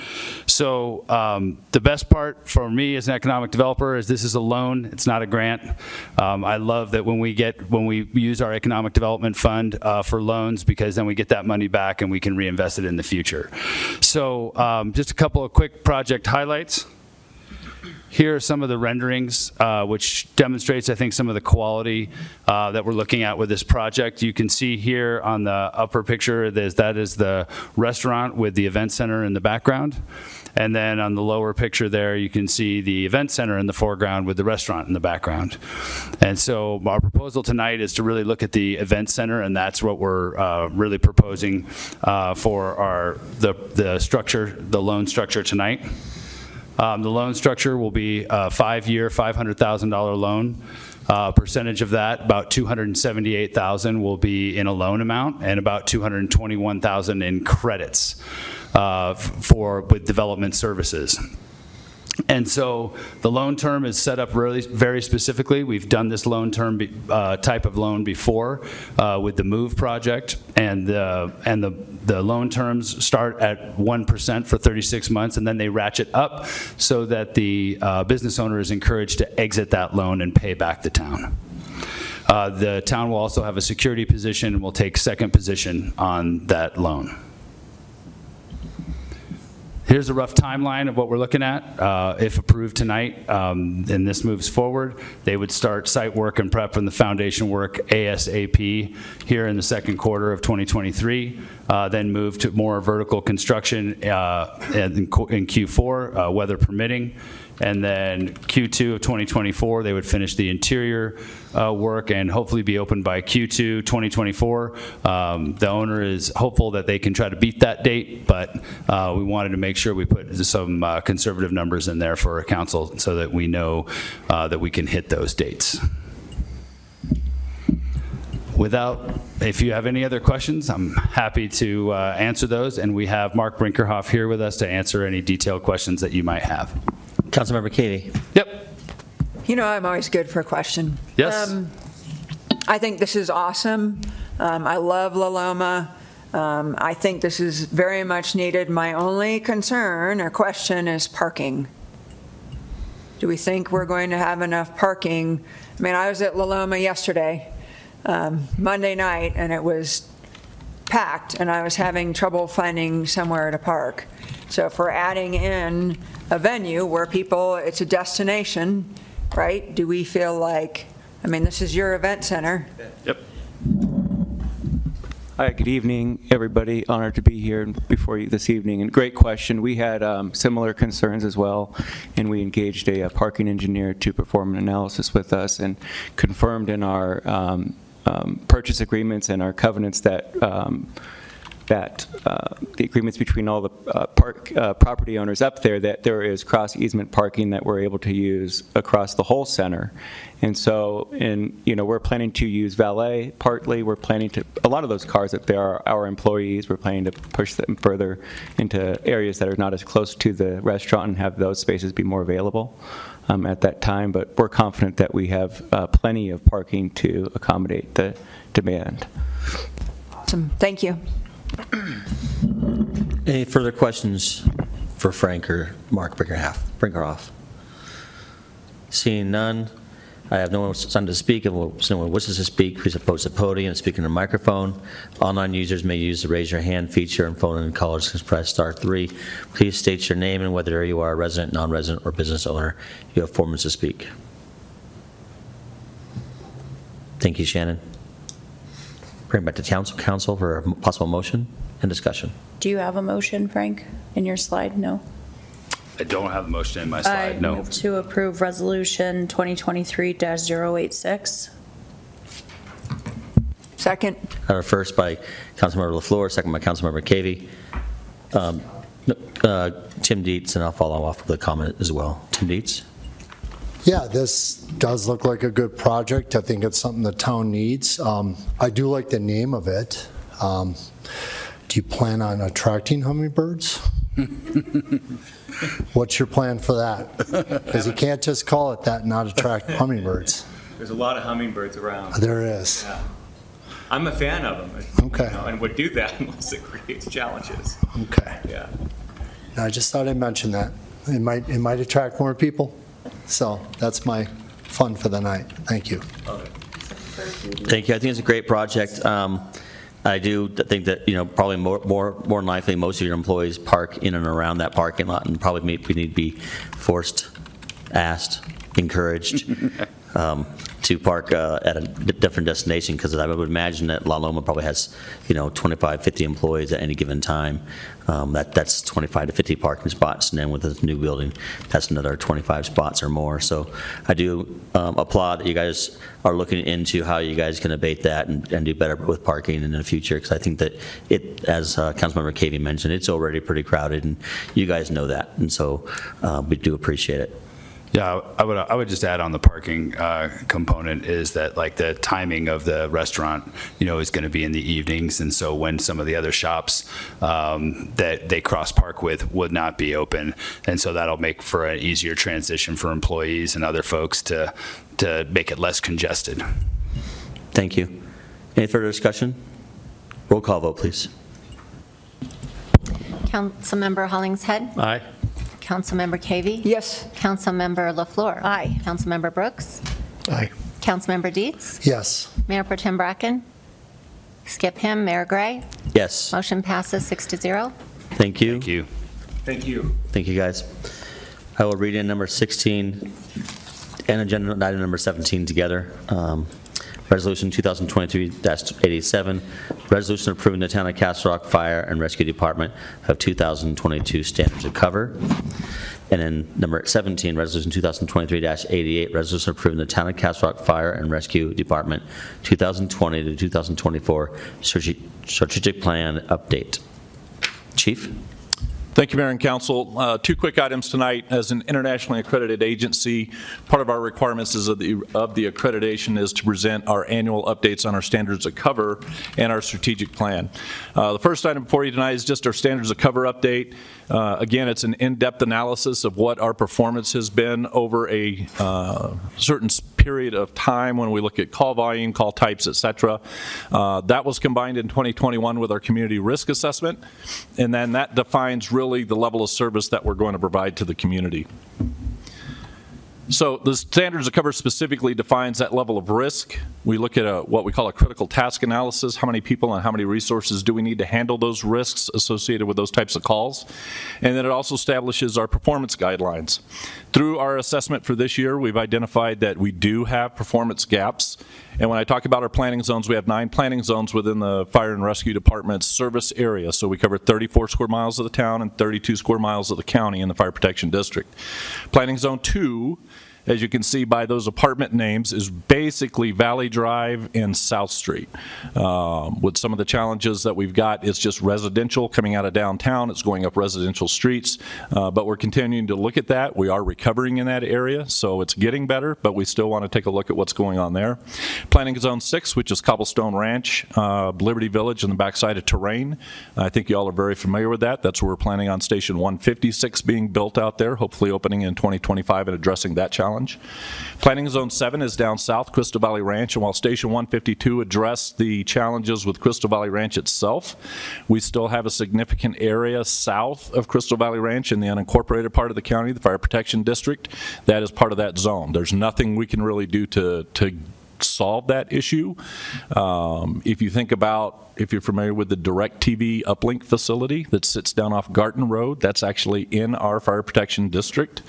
So um, the best part for me as an economic developer is this is a loan, it's not a grant. Um, I love that when we get, when we use our economic development fund uh, for loans, because then we get that money back and we can reinvest it in the future. So um, just a couple of quick project highlights. Here are some of the renderings, uh, which demonstrates, I think, some of the quality uh, that we're looking at with this project. You can see here on the upper picture, that is the restaurant with the event center in the background. And then on the lower picture there, you can see the event center in the foreground with the restaurant in the background. And so our proposal tonight is to really look at the event center, and that's what we're uh, really proposing uh, for our, the, the structure, the loan structure tonight. Um, The loan structure will be a five-year, $500,000 loan. Uh, Percentage of that, about 278,000 will be in a loan amount, and about 221,000 in credits uh, for, with development services. And so the loan term is set up really very specifically. We've done this loan term be- uh, type of loan before uh, with the MOVE project, and the and the the loan terms start at one percent for 36 months, and then they ratchet up so that the uh, business owner is encouraged to exit that loan and pay back the town. Uh, the town will also have a security position and will take second position on that loan. Here's a rough timeline of what we're looking at. Uh, If approved tonight, um, and this moves forward, they would start site work and prep and the foundation work ASAP here in the second quarter of 2023, uh, then move to more vertical construction uh, in in Q4, uh, weather permitting. And then Q2 of 2024, they would finish the interior uh, work and hopefully be open by Q2 2024. Um, The owner is hopeful that they can try to beat that date, but uh, we wanted to make sure we put some uh, conservative numbers in there for a council so that we know uh, that we can hit those dates. Without, if you have any other questions, I'm happy to uh, answer those, and we have Mark Brinkerhoff here with us to answer any detailed questions that you might have. Councilmember Cavey. Yep. You know, I'm always good for a question. Yes. Um, I think this is awesome. Um, I love La Loma. Um, I think this is very much needed. My only concern or question is parking. Do we think we're going to have enough parking? I mean, I was at La Loma yesterday, um, Monday night, and it was packed, and I was having trouble finding somewhere to park. So if we're adding in a venue where people, it's a destination, right? Do we feel like, I mean, this is your event center. Yep. Hi, good evening, everybody. Honored to be here before you this evening. And great question. We had um, similar concerns as well, and we engaged a, uh parking engineer to perform an analysis with us and confirmed in our um, um, purchase agreements and our covenants that um, that uh, the agreements between all the uh, park, uh, property owners up there, that there is cross easement parking that we're able to use across the whole center. And so, in, you know, we're planning to use valet partly, we're planning to, a lot of those cars that there are our employees, we're planning to push them further into areas that are not as close to the restaurant and have those spaces be more available um, at that time. But we're confident that we have uh, plenty of parking to accommodate the demand. Awesome, thank you. Any further questions for Frank or Mark Brinkerhoff? Brinkerhoff? Seeing none, I have no one signed to speak. If someone wishes to speak, please approach the podium and speak in the microphone. Online users may use the raise your hand feature and phone in callers can press star three. Please state your name and whether you are a resident, non-resident, or business owner. You have four minutes to speak. Thank you, Shannon. Bring it back to council, council for a possible motion and discussion. Do you have a motion, Frank, in your slide? No? I don't have a motion in my I slide, no. move to approve Resolution 2023-086. Second. Uh, First by Councilmember LaFleur, second by Councilmember Cavey. Um, no, uh, Tim Dietz, and I'll follow off with a comment as well. Tim Dietz? Yeah, this does look like a good project. I think it's something the town needs. Um, I do like the name of it. Um, Do you plan on attracting hummingbirds? What's your plan for that? Because you can't just call it that and not attract hummingbirds. There's a lot of hummingbirds around. There is. Yeah. I'm a fan of them. Okay. you know, And would do that unless it creates challenges. Okay. Yeah. I just thought I'd mention that. It might, it might attract more people. So that's my fun for the night. Thank you. Thank you. I think it's a great project. Um, I do think that, you know, probably more, more, more than likely, most of your employees park in and around that parking lot, and probably may- we need to be forced, asked, encouraged um, to park uh, at a different destination, because I would imagine that La Loma probably has, you know, 25, 50 employees at any given time. Um, That, that's 25 to 50 parking spots, and then with this new building, that's another 25 spots or more. So I do um, applaud that you guys are looking into how you guys can abate that and, and do better with parking in the future, because I think that it, as uh, Councilmember Cavey mentioned, it's already pretty crowded, and you guys know that, and so uh, we do appreciate it. Yeah, I would, I would just add on the parking uh, component is that like the timing of the restaurant, you know, is going to be in the evenings. And so when some of the other shops um, that they cross park with would not be open. And so that'll make for an easier transition for employees and other folks to, to make it less congested. Thank you. Any further discussion? Roll call vote, please. Councilmember Hollingshead? Aye. Councilmember Cavey? Yes. Councilmember LaFleur? Aye. Councilmember Brooks? Aye. Councilmember Dietz? Yes. Mayor Pro Tem Bracken? Skip him. Mayor Gray? Yes. Motion passes six to zero. Thank you. Thank you. Thank you. Thank you, guys. I will read in number 16 and agenda item number 17 together. Um, Resolution 2023-87, resolution approving the Town of Castle Rock Fire and Rescue Department of 2022 standards of cover. And then number 17, resolution 2023-88, resolution approving the Town of Castle Rock Fire and Rescue Department 2020 to 2024 strategic plan update. Chief? Thank you, Mayor and Council. Uh, Two quick items tonight. As an internationally accredited agency, part of our requirements is of the of the accreditation is to present our annual updates on our standards of cover and our strategic plan. Uh, The first item before you tonight is just our standards of cover update. Uh, Again, it's an in-depth analysis of what our performance has been over a uh, certain period of time when we look at call volume, call types, et cetera. Uh, That was combined in 2021 with our community risk assessment, and then that defines really the level of service that we're going to provide to the community. So the standards of cover specifically defines that level of risk. We look at a, what we call a critical task analysis. How many people and how many resources do we need to handle those risks associated with those types of calls? And then it also establishes our performance guidelines. Through our assessment for this year, we've identified that we do have performance gaps. And when I talk about our planning zones, we have nine planning zones within the Fire and Rescue Department's service area. So we cover 34 square miles of the town and 32 square miles of the county in the Fire Protection District. Planning Zone 2 as you can see by those apartment names, is basically Valley Drive and South Street. Um, With some of the challenges that we've got, it's just residential coming out of downtown, it's going up residential streets, uh, but we're continuing to look at that. We are recovering in that area, so it's getting better, but we still want to take a look at what's going on there. Planning Zone 6, which is Cobblestone Ranch, uh, Liberty Village, and the backside of Terrain. I think you all are very familiar with that. That's where we're planning on Station 156 being built out there, hopefully opening in 2025 and addressing that challenge. Planning Zone 7 is down south, Crystal Valley Ranch, and while Station 152 addressed the challenges with Crystal Valley Ranch itself, we still have a significant area south of Crystal Valley Ranch in the unincorporated part of the county, the Fire Protection District, that is part of that zone. There's nothing we can really do to, to solve that issue. Um, If you think about, if you're familiar with the DirecTV uplink facility that sits down off Garton Road, that's actually in our fire protection district.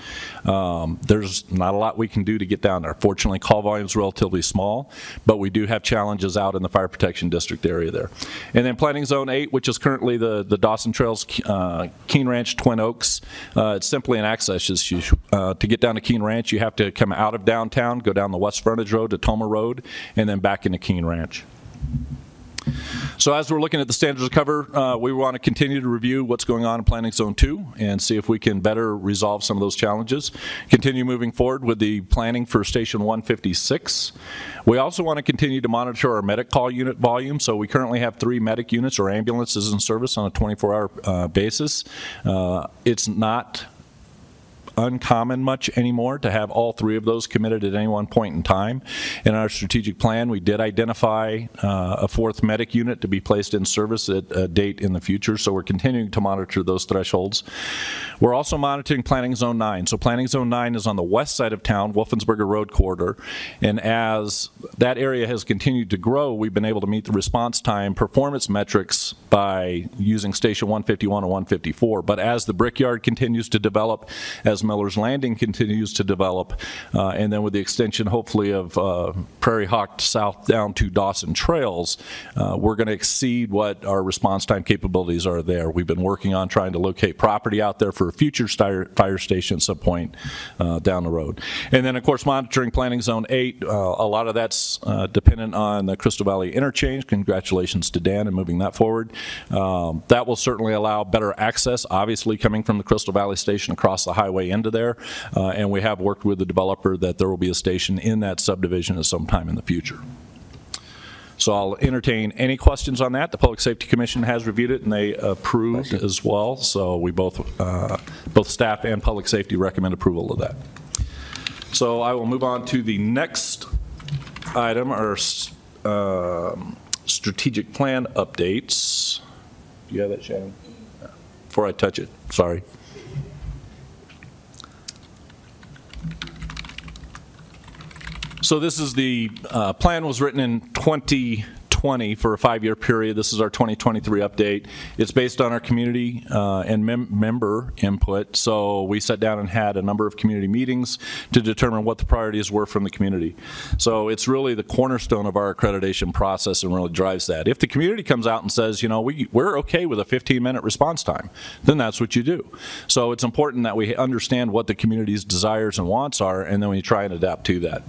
Um, There's not a lot we can do to get down there. Fortunately, call volume's relatively small, but we do have challenges out in the fire protection district area there. And then Planning Zone 8, which is currently the, the Dawson Trails, uh, Keene Ranch, Twin Oaks, uh, it's simply an access issue. Uh, To get down to Keene Ranch, you have to come out of downtown, go down the West Frontage Road to Tomah Road, and then back into Keene Ranch. So as we're looking at the standards of cover, uh, we want to continue to review what's going on in Planning Zone 2 and see if we can better resolve some of those challenges. Continue moving forward with the planning for Station 156. We also want to continue to monitor our medic call unit volume. So we currently have three medic units or ambulances in service on a 24-hour uh, basis. Uh, It's not uncommon much anymore to have all three of those committed at any one point in time. In our strategic plan, we did identify uh, a fourth medic unit to be placed in service at a date in the future, so we're continuing to monitor those thresholds. We're also monitoring Planning Zone 9. So Planning Zone 9 is on the west side of town, Wolfensberger Road corridor, and as that area has continued to grow, we've been able to meet the response time performance metrics by using Station 151 and 154. But as the Brickyard continues to develop, as Miller's Landing continues to develop, uh, and then with the extension, hopefully, of uh, Prairie Hawk south down to Dawson Trails, uh, we're going to exceed what our response time capabilities are there. We've been working on trying to locate property out there for a future fire, station at some point uh, down the road. And then, of course, monitoring Planning Zone 8, uh, a lot of that's dependent on the Crystal Valley interchange. Congratulations to Dan in moving that forward. Um, That will certainly allow better access, obviously coming from the Crystal Valley Station across the highway into there. Uh, And we have worked with the developer that there will be a station in that subdivision at some time in the future. So I'll entertain any questions on that. The Public Safety Commission has reviewed it, and they approved as well. So we both, uh, both staff and Public Safety recommend approval of that. So I will move on to the next item, our um, strategic plan updates. Do you have that, Shannon? Before I touch it, sorry. So this is the, uh, plan was written in 2020 for a five-year period. This is our 2023 update. It's based on our community uh, and mem- member input. So we sat down and had a number of community meetings to determine what the priorities were from the community. So it's really the cornerstone of our accreditation process and really drives that. If the community comes out and says, you know, we, we're okay with a 15-minute response time, then that's what you do. So it's important that we understand what the community's desires and wants are, and then we try and adapt to that.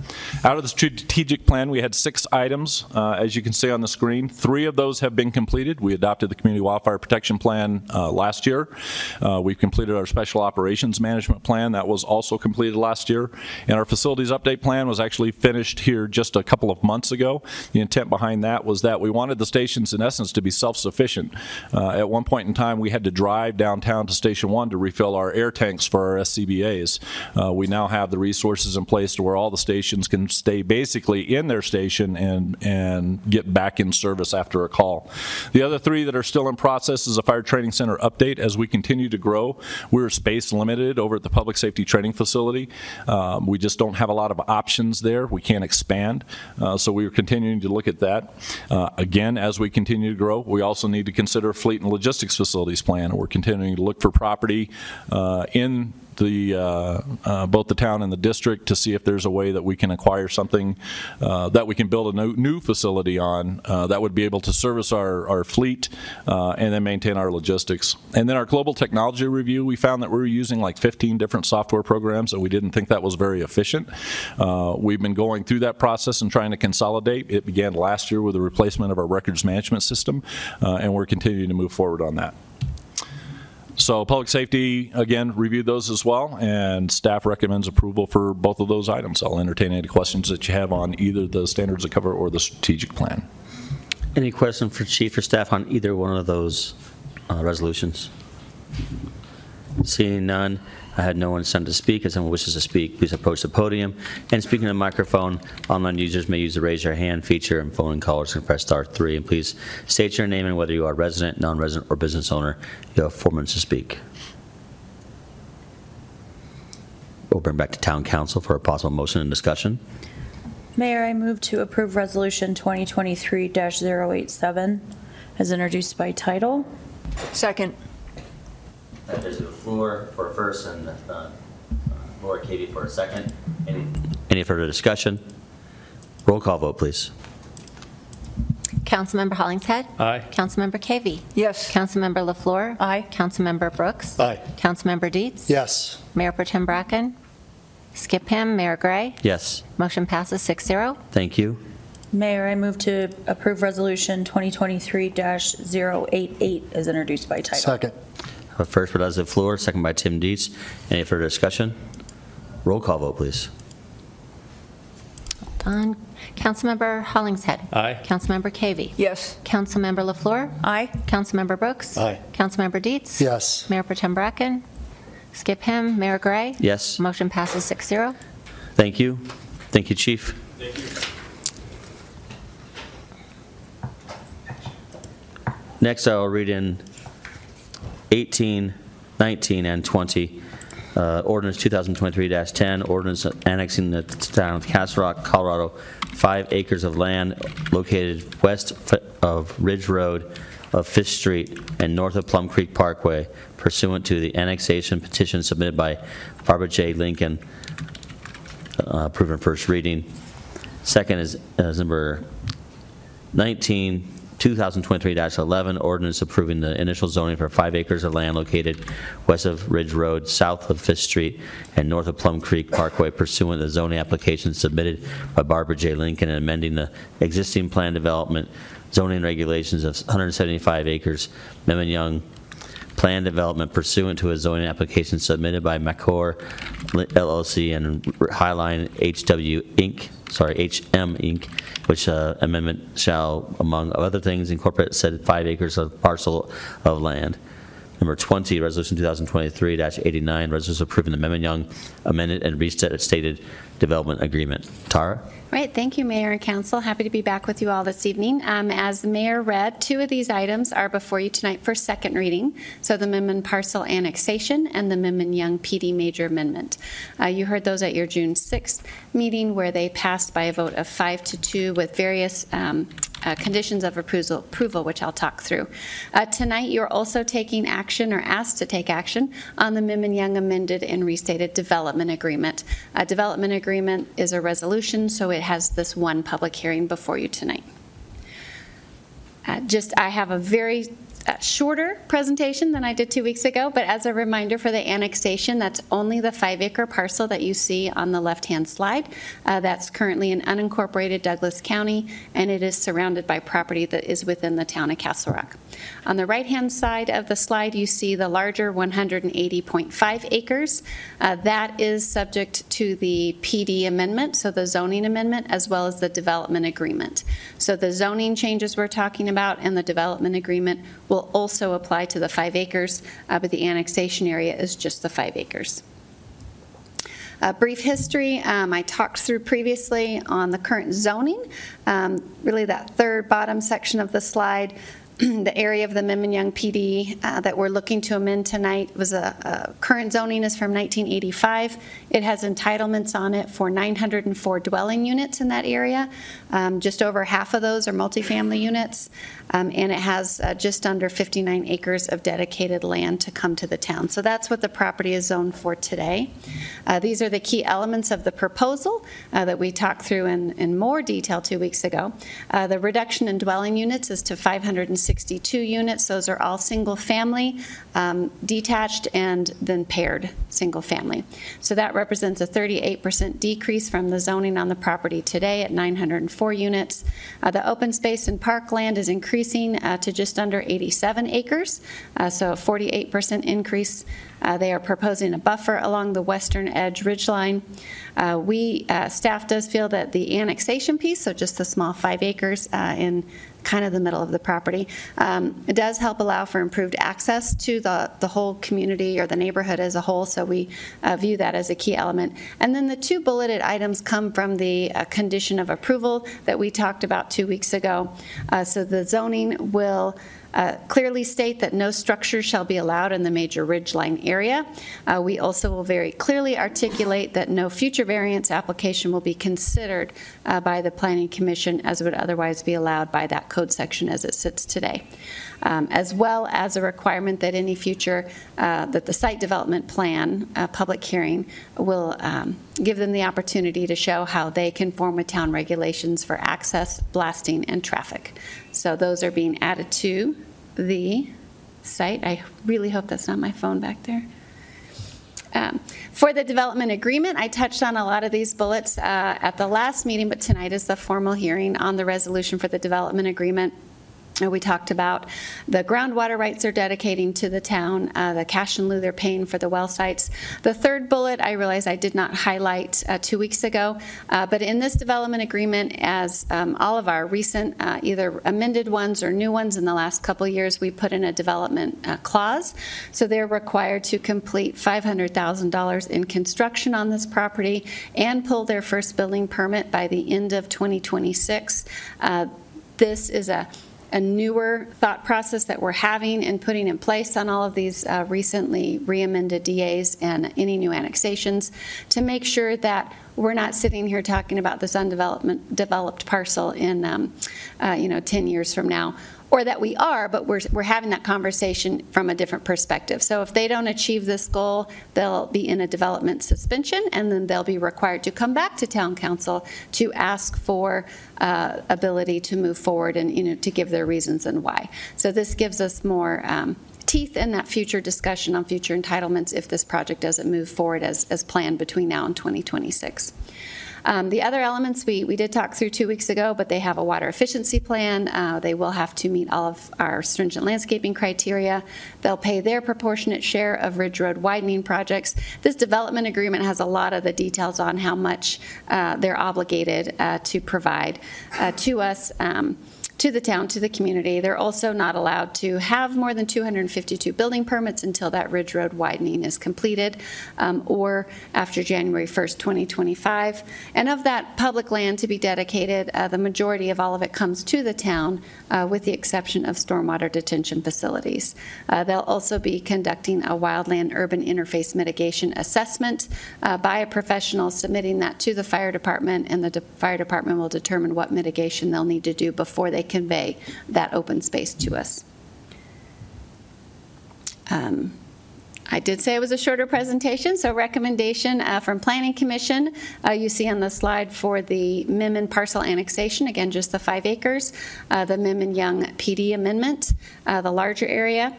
Out of the strategic plan, we had six items, uh, as you can see on the screen. Three of those have been completed. We adopted the Community Wildfire Protection Plan uh, last year. Uh, We've completed our Special Operations Management Plan. That was also completed last year. And our Facilities Update Plan was actually finished here just a couple of months ago. The intent behind that was that we wanted the stations, in essence, to be self-sufficient. Uh, At one point in time, we had to drive downtown to Station 1 to refill our air tanks for our SCBA's. Uh, We now have the resources in place to where all the stations can stay basically in their station and, and get back back in service after a call. The other three that are still in process is a fire training center update. As we continue to grow, we're space limited over at the public safety training facility. Um, We just don't have a lot of options there. We can't expand. Uh, So we are continuing to look at that. Uh, Again, as we continue to grow, we also need to consider fleet and logistics facilities plan. We're continuing to look for property uh, in the, uh, uh, both the town and the district to see if there's a way that we can acquire something uh, that we can build a new, new facility on uh, that would be able to service our, our fleet uh, and then maintain our logistics. And then our global technology review, we found that we were using like 15 different software programs and we didn't think that was very efficient. We've been going through that process and trying to consolidate. It began last year with the replacement of our records management system and we're continuing to move forward on that. So public safety, again, reviewed those as well, and staff recommends approval for both of those items. I'll entertain any questions that you have on either the standards of cover or the strategic plan. Any question for chief or staff on either one of those uh, resolutions? Seeing none, I had no one sent to speak. If someone wishes to speak, please approach the podium. And speaking to the microphone, online users may use the raise your hand feature, and phone callers can press star three. And please state your name and whether you are resident, non-resident, or business owner. You have four minutes to speak. We'll bring back to town council for a possible motion and discussion. Mayor, I move to approve Resolution 2023-087 as introduced by title. Second. There's the floor for first and uh, Laura Cavey for a second. Any any further discussion? Roll call vote, please. Councilmember Hollingshead? Aye. Councilmember Cavey? Yes. Councilmember LaFleur? Aye. Councilmember Brooks? Aye. Councilmember Dietz? Yes. Mayor Pro Tem Bracken? Skip him. Mayor Gray? Yes, Motion passes 6-0. thank you. Mayor, I move to approve Resolution 2023-088 as introduced by title. Second. A First by Leslie Floor, second by Tim Dietz. Any further discussion? Roll call vote, please. Done. Councilmember Hollingshead? Aye. Councilmember Cavey? Yes. Councilmember LaFleur? Aye. Councilmember Brooks? Aye. Councilmember Dietz? Yes. Mayor Pro Tem Bracken? Skip him. Mayor Gray? Yes, Motion passes 6-0. thank you. Thank you, chief. Next, I will read in 18, 19, and 20. Uh, Ordinance 2023-10, ordinance annexing the town of Castle Rock, Colorado, five acres of land located west of Ridge Road of Fifth Street and north of Plum Creek Parkway pursuant to the annexation petition submitted by Barbara J. Lincoln, uh, proven first reading. Second is is number 19, 2023-11, ordinance approving the initial zoning for five acres of land located west of Ridge Road, south of Fifth Street, and north of Plum Creek Parkway pursuant to the zoning application submitted by Barbara J. Lincoln and amending the existing plan development zoning regulations of 175 acres, Memmon Young plan development pursuant to a zoning application submitted by Macor LLC and Highline HW Inc., sorry, HM Inc., which uh, amendment shall, among other things, incorporate said five acres of parcel of land. Number 20, Resolution 2023-89, resolution approving the Memmon Young amended and restated stated development agreement. Tara? Right, thank you, Mayor and Council. Happy to be back with you all this evening. Um, As the Mayor read, two of these items are before you tonight for second reading, so the Memon Parcel Annexation and the Memon Young PD Major Amendment. Uh, You heard those at your June 6th meeting where they passed by a vote of five to two with various um, uh, conditions of approval, approval, which I'll talk through. Uh, Tonight, you're also taking action or asked to take action on the Memmon Young amended and restated development agreement. A development agreement is a resolution, so it has this one public hearing before you tonight. Uh, Just, I have a very uh, shorter presentation than I did two weeks ago, but as a reminder for the annexation, that's only the five-acre parcel that you see on the left-hand slide. Uh, That's currently in unincorporated Douglas County, and it is surrounded by property that is within the town of Castle Rock. On the right-hand side of the slide, you see the larger 180.5 acres. Uh, That is subject to the PD amendment, so the zoning amendment, as well as the development agreement. So the zoning changes we're talking about and the development agreement will also apply to the five acres, uh, but the annexation area is just the five acres. A brief history, um, I talked through previously on the current zoning. Um, Really, that third bottom section of the slide, the area of the Young PD uh, that we're looking to amend tonight was a, a current zoning is from 1985. It has entitlements on it for 904 dwelling units in that area. Um, Just over half of those are multifamily units, um, and it has uh, just under 59 acres of dedicated land to come to the town. So that's what the property is zoned for today. Uh, These are the key elements of the proposal uh, that we talked through in, in more detail two weeks ago. Uh, The reduction in dwelling units is to 562 units. Those are all single-family, um, detached, and then paired, single-family. So that represents a 38% decrease from the zoning on the property today at 904 units. Uh, The open space and parkland is increasing uh, to just under 87 acres, uh, so a 48% increase. Uh, They are proposing a buffer along the western edge ridgeline. Uh, We, uh, staff does feel that the annexation piece, so just the small five acres uh, in kind of the middle of the property, um, it does help allow for improved access to the, the whole community or the neighborhood as a whole, so we uh, view that as a key element. And then the two bulleted items come from the uh, condition of approval that we talked about two weeks ago. Uh, So the zoning will uh, clearly state that no structures shall be allowed in the major ridgeline area. Uh, We also will very clearly articulate that no future variance application will be considered uh, by the Planning Commission as would otherwise be allowed by that code section as it sits today, Um, as well as a requirement that any future, uh, that the site development plan, uh, public hearing, will um, give them the opportunity to show how they conform with town regulations for access, blasting, and traffic. So those are being added to the site. I really hope that's not my phone back there. Um, For the development agreement, I touched on a lot of these bullets uh, at the last meeting, but tonight is the formal hearing on the resolution for the development agreement. Uh, We talked about the groundwater rights they're dedicating to the town, uh, the cash and lieu they're paying for the well sites. The third bullet, I realize I did not highlight uh, two weeks ago, uh, but in this development agreement, as um, all of our recent, uh, either amended ones or new ones in the last couple years, we put in a development uh, clause. So they're required to complete $500,000 in construction on this property and pull their first building permit by the end of 2026. Uh, This is a a newer thought process that we're having and putting in place on all of these uh, recently re-amended DAs and any new annexations to make sure that we're not sitting here talking about this undeveloped developed parcel in, um, uh, you know, 10 years from now. Or that we are, but we're, we're having that conversation from a different perspective. So if they don't achieve this goal, they'll be in a development suspension, and then they'll be required to come back to town council to ask for uh, ability to move forward and, you know, to give their reasons and why. So this gives us more um, teeth in that future discussion on future entitlements if this project doesn't move forward as, as planned between now and 2026. Um, The other elements, we, we did talk through two weeks ago, but they have a water efficiency plan. Uh, They will have to meet all of our stringent landscaping criteria. They'll pay their proportionate share of Ridge Road widening projects. This development agreement has a lot of the details on how much uh, they're obligated uh, to provide uh, to us. um, to the town, to the community. They're also not allowed to have more than 252 building permits until that Ridge Road widening is completed, um, or after January 1st, 2025. And of that public land to be dedicated, uh, the majority of all of it comes to the town, uh, with the exception of stormwater detention facilities. Uh, They'll also be conducting a wildland urban interface mitigation assessment uh, by a professional, submitting that to the fire department, and the de- fire department will determine what mitigation they'll need to do before they convey that open space to us. Um, I did say it was a shorter presentation, so recommendation uh, from Planning Commission, uh, you see on the slide for the Memon parcel annexation, again, just the five acres, uh, the Memon Young PD amendment, uh, the larger area.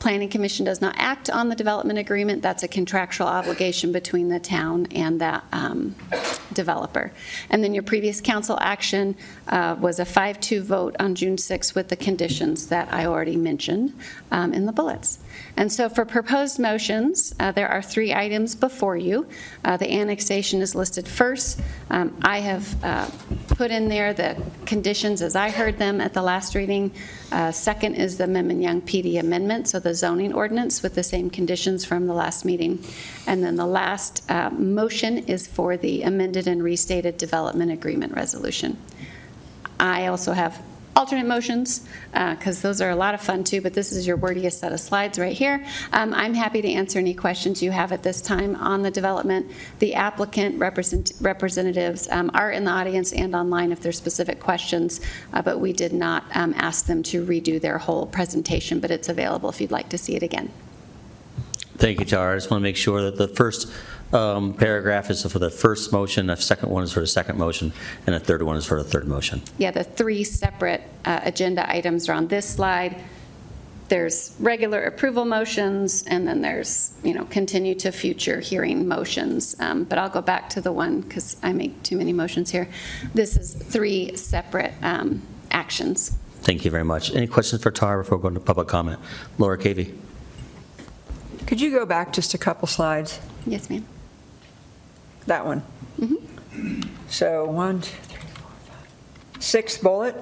Planning Commission does not act on the development agreement. That's a contractual obligation between the town and that um, developer. And then your previous council action uh, was a 5-2 vote on June 6 with the conditions that I already mentioned um, in the bullets. And so for proposed motions, uh, there are three items before you. Uh, The annexation is listed first. Um, I have uh, put in there the conditions as I heard them at the last reading. Uh, Second is the Memmon Young PD amendment, so the zoning ordinance with the same conditions from the last meeting. And then the last uh, motion is for the amended and restated development agreement resolution. I also have alternate motions, because those are a lot of fun too, but this is your wordiest set of slides right here. Um, I'm happy to answer any questions you have at this time on the development. The applicant represent- representatives um, are in the audience and online if there's specific questions, uh, but we did not um, ask them to redo their whole presentation, but it's available if you'd like to see it again. Thank you, Tara. I just want to make sure that the first um, paragraph is for the first motion, the second one is for the second motion, and the third one is for the third motion. Yeah, the three separate uh, agenda items are on this slide. There's regular approval motions, and then there's, you know, continue to future hearing motions. Um, But I'll go back to the one, because I make too many motions here. This is three separate um, actions. Thank you very much. Any questions for Tara before going to public comment? Laura Cavey? Could you go back just a couple slides? Yes, ma'am. That one. So one, two, three, four, five. Sixth bullet,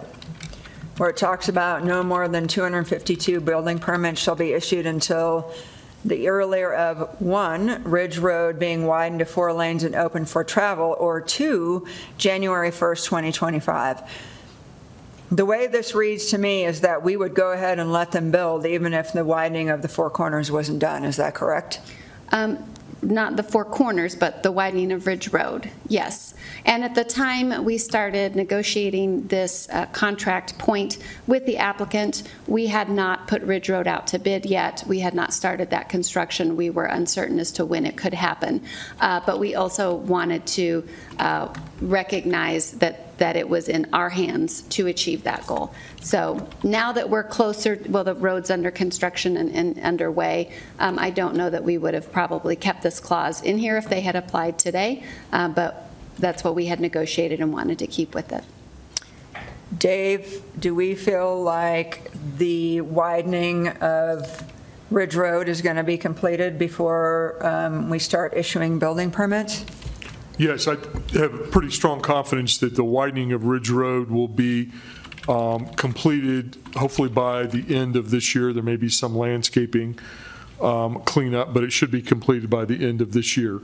where it talks about no more than 252 building permits shall be issued until the earlier of, one, Ridge Road being widened to four lanes and open for travel, or two, January 1st, 2025. The way this reads to me is that we would go ahead and let them build even if the widening of the four corners wasn't done. Is that correct? Um, Not the four corners, but the widening of Ridge Road, yes. And at the time we started negotiating this uh, contract point with the applicant, we had not put Ridge Road out to bid yet. We had not started that construction. We were uncertain as to when it could happen. Uh, But we also wanted to uh, recognize that that it was in our hands to achieve that goal. So now that we're closer, well, the road's under construction and, and underway, um, I don't know that we would have probably kept this clause in here if they had applied today, uh, but that's what we had negotiated and wanted to keep with it. Dave, do we feel like the widening of Ridge Road is going to be completed before um, we start issuing building permits? Yes, I have pretty strong confidence that the widening of Ridge Road will be um, completed hopefully by the end of this year. There may be some landscaping um, cleanup, but it should be completed by the end of this year.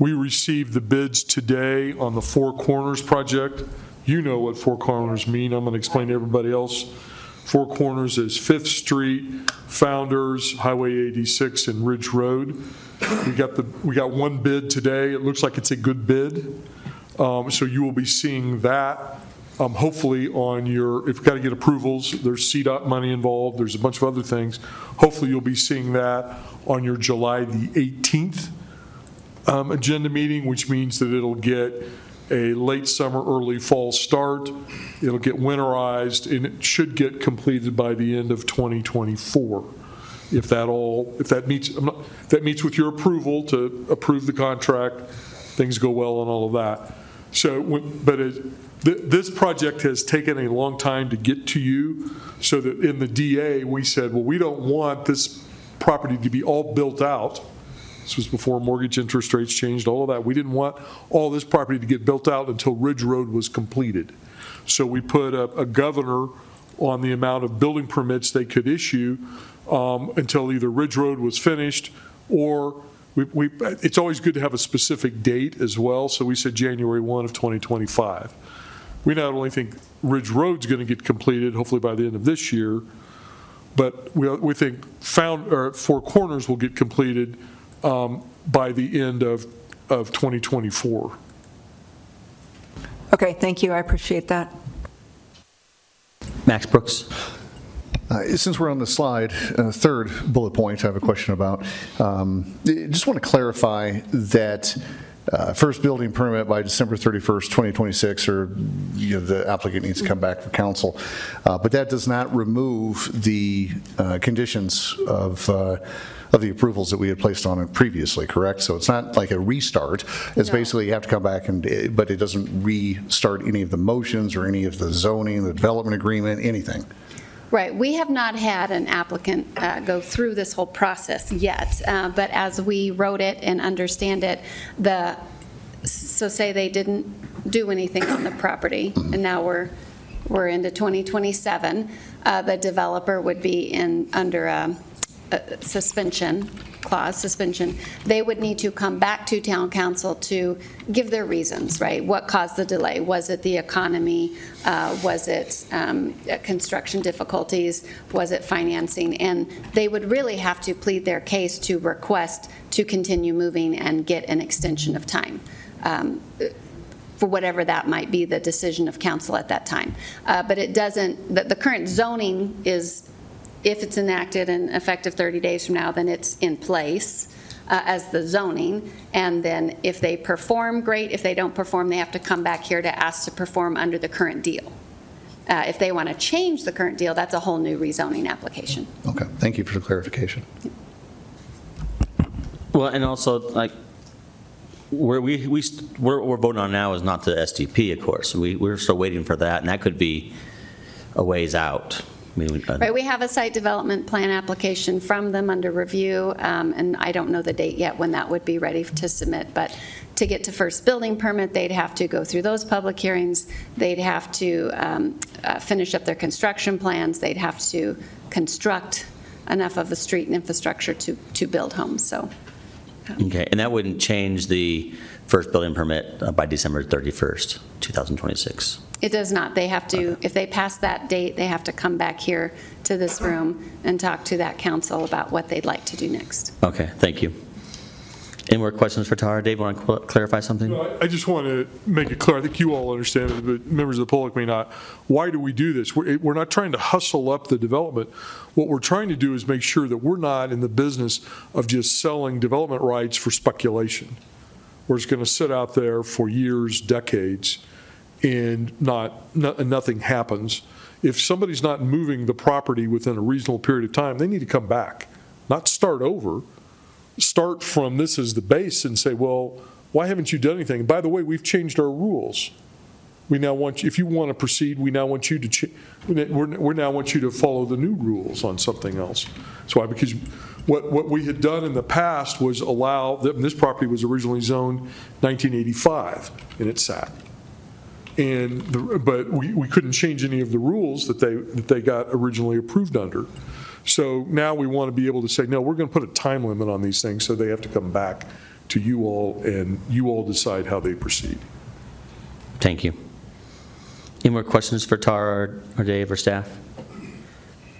We received the bids today on the Four Corners project. You know what Four Corners mean. I'm going to explain to everybody else. Four Corners is Fifth Street, Founders, Highway 86, and Ridge Road. We got the, we got one bid today. It looks like it's a good bid. Um, So you will be seeing that, um, hopefully on your, if you've got to get approvals, there's CDOT money involved, there's a bunch of other things. Hopefully you'll be seeing that on your July the 18th um, agenda meeting, which means that it'll get a late summer, early fall start. It'll get winterized, and it should get completed by the end of 2024. If that all, if that meets, I'm not- if that meets with your approval to approve the contract, things go well and all of that. So, but it, th- this project has taken a long time to get to you, so that in the DA, we said, well, we don't want this property to be all built out. This was before mortgage interest rates changed, all of that. We didn't want all this property to get built out until Ridge Road was completed. So we put a, a governor on the amount of building permits they could issue um, until either Ridge Road was finished or we, we, it's always good to have a specific date as well. So we said January 1 of 2025. We not only think Ridge Road's going to get completed, hopefully by the end of this year, but we, we think Found, or Four Corners will get completed um, by the end of, of 2024. Okay, thank you, I appreciate that. Max Brooks? Uh, Since we're on the slide, uh, third bullet point, I have a question about. Um, I Just want to clarify that uh, first building permit by December 31st, 2026, or, you know, the applicant needs to come back for council. Uh, But that does not remove the uh, conditions of, uh, of the approvals that we had placed on it previously, correct? So it's not like a restart. It's basically you have to come back and, eh, but it doesn't restart any of the motions or any of the zoning, the development agreement, anything. Right, we have not had an applicant uh, go through this whole process yet, uh, but as we wrote it and understand it, the, so say they didn't do anything on the property, and now we're, we're into 2027, uh, the developer would be in, under a suspension clause, suspension, they would need to come back to town council to give their reasons, right? What caused the delay? Was it the economy? Uh, Was it um, construction difficulties? Was it financing? And they would really have to plead their case to request to continue moving and get an extension of time. Um, for whatever that might be, the decision of council at that time. Uh, But it doesn't, the, the current zoning is, if it's enacted and effective 30 days from now, then it's in place uh, as the zoning. And then if they perform, great. If they don't perform, they have to come back here to ask to perform under the current deal. Uh, If they want to change the current deal, that's a whole new rezoning application. Okay, thank you for the clarification. Well, and also, like, we're, we, we, st- we're, we're voting on now is not the SDP, of course. We, we're still waiting for that, and that could be a ways out. Right, we have a site development plan application from them under review, um, and I don't know the date yet when that would be ready to submit, but to get to first building permit, they'd have to go through those public hearings, they'd have to um, uh, finish up their construction plans, they'd have to construct enough of the street and infrastructure to, to build homes, so. Okay, and that wouldn't change the first building permit uh, by December 31st, 2026? It does not. They have to, if they pass that date, they have to come back here to this room and talk to that council about what they'd like to do next. Okay, thank you. Any more questions for Tara? Dave, want to clarify something? No, I I just want to make it clear, I think you all understand it, but members of the public may not. Why do we do this? We're we're not trying to hustle up the development. What we're trying to do is make sure that we're not in the business of just selling development rights for speculation, We're just going to sit out there for years, decades, and not, no- nothing happens. If somebody's not moving the property within a reasonable period of time, they need to come back, not start over start from this as the base and say, well, why haven't you done anything? By the way, we've changed our rules. We now want, you if you want to proceed, we now want you to, ch- we we now want you to follow the new rules on something else. That's why, because what, what we had done in the past was allow, this property was originally zoned 1985, and it sat. And, the- but we, we couldn't change any of the rules that they, that they got originally approved under. So now we want to be able to say, no, we're going to put a time limit on these things, so they have to come back to you all, and you all decide how they proceed. Thank you. Any more questions for Tara or- or Dave or staff?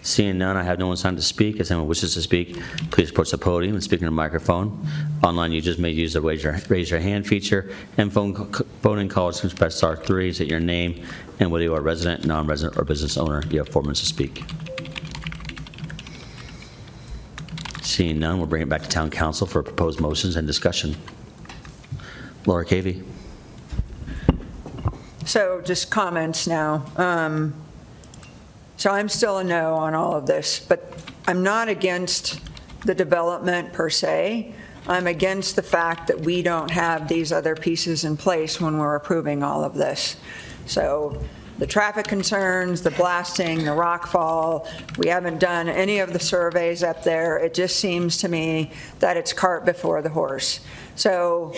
Seeing none, I have no one signed to speak. If anyone wishes to speak, please approach the podium and speak in the microphone. Online users may use the raise your, raise your hand feature, and phone, phone and calls can press star three, state your name, and whether you are a resident, non-resident, or business owner, you have four minutes to speak. Seeing none, we'll bring it back to town council for proposed motions and discussion. Laura Cavey. So just comments now. Um, So I'm still a no on all of this, but I'm not against the development per se. I'm against the fact that we don't have these other pieces in place when we're approving all of this. So the traffic concerns, the blasting, the rockfall, we haven't done any of the surveys up there. It just seems to me that it's cart before the horse. So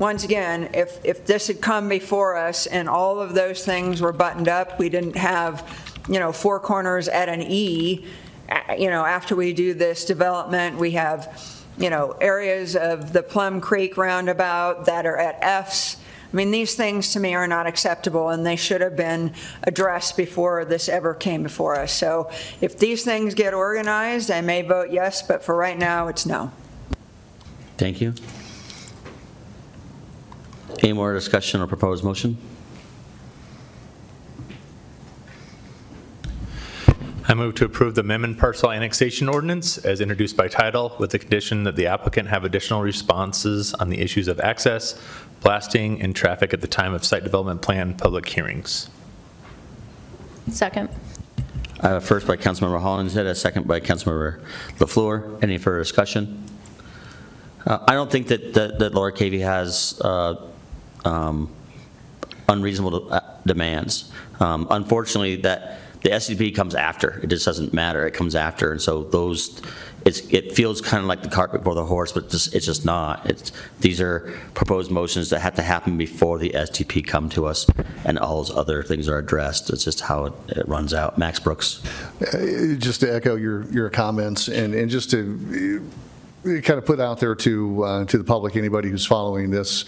once again, if, if this had come before us and all of those things were buttoned up, we didn't have, you know, four corners at an E, you know, after we do this development, we have, you know, areas of the Plum Creek roundabout that are at Fs. I mean, these things to me are not acceptable, and they should have been addressed before this ever came before us. So if these things get organized, I may vote yes, but for right now, it's no. Thank you. Any more discussion or proposed motion? I move to approve the Memmon parcel annexation ordinance as introduced by title with the condition that the applicant have additional responses on the issues of access, blasting, and traffic at the time of site development plan public hearings. Second. I have a first by Councilmember Hollingshead, a second by Councilmember LaFleur. Any further discussion? Uh, I don't think that, that that Laura Cavey has uh, um, unreasonable uh, demands. Um, Unfortunately, that, the SDP comes after. It just doesn't matter. It comes after. And so those, it's, it feels kind of like the cart before the horse, but just, it's just not. It's, these are proposed motions that have to happen before the SDP come to us and all those other things are addressed. It's just how it, it runs out. Max Brooks. Uh, Just to echo your, your comments, and, and just to uh, kind of put out there to, uh, to the public, anybody who's following this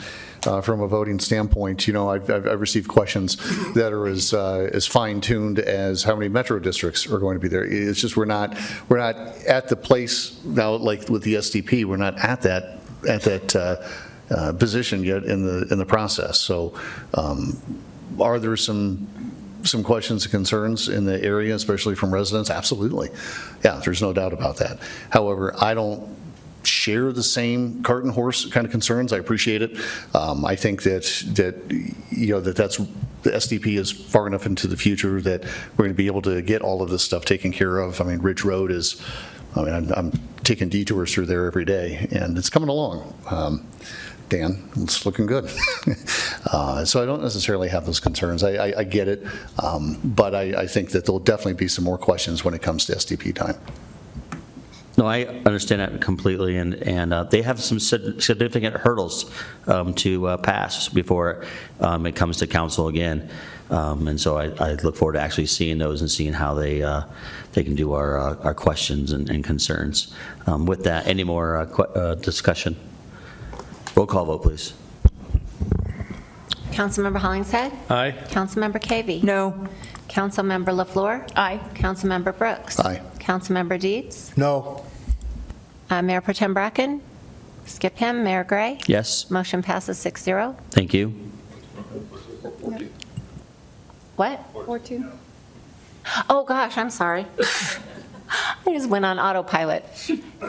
uh, from a voting standpoint, you know, I've, I've I've received questions that are as, uh, as fine-tuned as how many metro districts are going to be there. It's just, we're not, we're not at the place now, like with the SDP, we're not at that, at that uh, uh, position yet in the, in the process. So um, are there some some questions and concerns in the area, especially from residents? Absolutely. Yeah, there's no doubt about that. However, I don't share the same cart and horse kind of concerns. I appreciate it. Um, I think that, that, you know, that that's, the SDP is far enough into the future that we're going to be able to get all of this stuff taken care of. I mean, Ridge Road is, I mean, I'm, I'm taking detours through there every day, and it's coming along. Um, Dan, it's looking good. Uh, So I don't necessarily have those concerns. I, I, I get it, um, but I, I think that there'll definitely be some more questions when it comes to SDP time. No, I understand that completely, and, and uh, they have some significant hurdles um, to uh, pass before um, it comes to council again. Um, And so I, I look forward to actually seeing those and seeing how they, uh, they can do our, uh, our questions and and concerns. Um, With that, any more uh, que- uh, discussion? Roll call vote, please. Councilmember Hollingshead? Aye. Councilmember Cavey? No. Councilmember LaFleur? Aye. Councilmember Brooks? Aye. Councilmember Dietz? No. Uh, Mayor Pro Tem Bracken? Skip him. Mayor Gray? Yes, Motion passes 6-0. thank you. What? Four two. Oh, gosh, I'm sorry. I just went on autopilot.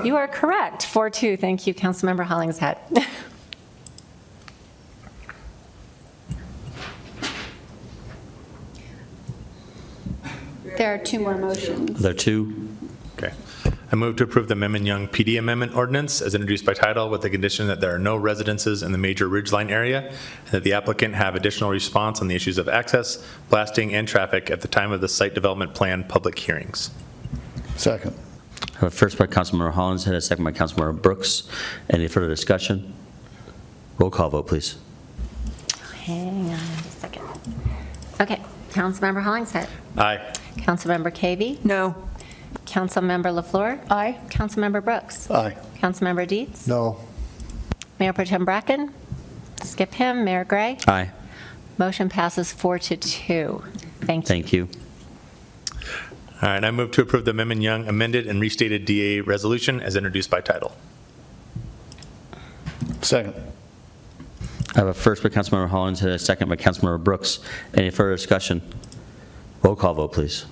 You are correct. 4-2. Thank you, Councilmember Hollingshead. There are two more motions. There are two. Okay. I move to approve the Memmon Young PD Amendment Ordinance as introduced by title with the condition that there are no residences in the major ridgeline area, and that the applicant have additional response on the issues of access, blasting, and traffic at the time of the site development plan public hearings. Second. I have a First by Councilmember Hollingshead, a second by Councilmember Brooks. Any further discussion? Roll call vote, please. Hang on just a second. Okay, Councilmember Hollingshead. Aye. Councilmember Cavey. No. Councilmember LaFleur. Aye. Councilmember Brooks. Aye. Councilmember Dietz. No. Mayor Pro Tem Bracken. Skip him. Mayor Gray. Aye. Motion passes four to two. Thank you. Thank you. All right, I move to approve the Memmon Young amended and restated DA resolution as introduced by title. Second. I have a first by Councilmember Hollingshead, a second by Councilmember Brooks. Any further discussion? Roll call vote, please.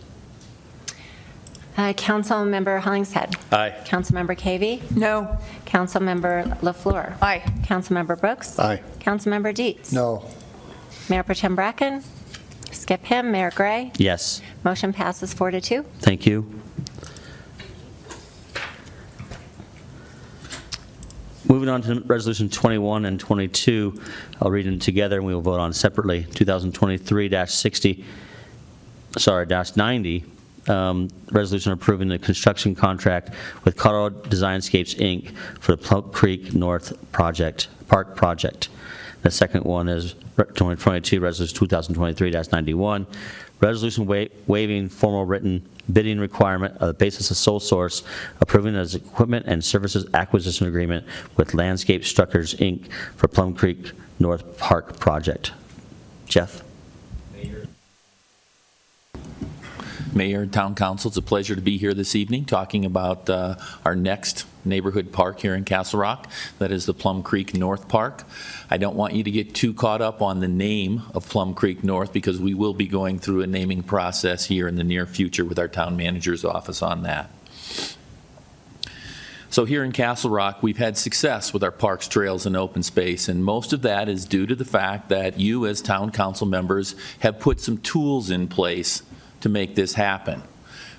Uh, Councilmember Hollingshead. Aye. Councilmember Cavey. No. Councilmember LaFleur. Aye. Councilmember Brooks. Aye. Councilmember Dietz. No. Mayor Pro Tem Bracken. Skip him. Mayor Gray. Yes, Motion passes four to two. thank you. Moving on to Resolution 21 and 22, I'll read them together and we will vote on separately. 2023-60, sorry, dash 90, um, resolution approving the construction contract with Colorado Designscapes, Inc. for the Plum Creek North Project, Park Project. The second one is 2022, Resolution 2023-91, resolution wa- waiving formal written bidding requirement of the basis of sole source, approving as equipment and services acquisition agreement with Landscape Structures, Inc. for Plum Creek North Park Project. Jeff? Mayor and Town Council, it's a pleasure to be here this evening talking about uh, our next neighborhood park here in Castle Rock. That is the Plum Creek North Park. I don't want you to get too caught up on the name of Plum Creek North because we will be going through a naming process here in the near future with our town manager's office on that. So here in Castle Rock, we've had success with our parks, trails, and open space, and most of that is due to the fact that you, as town council members, have put some tools in place to make this happen.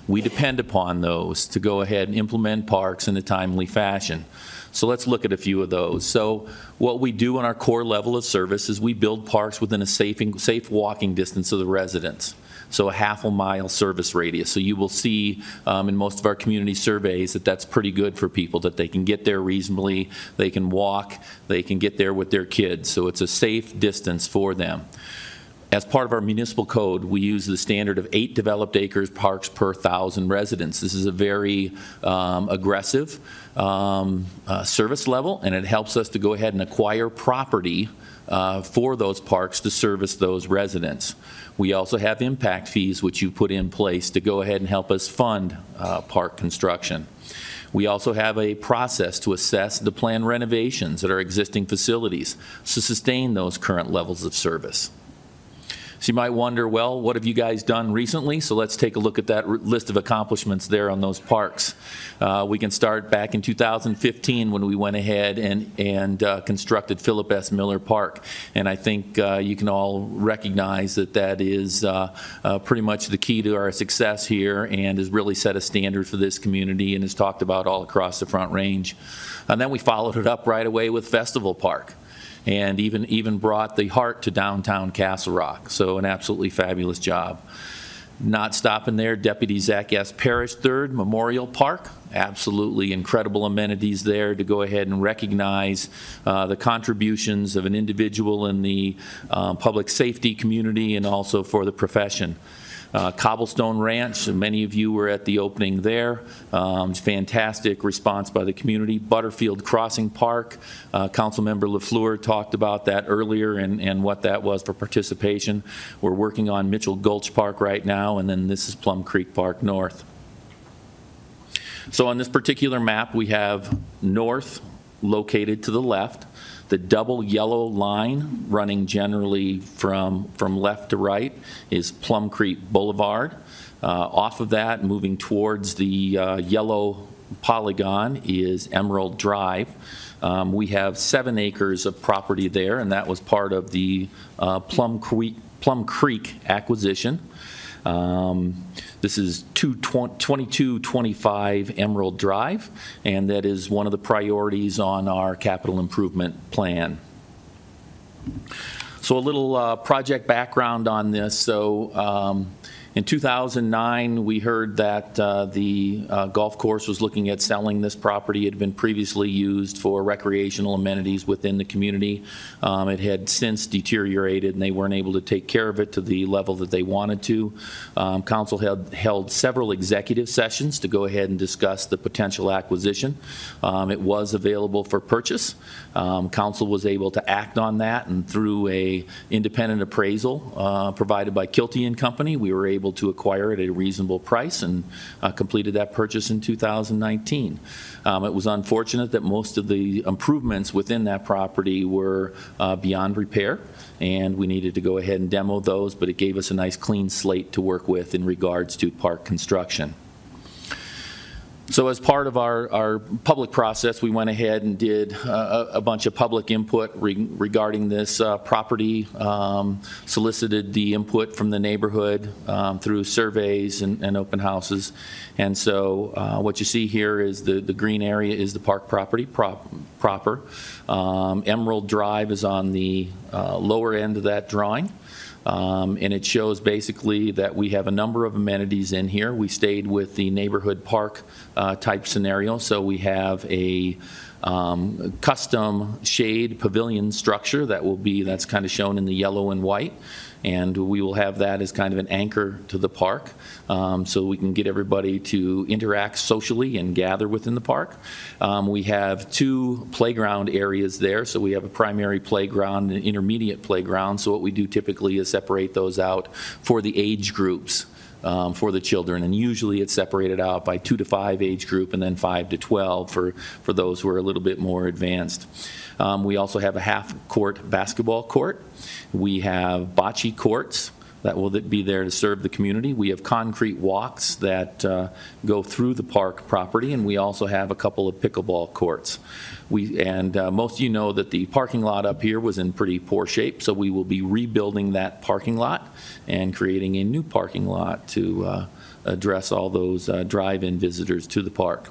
We depend upon those to go ahead and implement parks in a timely fashion. So let's look at a few of those. So what we do in our core level of service is we build parks within a safe, safe walking distance of the residents. so a half a mile service radius. So you will see um, in most of our community surveys that that's pretty good for people, that they can get there reasonably, they can walk, they can get there with their kids. So it's a safe distance for them. As part of our municipal code, we use the standard of eight developed acres parks per thousand residents. This is a very um, aggressive um, uh, service level, and it helps us to go ahead and acquire property uh, for those parks to service those residents. We also have impact fees, which you put in place to go ahead and help us fund uh, park construction. We also have a process to assess the planned renovations at our existing facilities to sustain those current levels of service. So you might wonder, well, what have you guys done recently? So let's take a look at that list of accomplishments there on those parks. Uh, we can start back in 2015 when we went ahead and, and uh, constructed Philip S. Miller Park. And I think uh, you can all recognize that that is uh, uh, pretty much the key to our success here and has really set a standard for this community and is talked about all across the Front Range. And then we followed it up right away with Festival Park and even, even brought the heart to downtown Castle Rock. So an absolutely fabulous job. Not stopping there, Deputy Zach S. Parrish Third Memorial Park, absolutely incredible amenities there to go ahead and recognize uh, the contributions of an individual in the uh, public safety community and also for the profession. Uh, Cobblestone Ranch, many of you were at the opening there. Um, Fantastic response by the community. Butterfield Crossing Park, uh, Councilmember LaFleur talked about that earlier and, and what that was for participation. We're working on Mitchell Gulch Park right now, and then this is Plum Creek Park North. So on this particular map, we have north located to the left, the double yellow line running generally from, from left to right is Plum Creek Boulevard. Uh, Off of that, moving towards the uh, yellow polygon is Emerald Drive. Um, We have seven acres of property there, and that was part of the uh, Plum Creek, Plum Creek acquisition. Um, This is 220 2225 Emerald Drive, and that is one of the priorities on our capital improvement plan. So a little uh, project background on this. So um, in 2009, we heard that uh, the uh, golf course was looking at selling this property. It had been previously used for recreational amenities within the community. Um, It had since deteriorated, and they weren't able to take care of it to the level that they wanted to. Um, Council had held several executive sessions to go ahead and discuss the potential acquisition. Um, It was available for purchase. Um, Council was able to act on that, and through a independent appraisal uh, provided by Kilty and Company, we were able to acquire at a reasonable price and uh, completed that purchase in 2019. Um, It was unfortunate that most of the improvements within that property were uh, beyond repair, and we needed to go ahead and demo those, but it gave us a nice clean slate to work with in regards to park construction. So as part of our, our public process, we went ahead and did uh, a, bunch of public input re- regarding this uh, property, um, solicited the input from the neighborhood um, through surveys and, and open houses. And so uh, what you see here is the, the green area is the park property prop, proper. Um, Emerald Drive is on the uh, lower end of that drawing. Um, And it shows basically that we have a number of amenities in here. We stayed with the neighborhood park uh, type scenario, so we have a um, custom shade pavilion structure that will be, that's kind of shown in the yellow and white. And we will have that as kind of an anchor to the park, um, so we can get everybody to interact socially and gather within the park. Um, We have two playground areas there, so we have a primary playground and an intermediate playground. So what we do typically is separate those out for the age groups um, for the children. And usually it's separated out by two to five age group and then five to 12 for, for those who are a little bit more advanced. Um, We also have a half-court basketball court. We have bocce courts that will be there to serve the community. We have concrete walks that uh, go through the park property, and we also have a couple of pickleball courts. We, and uh, most of you know that the parking lot up here was in pretty poor shape, so we will be rebuilding that parking lot and creating a new parking lot to uh, address all those uh, drive-in visitors to the park.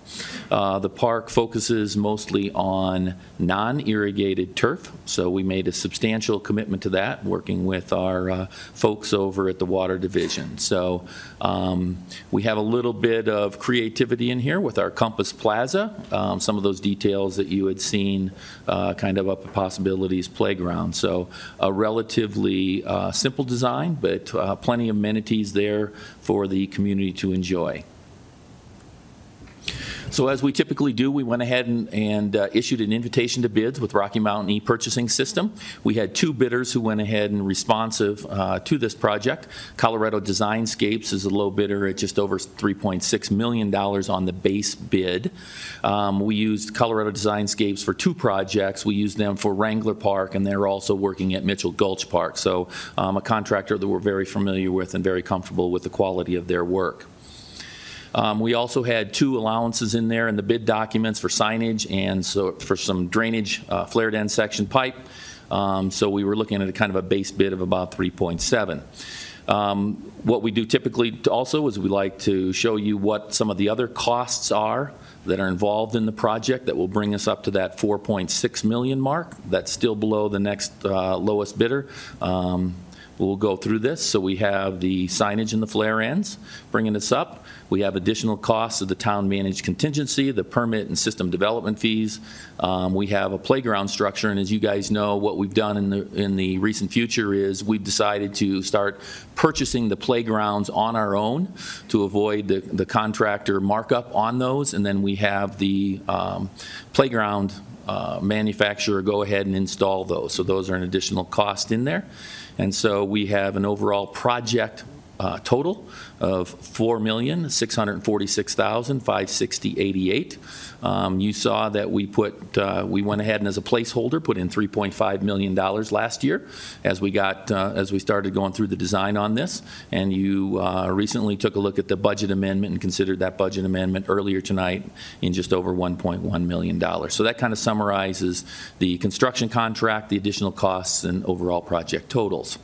Uh, The park focuses mostly on non-irrigated turf, so we made a substantial commitment to that, working with our uh, folks over at the Water Division. So um, we have a little bit of creativity in here with our Compass Plaza, um, some of those details that you had seen uh, kind of up at Possibilities Playground. So a relatively uh, simple design, but uh, plenty of amenities there for the community to enjoy. So as we typically do, we went ahead and, and uh, issued an invitation to bids with Rocky Mountain e-purchasing system. We had two bidders who went ahead and responsive uh, to this project. Colorado Designscapes is a low bidder at just over $3.6 million on the base bid. Um, we used Colorado Designscapes for two projects. We used them for Wrangler Park, and they're also working at Mitchell Gulch Park. So um, a contractor that we're very familiar with and very comfortable with the quality of their work. Um, We also had two allowances in there in the bid documents for signage and so for some drainage uh, flared end section pipe. Um, So we were looking at a kind of a base bid of about 3.7. Um, What we do typically also is we like to show you what some of the other costs are that are involved in the project that will bring us up to that 4.6 million mark. That's still below the next uh, lowest bidder. Um, We'll go through this. So we have the signage and the flare ends, bringing us up. We have additional costs of the town-managed contingency, the permit and system development fees. Um, We have a playground structure, and as you guys know, what we've done in the, in the recent future is we've decided to start purchasing the playgrounds on our own to avoid the, the contractor markup on those, and then we have the um, playground uh, manufacturer go ahead and install those. So those are an additional cost in there. And so we have an overall project uh, total of $4,646,560.88. Um, You saw that we put, uh, we went ahead and as a placeholder, put in $3.5 million last year as we got, uh, as we started going through the design on this. And you uh, recently took a look at the budget amendment and considered that budget amendment earlier tonight in just over $1.1 million. So that kind of summarizes the construction contract, the additional costs, and overall project totals.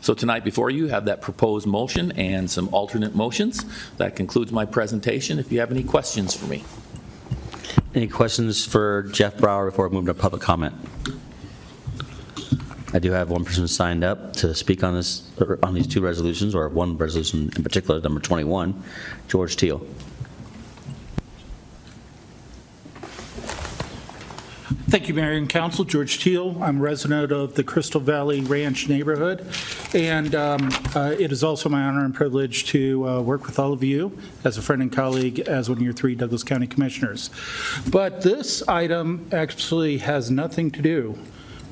So tonight before you have that proposed motion and some alternate motions. That concludes my presentation. If you have any questions for me. Any questions for Jeff Brauer before we move to public comment? I do have one person signed up to speak on this, or on these two resolutions, or one resolution in particular, number 21, George Teal. Thank you, Mayor and Council. George Teal. I'm a resident of the Crystal Valley Ranch neighborhood, and um, uh, it is also my honor and privilege to uh, work with all of you as a friend and colleague as one of your three Douglas County Commissioners. But this item actually has nothing to do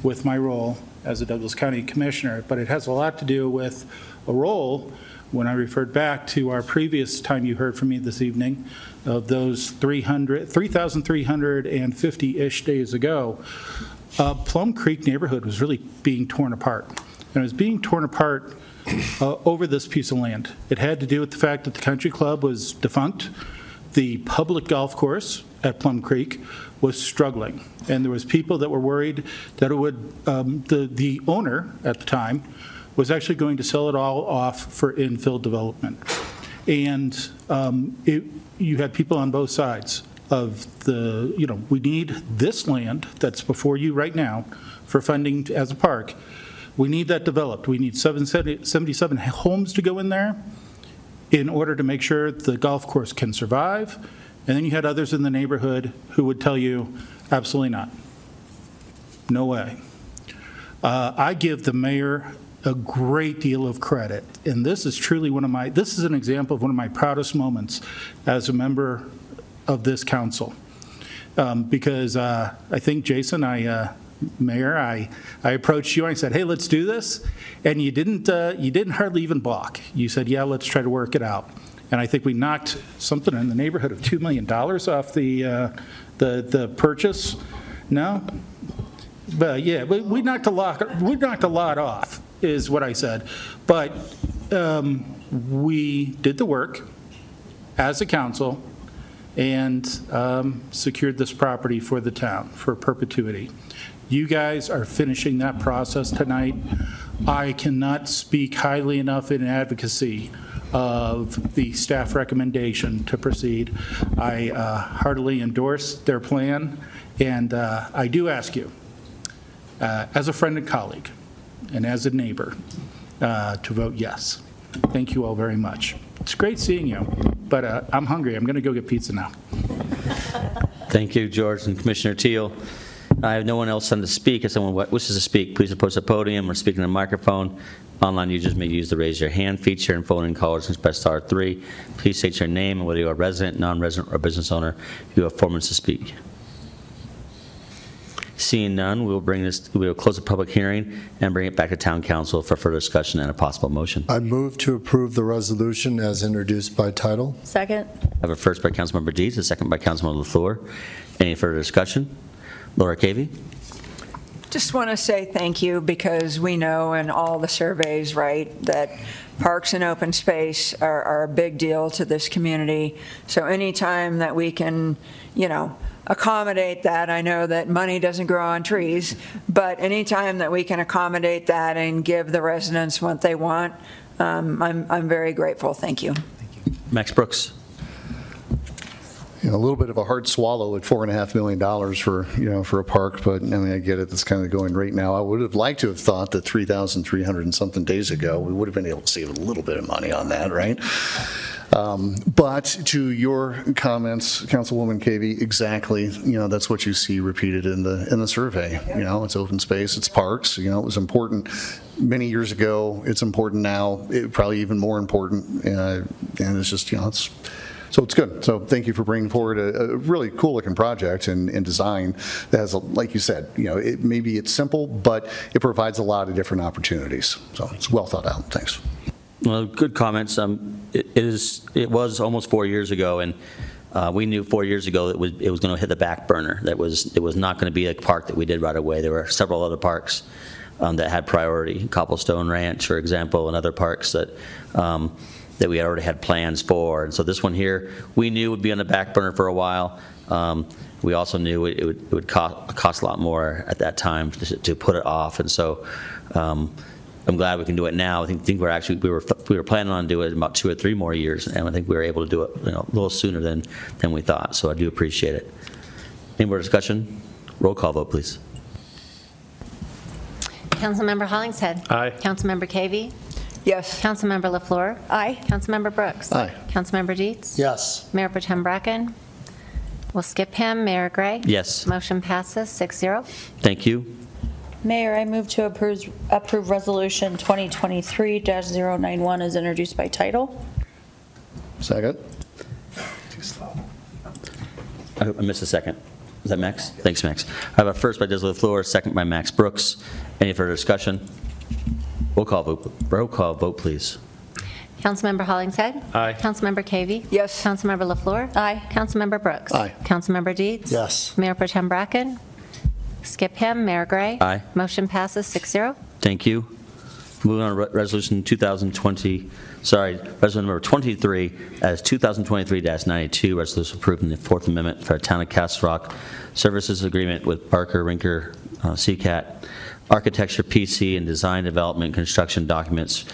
with my role as a Douglas County Commissioner, but it has a lot to do with a role when I referred back to our previous time you heard from me this evening, of those 300, 3,350-ish days ago, uh, Plum Creek neighborhood was really being torn apart. And it was being torn apart uh, over this piece of land. It had to do with the fact that the country club was defunct, the public golf course at Plum Creek was struggling, and there was people that were worried that it would, um, the, the owner at the time was actually going to sell it all off for infill development. And um, it, you had people on both sides of the, you know, we need this land that's before you right now for funding as a park. We need that developed. We need 77 homes to go in there in order to make sure the golf course can survive. And then you had others in the neighborhood who would tell you, absolutely not. No way. Uh, I give the mayor a great deal of credit, and this is truly one of my, this is an example of one of my proudest moments as a member of this council. Um, Because uh, I think, Jason, I, uh, Mayor, I, I approached you and I said, hey, let's do this, and you didn't, uh, you didn't hardly even balk. You said, yeah, let's try to work it out. And I think we knocked something in the neighborhood of $2 million off the, uh, the, the purchase. No? But yeah, we we knocked a lot, we knocked a lot off, is what I said. But um, we did the work as a council and um, secured this property for the town for perpetuity. You guys are finishing that process tonight. I cannot speak highly enough in advocacy of the staff recommendation to proceed. I uh, heartily endorse their plan, and uh, I do ask you, uh, as a friend and colleague, and as a neighbor, uh, to vote yes. Thank you all very much. It's great seeing you, but uh, I'm hungry. I'm going to go get pizza now. Thank you, George and Commissioner Teal. I have no one else on to speak. If someone wishes to speak, please approach the podium or speak in the microphone. Online users may use the raise your hand feature, and phone in callers can press star three. Please state your name and whether you are a resident, non-resident, or business owner. You have four minutes to speak. Seeing none, we will bring this, we will close the public hearing and bring it back to town council for further discussion and a possible motion. I move to approve the resolution as introduced by title. Second. I have a first by Councilmember Dietz, a second by Councilmember LaFleur. Any further discussion? Laura Cavey? Just want to say thank you because we know in all the surveys, right, that parks and open space are, are a big deal to this community. So anytime that we can, you know, accommodate that, I know that money doesn't grow on trees, but anytime that we can accommodate that and give the residents what they want, um, I'm, I'm very grateful. Thank you. Thank you, Max Brooks? you know, a little bit of a hard swallow at four and a half million dollars for, you know, for a park, but I mean, I get it, that's kind of going right now. I would have liked to have thought that 3,300 and something days ago, we would have been able to save a little bit of money on that, right? Um, But to your comments, Councilwoman Cavey, exactly, you know, that's what you see repeated in the, in the survey. You know, it's open space, it's parks, you know, it was important many years ago, it's important now, it probably even more important, uh, and it's just, you know, it's, so it's good. So thank you for bringing forward a, a really cool looking project and, and design that has, a, like you said, you know, it, maybe it's simple, but it provides a lot of different opportunities. So it's well thought out. Thanks. Well, good comments. Um, It it is, it was almost four years ago, and uh, we knew four years ago that it was, it was going to hit the back burner. That was, it was not going to be a park that we did right away. There were several other parks um, that had priority, Cobblestone Ranch, for example, and other parks that, um, that we already had plans for. And so this one here, we knew would be on the back burner for a while. Um, We also knew it it would, it would cost, cost a lot more at that time to to put it off. And so um, I'm glad we can do it now. I think, think we're actually, we were, we were planning on doing it in about two or three more years, and I think we were able to do it, you know, a little sooner than, than we thought, so I do appreciate it. Any more discussion? Roll call vote, please. Councilmember Hollingshead. Aye. Councilmember Cavey. Yes. Councilmember LaFleur. Aye. Councilmember Brooks. Aye. Councilmember Dietz. Yes. Mayor Protem Bracken. We'll skip him. Mayor Gray. Yes. Motion passes 6-0. Thank you. Mayor, I move to approve, approve Resolution 2023-091 as introduced by title. Second. I I missed a second. Is that Max? Thanks, Max. I have a first by Desiree LaFleur, second by Max Brooks. Any further discussion? Roll call vote, roll call vote, please. Councilmember Hollingshead. Aye. Councilmember Cavey. Yes. Councilmember LaFleur. Aye. Councilmember Brooks. Aye. Councilmember Dietz. Yes. Mayor Protem Bracken. Skip him. Mayor Gray. Aye. Motion passes 6-0. Thank you. Moving on to Re- Resolution 2020, sorry, Resolution number 23 as 2023-92, resolution approving the Fourth Amendment for a Town of Castle Rock Services Agreement with Barker Rinker uh, Seacat, Architecture PC and Design Development Construction Documents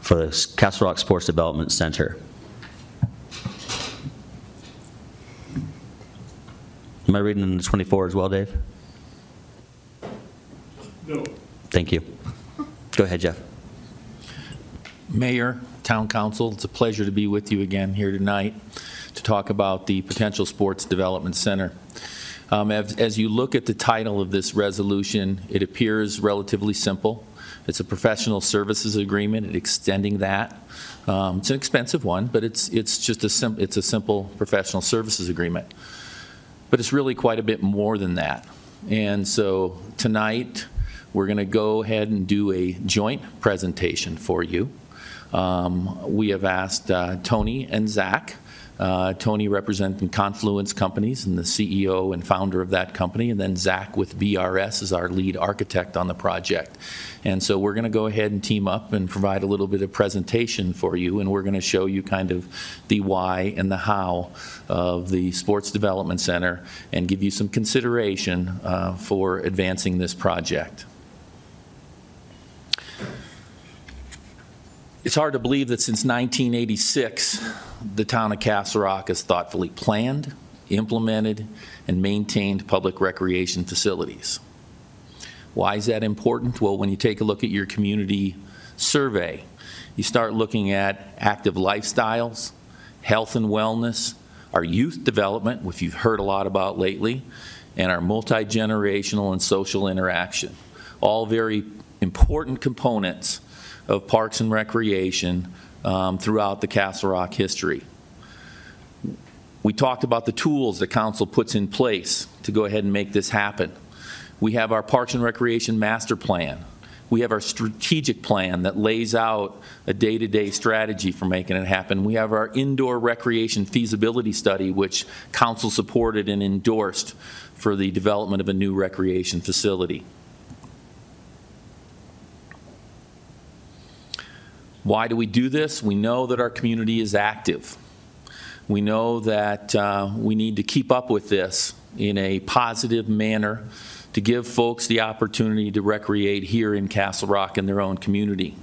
for the Castle Rock Sports Development Center. Am I reading the 24 as well, Dave? No. Thank you. Go ahead, Jeff. Mayor, Town Council, it's a pleasure to be with you again here tonight to talk about the potential Sports Development Center. Um, As as you look at the title of this resolution, it appears relatively simple. It's a professional services agreement, extending that. Um, It's an expensive one, but it's, it's just a sim, it's a simple professional services agreement. But it's really quite a bit more than that. And so tonight, we're going to go ahead and do a joint presentation for you. Um, We have asked uh, Tony and Zach, uh, Tony representing Confluence Companies and the CEO and founder of that company, and then Zach with BRS is our lead architect on the project. And so we're going to go ahead and team up and provide a little bit of presentation for you, and we're going to show you kind of the why and the how of the Sports Development Center and give you some consideration uh, for advancing this project. It's hard to believe that since 1986, the town of Castle Rock has thoughtfully planned, implemented, and maintained public recreation facilities. Why is that important? Well, when you take a look at your community survey, you start looking at active lifestyles, health and wellness, our youth development, which you've heard a lot about lately, and our multi-generational and social interaction. All very important components of parks and recreation um, throughout the Castle Rock history. We talked about the tools the council puts in place to go ahead and make this happen. We have our Parks and Recreation Master Plan. We have our strategic plan that lays out a day-to-day strategy for making it happen. We have our indoor recreation feasibility study, which council supported and endorsed for the development of a new recreation facility. Why do we do this? We know that our community is active. We know that uh, we need to keep up with this in a positive manner to give folks the opportunity to recreate here in Castle Rock in their own community.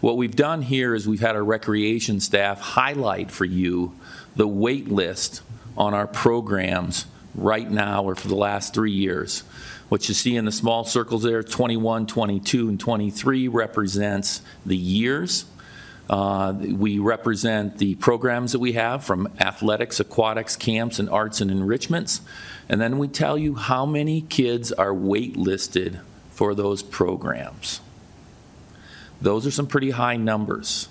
What we've done here is we've had our recreation staff highlight for you the wait list on our programs right now or for the last three years. What you see in the small circles there, 21, 22, and 23 represents the years. Uh, we represent the programs that we have from athletics, aquatics, camps, and arts and enrichments. And then we tell you how many kids are waitlisted for those programs. Those are some pretty high numbers.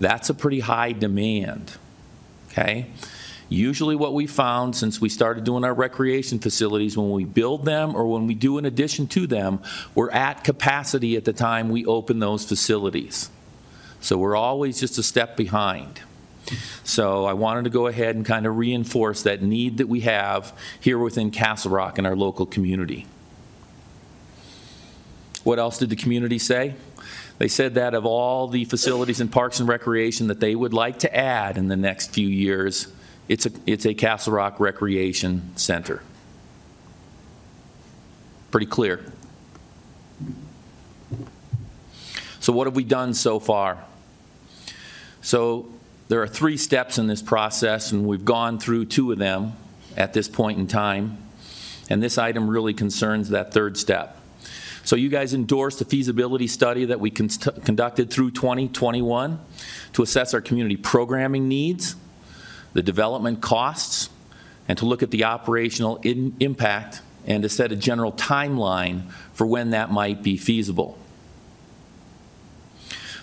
That's a pretty high demand, okay? Usually what we found since we started doing our recreation facilities, when we build them or when we do an addition to them, we're at capacity at the time we open those facilities. So we're always just a step behind. So I wanted to go ahead and kind of reinforce that need that we have here within Castle Rock in our local community. What else did the community say? They said that of all the facilities in Parks and Recreation that they would like to add in the next few years, it's a, it's a Castle Rock Recreation Center. Pretty clear. So what have we done so far? So there are three steps in this process, and we've gone through two of them at this point in time. And this item really concerns that third step. So you guys endorsed the feasibility study that we con conducted through 2021 to assess our community programming needs, the development costs, and to look at the operational impact and to set a general timeline for when that might be feasible.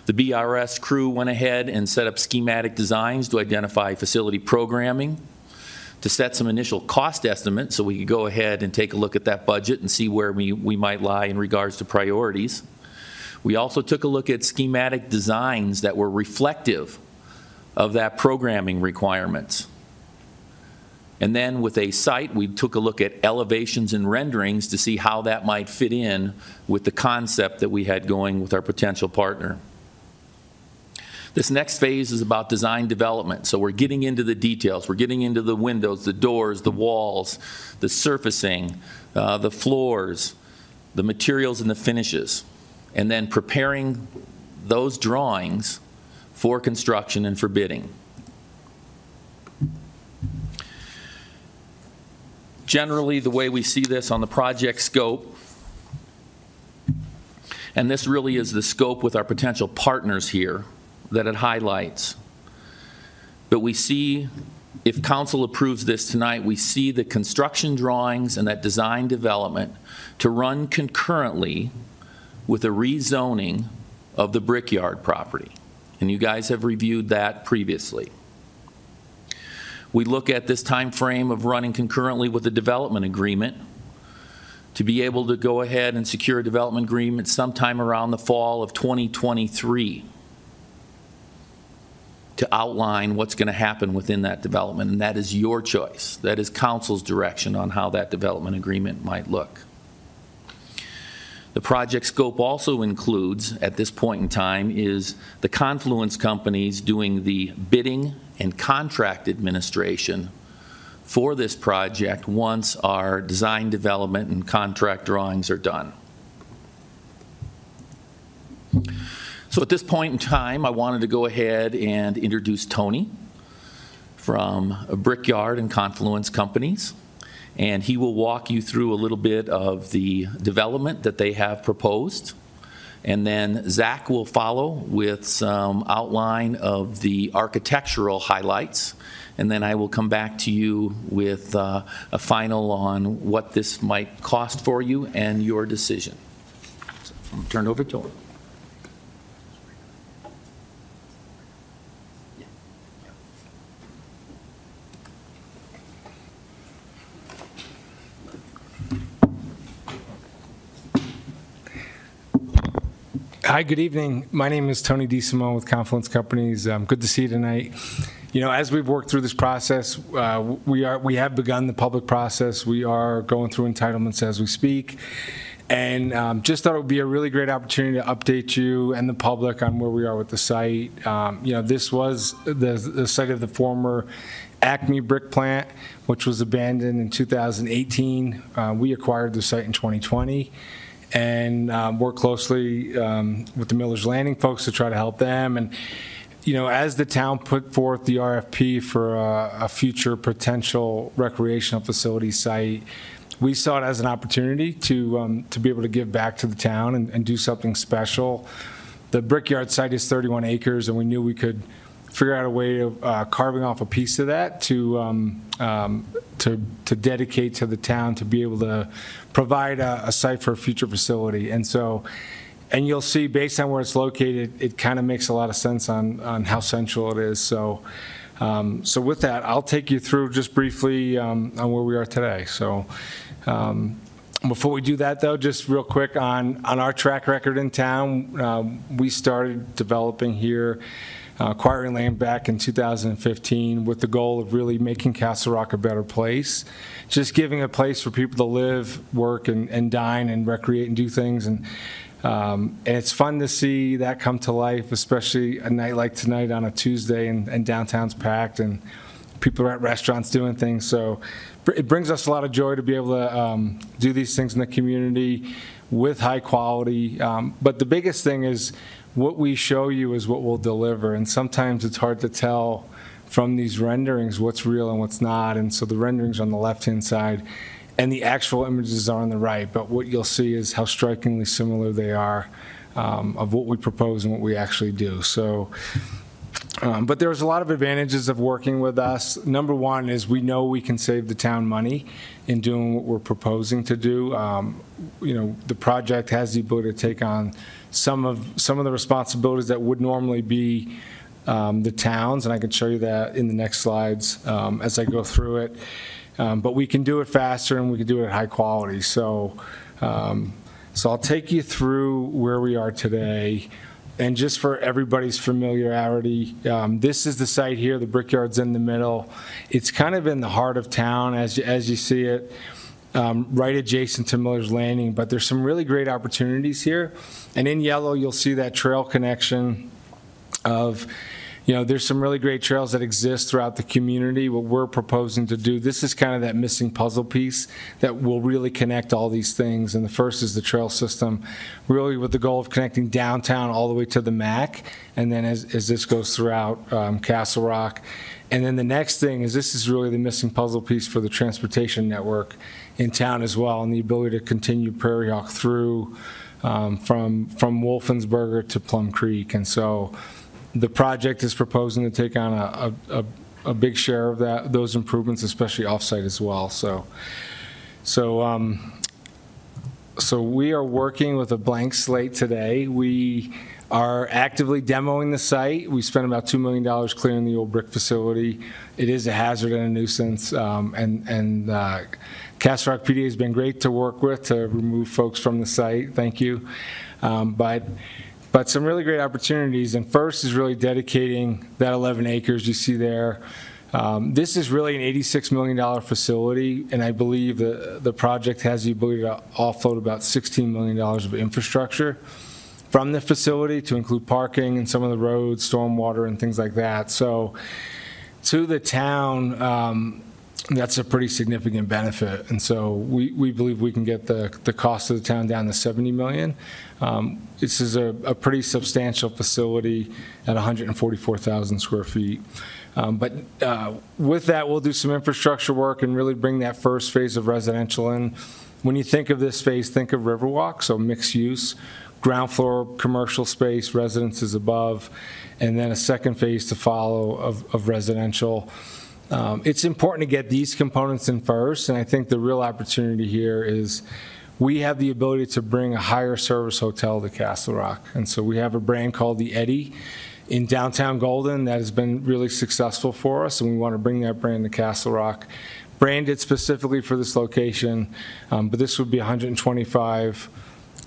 The BRS crew went ahead and set up schematic designs to identify facility programming, to set some initial cost estimates so we could go ahead and take a look at that budget and see where we, we might lie in regards to priorities. We also took a look at schematic designs that were reflective of that programming requirements. And then with a site, we took a look at elevations and renderings to see how that might fit in with the concept that we had going with our potential partner. This next phase is about design development. So we're getting into the details. We're getting into the windows, the doors, the walls, the surfacing, uh, the floors, the materials and the finishes, and then preparing those drawings for construction and for bidding. Generally, the way we see this on the project scope, and this really is the scope with our potential partners here, that it highlights. But we see, if council approves this tonight, we see the construction drawings and that design development to run concurrently with a rezoning of the Brickyard property. And you guys have reviewed that previously. We look at this time frame of running concurrently with the development agreement to be able to go ahead and secure a development agreement sometime around the fall of 2023 to outline what's going to happen within that development, and that is your choice. That is council's direction on how that development agreement might look. The project scope also includes, at this point in time, is the confluence companies doing the bidding and contract administration for this project once our design development and contract drawings are done. So at this point in time, I wanted to go ahead and introduce Tony from Brickyard and Confluence Companies. And he will walk you through a little bit of the development that they have proposed. And then Zach will follow with some outline of the architectural highlights. And then I will come back to you with uh, a final on what this might cost for you and your decision. So I'm turn over to him. Hi, good evening. My name is Tony DeSimone with Confluence Companies. Um, Good to see you tonight. You know, as we've worked through this process, uh, we are, we have begun the public process. We are going through entitlements as we speak. And um, just thought it would be a really great opportunity to update you and the public on where we are with the site. Um, You know, this was the, the site of the former Acme Brick Plant, which was abandoned in 2018. Uh, We acquired the site in 2020 and um, work closely um, with the Miller's Landing folks to try to help them. And, you know, as the town put forth the RFP for a, a future potential recreational facility site, we saw it as an opportunity to, um, to be able to give back to the town and, and do something special. The Brickyard site is 31 acres, and we knew we could figure out a way of uh, carving off a piece of that to, um, um, to, to dedicate to the town to be able to provide a, a site for a future facility. And so, and you'll see, based on where it's located, it kind of makes a lot of sense on, on how central it is. So, um, so with that, I'll take you through just briefly um, on where we are today. So, um, before we do that, though, just real quick on, on our track record in town, um, we started developing here, uh, acquiring land back in 2015 with the goal of really making Castle Rock a better place. Just giving a place for people to live, work, and, and dine and recreate and do things. And, um, and it's fun to see that come to life, especially a night like tonight on a Tuesday and, and downtown's packed and people are at restaurants doing things. So it brings us a lot of joy to be able to um, do these things in the community with high quality. Um, but the biggest thing is what we show you is what we'll deliver. And sometimes it's hard to tell from these renderings what's real and what's not. And so the renderings on the left-hand side and the actual images are on the right. But what you'll see is how strikingly similar they are um, of what we propose and what we actually do. So um, But there's a lot of advantages of working with us. Number one is we know we can save the town money in doing what we're proposing to do. Um, You know, the project has the ability to take on some of, some of the responsibilities that would normally be um, the towns, and I can show you that in the next slides um, as I go through it. Um, But we can do it faster and we can do it at high quality. So, um, so I'll take you through where we are today. And just for everybody's familiarity, um, this is the site here, the Brickyard's in the middle. It's kind of in the heart of town as, you- as you see it, um, right adjacent to Miller's Landing, but there's some really great opportunities here. And in yellow, you'll see that trail connection of, you know, there's some really great trails that exist throughout the community. What we're proposing to do, this is kind of that missing puzzle piece that will really connect all these things. And the first is the trail system, really with the goal of connecting downtown all the way to the MAC. And then as, as this goes throughout um, Castle Rock. And then the next thing is this is really the missing puzzle piece for the transportation network in town as well, and the ability to continue Prairie Hawk through um, from, from Wolfensberger to Plum Creek. And so the project is proposing to take on a, a, a- big share of that, those improvements, especially off-site as well. So, so, um, so we are working with a blank slate today. We are actively demoing the site. We spent about $2 million clearing the old brick facility. It is a hazard and a nuisance, um, and, and uh, Castle Rock PD has been great to work with to remove folks from the site. Thank you. Um, But but some really great opportunities. And first is really dedicating that 11 acres you see there. Um, This is really an $86 million facility, and I believe the, the project has the ability to offload about $16 million of infrastructure from the facility to include parking and some of the roads, stormwater, and things like that. So to the town, um, that's a pretty significant benefit. And so we, we believe we can get the, the cost of the town down to 70 million. Um, This is a, a pretty substantial facility at 144,000 square feet. Um, But uh, with that, we'll do some infrastructure work and really bring that first phase of residential in. When you think of this phase, think of Riverwalk, so mixed use, ground floor commercial space, residences above, and then a second phase to follow of, of residential. Um, It's important to get these components in first, and I think the real opportunity here is we have the ability to bring a higher service hotel to Castle Rock. And so we have a brand called the Eddy in downtown Golden that has been really successful for us, and we want to bring that brand to Castle Rock. Branded specifically for this location, um, but this would be 125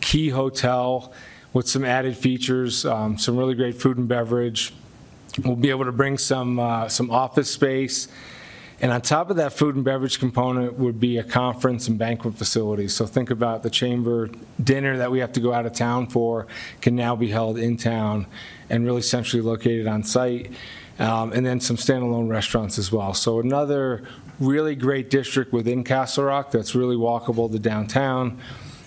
key hotel with some added features, um, some really great food and beverage. We'll be able to bring some, uh, some office space. And on top of that food and beverage component would be a conference and banquet facility. So think about the chamber dinner that we have to go out of town for can now be held in town and really centrally located on site. Um, and then some standalone restaurants as well. So another really great district within Castle Rock that's really walkable to downtown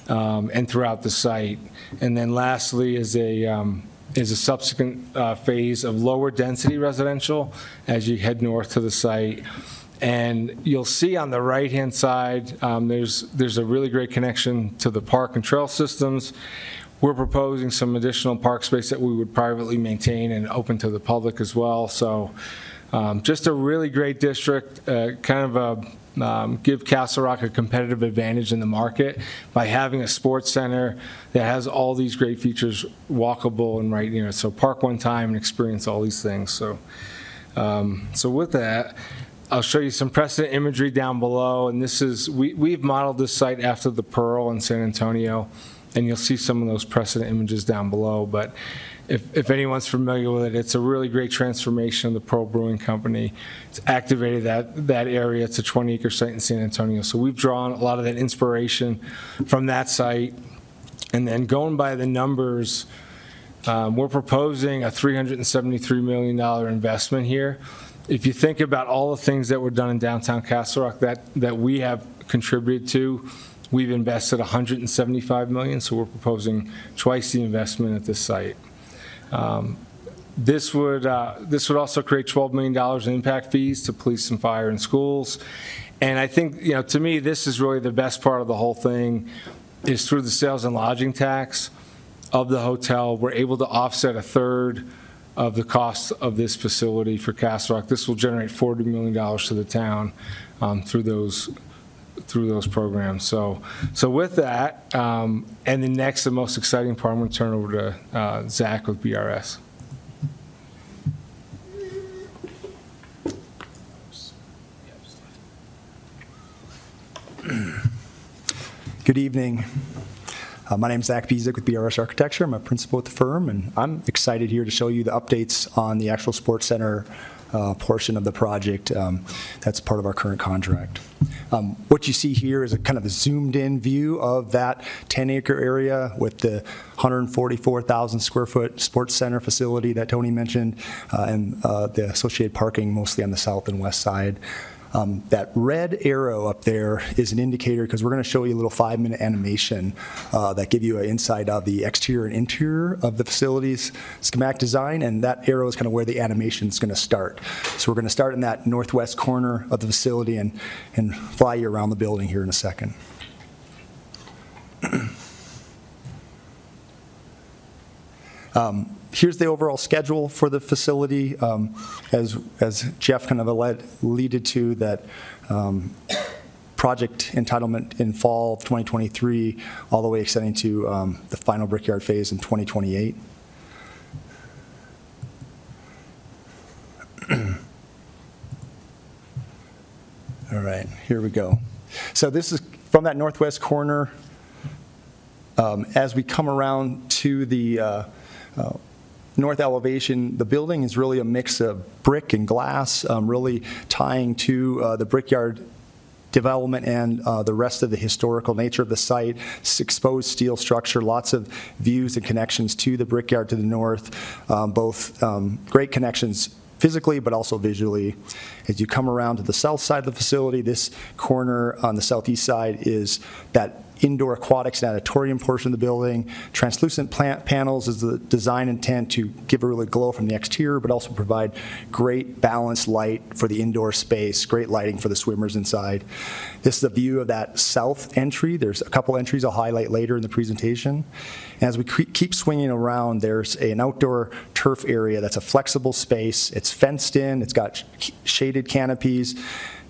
um, and throughout the site. And then lastly is a, um, is a subsequent uh, phase of lower density residential as you head north to the site. And you'll see on the right-hand side, um, there's, there's a really great connection to the park and trail systems. We're proposing some additional park space that we would privately maintain and open to the public as well. So um, just a really great district, uh, kind of a, um, give Castle Rock a competitive advantage in the market by having a sports center that has all these great features, walkable and right, you know, so park one time and experience all these things. So, um, so with that, I'll show you some precedent imagery down below, and this is, we, we've modeled this site after the Pearl in San Antonio, and you'll see some of those precedent images down below, but if, if anyone's familiar with it, it's a really great transformation of the Pearl Brewing Company. It's activated that, that area, it's a 20-acre site in San Antonio, so we've drawn a lot of that inspiration from that site, and then going by the numbers, um, we're proposing a $373 million investment here. If you think about all the things that were done in downtown Castle Rock that, that we have contributed to, we've invested 175 million, so we're proposing twice the investment at this site. Um, This would, uh, this would also create $12 million in impact fees to police and fire and schools. And I think, you know, to me, this is really the best part of the whole thing, is through the sales and lodging tax of the hotel, we're able to offset a third of the cost of this facility for Castle Rock. This will generate $40 million to the town um, through those, through those programs. So, so with that, um, and the next, the most exciting part, I'm going to turn over to uh, Zach with BRS. Good evening. Uh, My is Zach Bezek with BRS Architecture. I'm a principal at the firm, and I'm excited here to show you the updates on the actual sports center uh, portion of the project. Um, That's part of our current contract. Um, What you see here is a kind of a zoomed-in view of that 10-acre area with the 144,000 square foot sports center facility that Tony mentioned, uh, and uh, the associated parking mostly on the south and west side. Um, That red arrow up there is an indicator, because we're going to show you a little five-minute animation uh, that give you an insight of the exterior and interior of the facility's schematic design, and that arrow is kind of where the animation is going to start. So we're going to start in that northwest corner of the facility and, and fly you around the building here in a second. Um, Here's the overall schedule for the facility. Um, As, as Jeff kind of alluded to, that um, project entitlement in fall of 2023, all the way extending to um, the final Brickyard phase in 2028. All right, here we go. So this is from that northwest corner. Um, As we come around to the uh, uh, north elevation, the building is really a mix of brick and glass, um, really tying to uh, the Brickyard development and uh, the rest of the historical nature of the site. Exposed steel structure, lots of views and connections to the Brickyard to the north, um, both um, great connections physically, but also visually. As you come around to the south side of the facility, this corner on the southeast side is that indoor aquatics and auditorium portion of the building. Translucent plant panels is the design intent to give a really glow from the exterior, but also provide great balanced light for the indoor space, great lighting for the swimmers inside. This is a view of that south entry. There's a couple entries I'll highlight later in the presentation. And as we keep swinging around, there's an outdoor turf area that's a flexible space. It's fenced in, it's got sh- shaded canopies,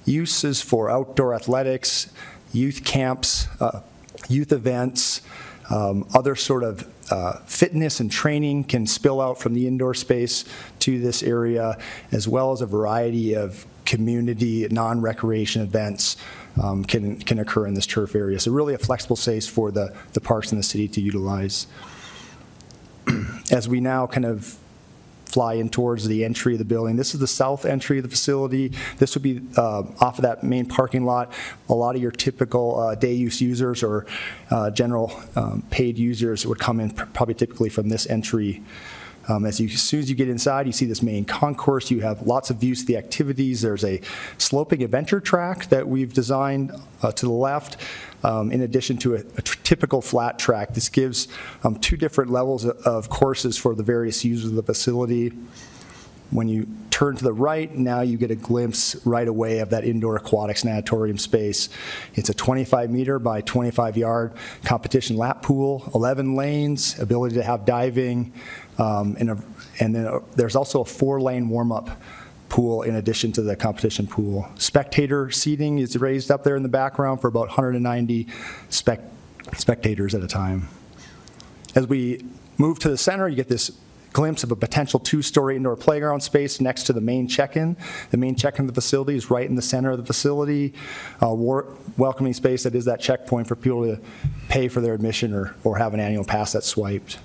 uses for outdoor athletics, youth camps, uh, youth events, um, other sort of uh, fitness and training can spill out from the indoor space to this area, as well as a variety of community non-recreation events um, can, can occur in this turf area. So really a flexible space for the, the parks in the city to utilize. As we now kind of fly in towards the entry of the building. This is the south entry of the facility. This would be uh, off of that main parking lot. A lot of your typical uh, day use users or uh, general um, paid users would come in pr- probably typically from this entry. Um, as, you, as soon as you get inside, you see this main concourse. You have lots of views of the activities. There's a sloping adventure track that we've designed uh, to the left, um, in addition to a, a typical flat track. This gives um, two different levels of, of courses for the various users of the facility. When you turn to the right, now you get a glimpse right away of that indoor aquatics natatorium space. It's a 25 meter by 25 yard competition lap pool, 11 lanes, ability to have diving, um, and, a, and then a, there's also a four lane warm up pool in addition to the competition pool. Spectator seating is raised up there in the background for about 190 spec, spectators at a time. As we move to the center, you get this glimpse of a potential two-story indoor playground space next to the main check-in. The main check-in of the facility is right in the center of the facility. Uh, welcoming space that is that checkpoint for people to pay for their admission or, or have an annual pass that's swiped.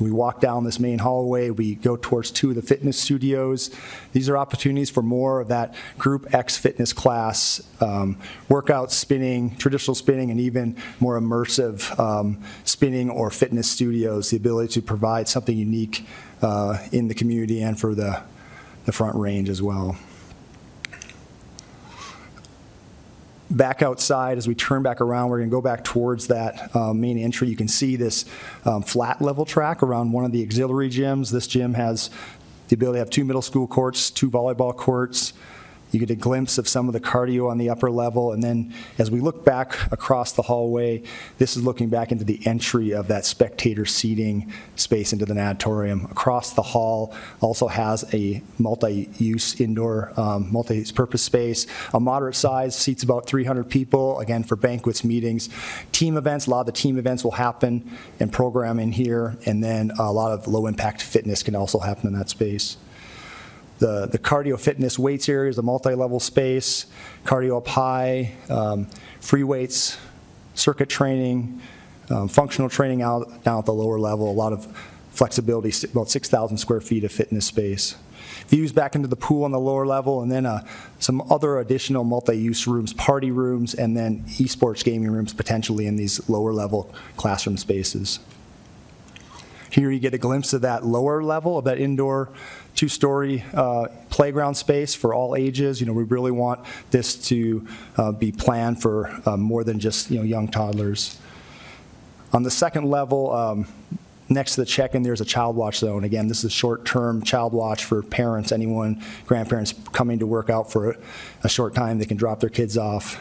We walk down this main hallway, we go towards two of the fitness studios. These are opportunities for more of that Group X fitness class, um, workout spinning, traditional spinning, and even more immersive um, spinning or fitness studios, the ability to provide something unique uh, in the community and for the, the front range as well. Back outside, as we turn back around, we're going to go back towards that um, main entry. You can see this um, flat level track around one of the auxiliary gyms. This gym has the ability to have two middle school courts, two volleyball courts. You get a glimpse of some of the cardio on the upper level. And then as we look back across the hallway, this is looking back into the entry of that spectator seating space into the natatorium. Across the hall also has a multi-use indoor, um, multi-purpose space. A moderate size, seats about 300 people, again, for banquets, meetings. Team events, a lot of the team events will happen and program in here. And then a lot of low-impact fitness can also happen in that space the, the cardio fitness weights area is a multi-level space, cardio up high, um, free weights, circuit training, um, functional training out down at the lower level, a lot of flexibility, about 6,000 square feet of fitness space. Views back into the pool on the lower level, and then uh, some other additional multi-use rooms, party rooms, and then esports gaming rooms potentially in these lower level classroom spaces. Here you get a glimpse of that lower level of that indoor two-story uh, playground space for all ages. You know, we really want this to uh, be planned for uh, more than just, you know, young toddlers. On the second level, um, next to the check-in, there's a child watch zone. Again, this is short-term child watch for parents, anyone, grandparents coming to work out for a, a short time, they can drop their kids off.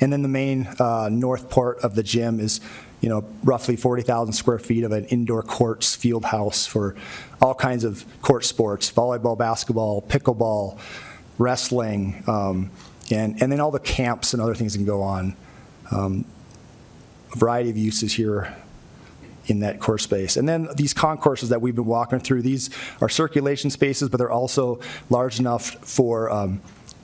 And then the main uh, north part of the gym is, you know, roughly 40,000 square feet of an indoor courts field house for all kinds of court sports, volleyball, basketball, pickleball, wrestling, um, and, and then all the camps and other things can go on. Um, a variety of uses here in that course space. And then these concourses that we've been walking through, these are circulation spaces, but they're also large enough for um,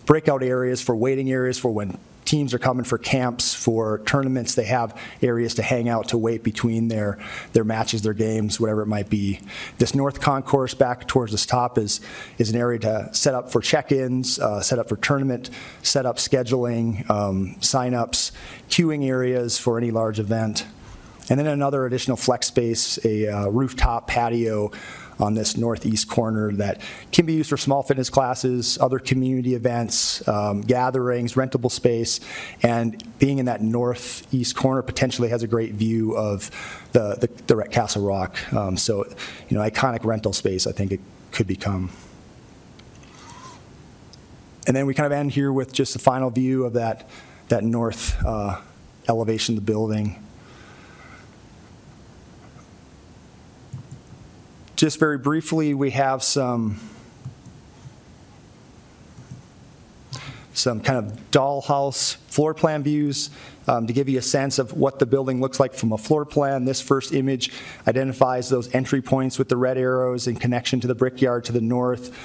breakout areas, for waiting areas, for when teams are coming for camps, for tournaments, they have areas to hang out, to wait between their, their matches, their games, whatever it might be. This north concourse back towards this top is, is an area to set up for check-ins, uh, set up for tournament, set up scheduling, um, sign-ups, queuing areas for any large event. And then another additional flex space, a uh, rooftop patio on this northeast corner that can be used for small fitness classes, other community events, um, gatherings, rentable space, and being in that northeast corner potentially has a great view of the, the, the Castle Rock. Um, so, you know, iconic rental space, I think it could become. And then we kind of end here with just the final view of that, that north uh, elevation of the building. Just very briefly, we have some some kind of dollhouse floor plan views um, to give you a sense of what the building looks like from a floor plan. This first image identifies those entry points with the red arrows in connection to the brickyard to the north.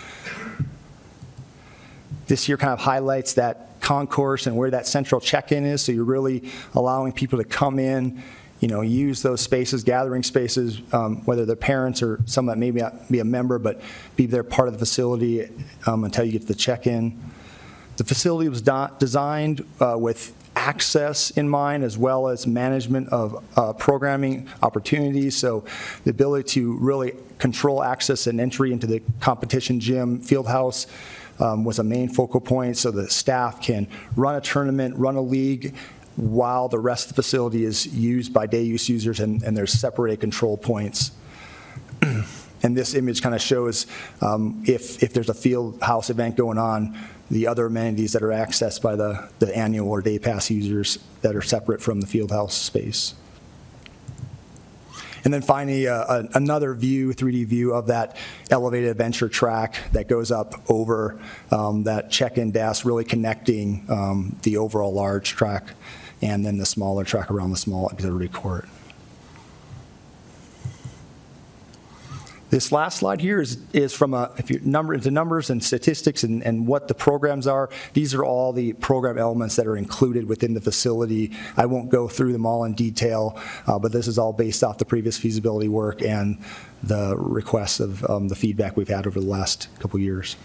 This here kind of highlights that concourse and where that central check-in is, so you're really allowing people to come in, you know, use those spaces, gathering spaces, um, whether they're parents or someone that maybe not be a member, but be there part of the facility um, until you get to the check-in. The facility was designed uh, with access in mind as well as management of uh, programming opportunities. So the ability to really control access and entry into the competition gym, field house, um, was a main focal point so the staff can run a tournament, run a league, while the rest of the facility is used by day use users and, and there's separated control points. and this image kind of shows um, if, if there's a field house event going on, the other amenities that are accessed by the, the annual or day pass users that are separate from the field house space. And then finally, uh, another view, 3D view of that elevated adventure track that goes up over um, that check-in desk, really connecting um, the overall large track and then the smaller track around the small auxiliary court. This last slide here is, is from a, if you number into numbers and statistics and, and what the programs are. These are all the program elements that are included within the facility. I won't go through them all in detail, uh, but this is all based off the previous feasibility work and the requests of um, the feedback we've had over the last couple years.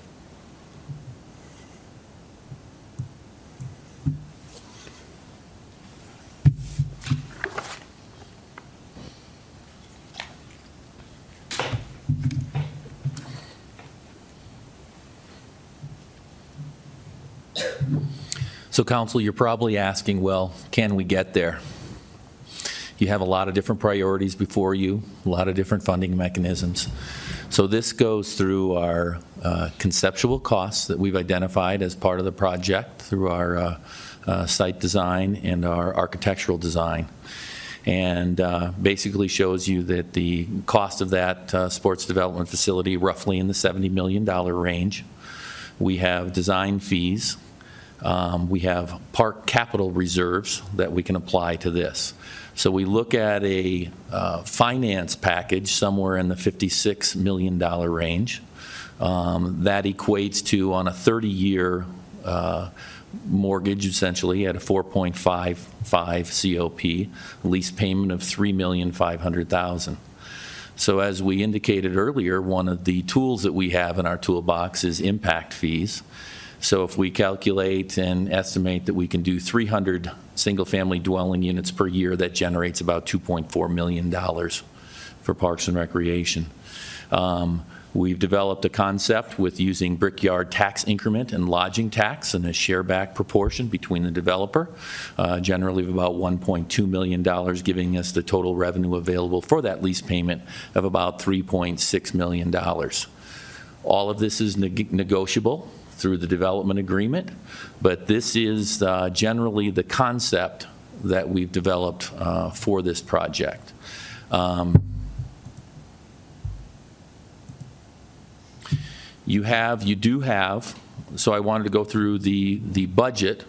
So council, you're probably asking, well, can we get there? You have a lot of different priorities before you, a lot of different funding mechanisms. So this goes through our uh, conceptual costs that we've identified as part of the project through our uh, uh, site design and our architectural design. And uh, basically shows you that the cost of that uh, sports development facility roughly in the $70 million range. We have design fees um, we have park capital reserves that we can apply to this. So we look at a uh, finance package somewhere in the $56 million range. Um, that equates to, on a 30-year uh, mortgage, essentially, at a 4.55 COP, lease payment of 3,500,000. So as we indicated earlier, one of the tools that we have in our toolbox is impact fees. So if we calculate and estimate that we can do 300 single-family dwelling units per year, that generates about $2.4 million for Parks and Recreation. Um, We've developed a concept with using brickyard tax increment and lodging tax and a share back proportion between the developer, uh, generally of about $1.2 million, giving us the total revenue available for that lease payment of about $3.6 million. All of this is neg negotiable through the development agreement, but this is uh, generally the concept that we've developed uh, for this project. Um, you have, you do have, so I wanted to go through the, the budget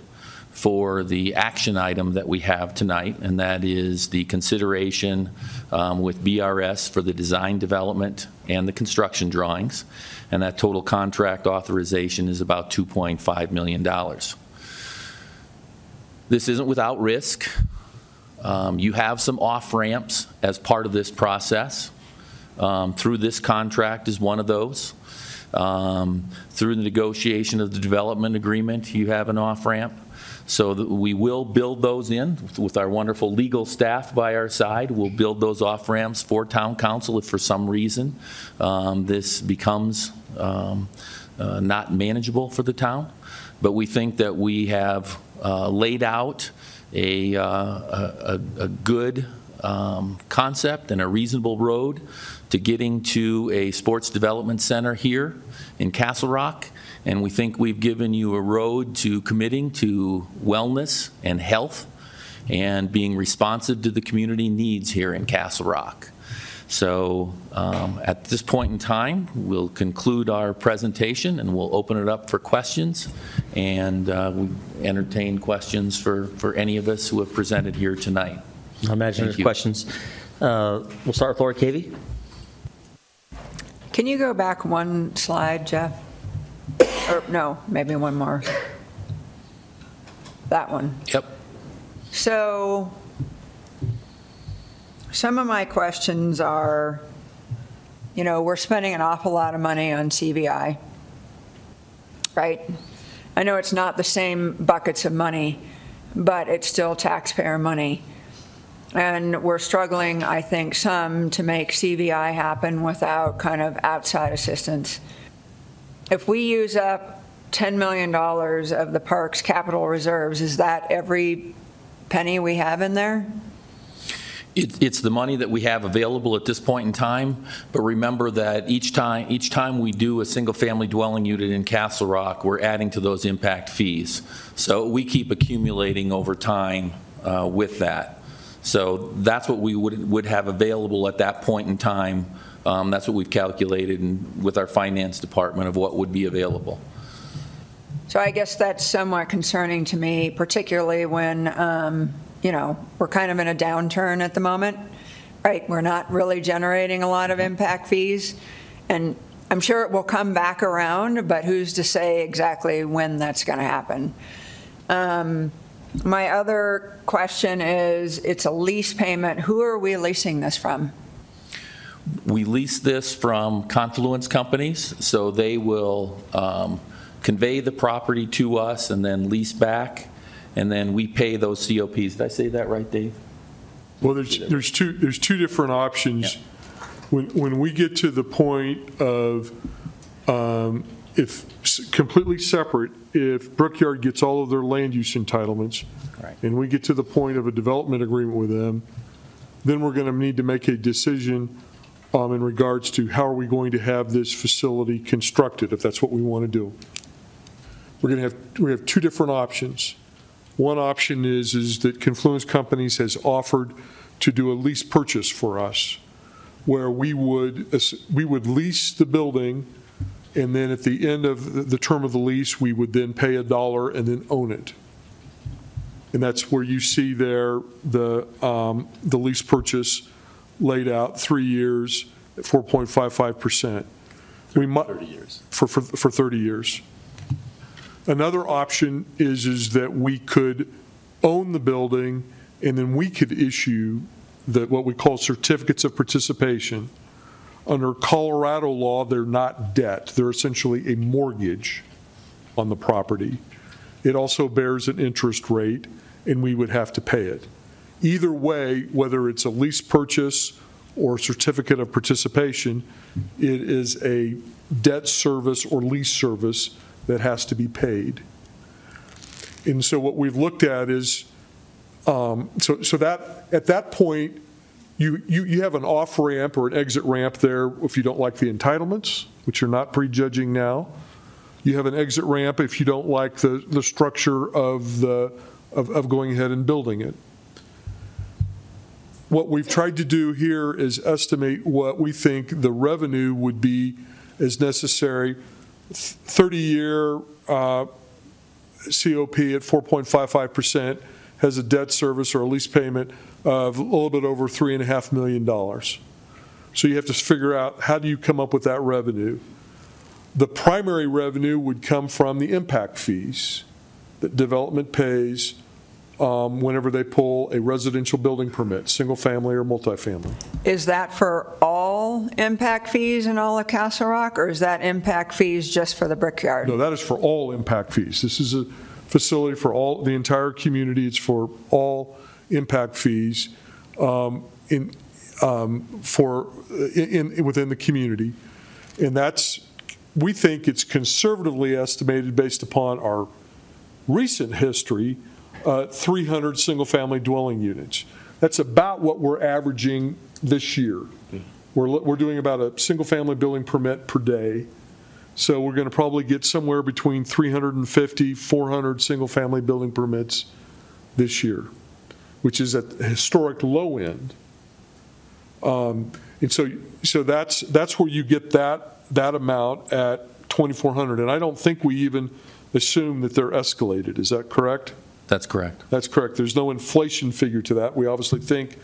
for the action item that we have tonight, and that is the consideration um, with BRS for the design development and the construction drawings and that total contract authorization is about $2.5 million. This isn't without risk. Um, you have some off-ramps as part of this process. Um, through this contract is one of those. Um, Through the negotiation of the development agreement, you have an off-ramp. So we will build those in with our wonderful legal staff by our side. We'll build those off-ramps for town council if for some reason um, this becomes um, uh, not manageable for the town. But we think that we have uh, laid out a, uh, a a good um, concept and a reasonable road to getting to a sports development center here in Castle Rock. And we think we've given you a road to committing to wellness and health and being responsive to the community needs here in Castle Rock. So um, at this point in time, we'll conclude our presentation and we'll open it up for questions. And uh, we entertain questions for, for any of us who have presented here tonight. I imagine Thank there's you. questions. Uh, We'll start with Laura Cavey. Can you go back one slide, Jeff? Or, no, maybe one more. That one. Yep. So, some of my questions are, you know, we're spending an awful lot of money on CVI, right? I know it's not the same buckets of money, but it's still taxpayer money. And we're struggling, I think, some to make CVI happen without kind of outside assistance. If we use up $10 million of the park's capital reserves, is that every penny we have in there? It- It's the money that we have available at this point in time, but remember that each time, each time we do a single-family dwelling unit in Castle Rock, we're adding to those impact fees. So we keep accumulating over time uh, with that. So that's what we would, would have available at that point in time. Um, That's what we've calculated and with our finance department of what would be available. So I guess that's somewhat concerning to me, particularly when, um, you know, we're kind of in a downturn at the moment, right? We're not really generating a lot of impact fees, and I'm sure it will come back around, but who's to say exactly when that's going to happen? Um, My other question is, it's a lease payment. Who are we leasing this from? We lease this from Confluence Companies, so they will um, convey the property to us and then lease back, and then we pay those COPs. Did I say that right, Dave? Well, there's, there's two, there's two different options. When, when we get to the point of, um, if, completely separate, if Brickyard gets all of their land use entitlements, and we get to the point of a development agreement with them, then we're going to need to make a decision um, in regards to how are we going to have this facility constructed, if that's what we want to do. We're going to have, we have two different options. One option is, is that Confluence Companies has offered to do a lease purchase for us, where we would, we would lease the building, and then at the end of the- term of the lease, we would then pay a dollar and then own it. And that's where you see there, the, um, the lease purchase laid out, three years, at 4.55%. We might 30 years. For, for, for 30 years. Another option is, is that we could own the building, and then we could issue the, what we call certificates of participation. Under Colorado law, they're not debt, they're essentially a mortgage on the property. It also bears an interest rate, and we would have to pay it. Either way, whether it's a lease purchase or certificate of participation, it is a debt service or lease service that has to be paid. And so what we've looked at is, um, so, so that, at that point, you, you, you have an off-ramp or an exit ramp there if you don't like the entitlements, which you're not prejudging now. You have an exit ramp if you don't like the, the structure of the, of, of going ahead and building it. What we've tried to do here is estimate what we think the revenue would be as necessary. 30-year uh, COP at 4.55% has a debt service or a lease payment of a little bit over $3.5 million. So you have to figure out, how do you come up with that revenue? The primary revenue would come from the impact fees that development pays um, whenever they pull a residential building permit, single-family or multifamily. Is that for all impact fees in all of Castle Rock, or is that impact fees just for the Brickyard? No, that is for all impact fees. This is a facility for all, the entire community. It's for all impact fees um, in, um, for, in, in- within the community. And that's, we think it's conservatively estimated based upon our recent history, uh, 300 single-family dwelling units. That's about what we're averaging this year. We're, we're doing about a single-family building permit per day. So we're going to probably get somewhere between 350, 400 single-family building permits this year, which is at the historic low end. Um, And so, so that's, that's where you get that, that amount at 2,400. And I don't think we even assume that they're escalated. Is that correct? That's correct. That's correct. There's no inflation figure to that. We obviously think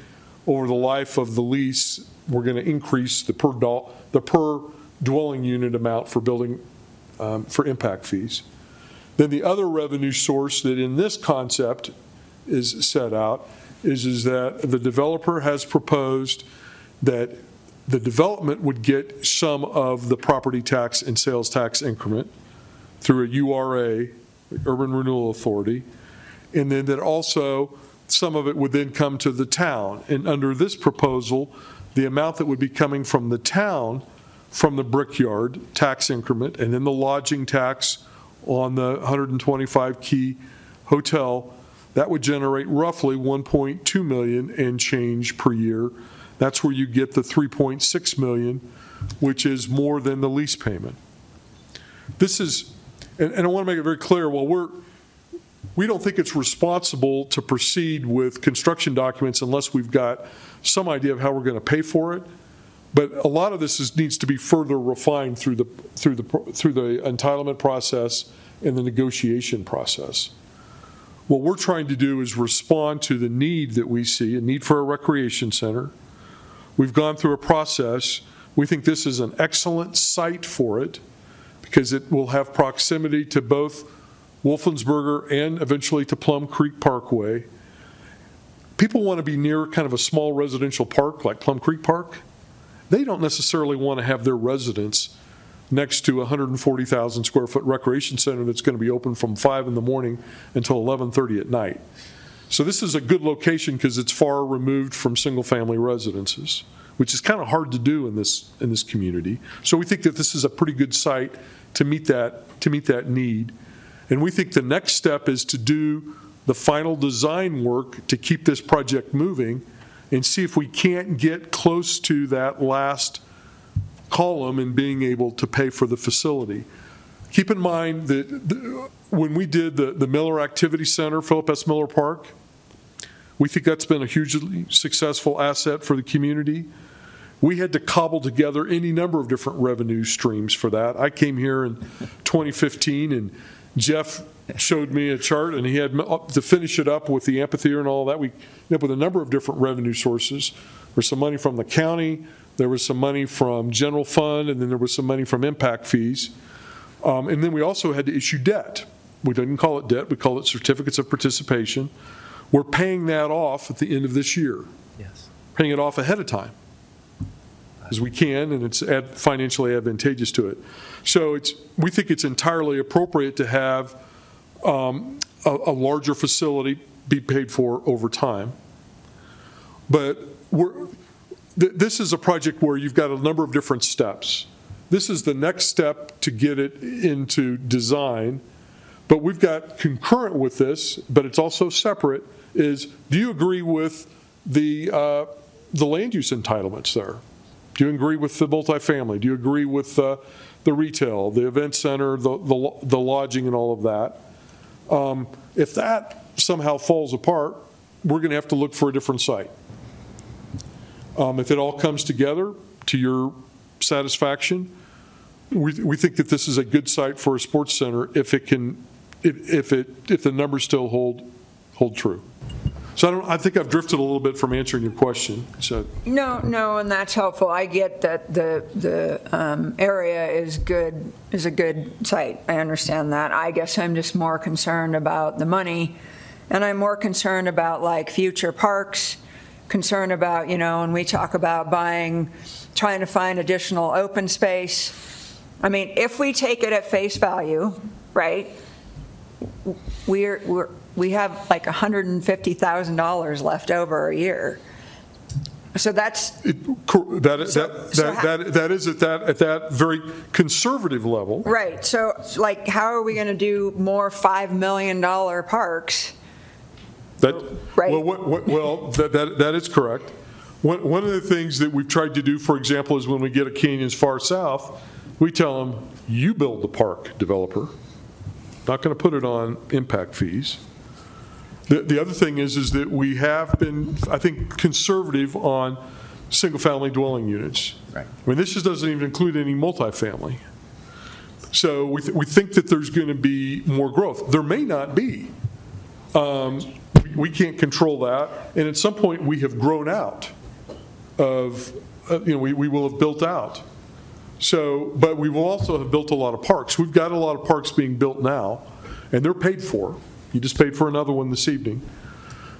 over the life of the lease, we're going to increase the per, do- the per dwelling unit amount for building, um, for impact fees. Then the other revenue source that in this concept is set out is, is that the developer has proposed that the development would get some of the property tax and sales tax increment through a URA, Urban Renewal Authority, and then that also, some of it would then come to the town. And under this proposal, the amount that would be coming from the town, from the Brickyard tax increment, and then the lodging tax on the 125 key hotel, that would generate roughly 1.2 million and change per year. That's where you get the 3.6 million, which is more than the lease payment. This is, and, and I want to make it very clear, while we're, we don't think it's responsible to proceed with construction documents unless we've got some idea of how we're going to pay for it. But a lot of this is, needs to be further refined through the, through the, through the entitlement process and the negotiation process. What we're trying to do is respond to the need that we see, a need for a recreation center. We've gone through a process. We think this is an excellent site for it because it will have proximity to both Wolfensberger and eventually to Plum Creek Parkway. People want to be near kind of a small residential park like Plum Creek Park. They don't necessarily want to have their residence next to a 140,000 square foot recreation center that's going to be open from 5 in the morning until 11:30 at night. So this is a good location because it's far removed from single-family residences, which is kind of hard to do in this, in this community. So we think that this is a pretty good site to meet that, to meet that need. And we think the next step is to do the final design work to keep this project moving and see if we can't get close to that last column in being able to pay for the facility. Keep in mind that the- when we did the, the Miller Activity Center, Philip S. Miller Park, we think that's been a hugely successful asset for the community. We had to cobble together any number of different revenue streams for that. I came here in 2015, and Jeff showed me a chart, and he had, to finish it up with the amphitheater and all that, we ended up with a number of different revenue sources. There was some money from the county, there was some money from general fund, and then there was some money from impact fees. Um, And then we also had to issue debt. We didn't call it debt, we call it certificates of participation. We're paying that off at the end of this year. Yes. Paying it off ahead of time, as we can, and it's ad- financially advantageous to it. So it's, we think it's entirely appropriate to have um, a a larger facility be paid for over time. But we're, th- this is a project where you've got a number of different steps. This is the next step to get it into design, but we've got concurrent with this, but it's also separate, is, do you agree with the, uh, the land use entitlements there? Do you agree with the multifamily? Do you agree with uh, the retail, the event center, the, the the lodging and all of that? Um, If that somehow falls apart, we're going to have to look for a different site. Um, If it all comes together to your satisfaction, we, we think that this is a good site for a sports center if it can, if, if it, if the numbers still hold, hold true. So I don't, I think I've drifted a little bit from answering your question, so. No, no, and that's helpful. I get that the, the um, area is good, is a good site. I understand that. I guess I'm just more concerned about the money And I'm more concerned about like future parks, concerned about, you know, when we talk about buying, trying to find additional open space. I mean, if we take it at face value, right, we're, we're, we have like $150,000 left over a year. So that's, Cor- That, is- So- that, so that, how- that that is at that, at that very conservative level. right, so like, how are we going to do more $5 million parks? That, well, what, what, well, that, that, that is correct. One, one of the things that we've tried to do, for example, is when we get a canyons far south, we tell them, you build the park, developer. Not going to put it on impact fees. The, the other thing is, is that we have been, I think, conservative on single-family dwelling units. Right. I mean, this just doesn't even include any multifamily. So we, th- we think that there's going to be more growth. There may not be. Um, we- We can't control that, and at some point, we have grown out of, uh, you know, we, we will have built out. So, but we will also have built a lot of parks. We've got a lot of parks being built now, and they're paid for. You just paid for another one this evening.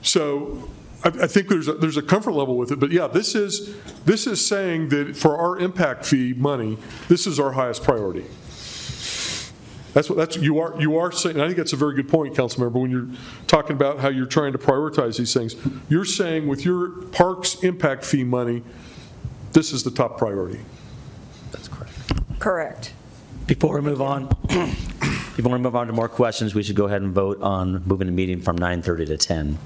So I, I think there's, a- there's a comfort level with it, but yeah, this is, this is saying that for our impact fee money, this is our highest priority. That's what, that's, you are, you are saying, and I think that's a very good point, Councilmember, when you're talking about how you're trying to prioritize these things. You're saying with your parks impact fee money, this is the top priority. That's correct. Correct. Before we move on, before we move on to more questions, we should go ahead and vote on moving the meeting from 9:30 to 10.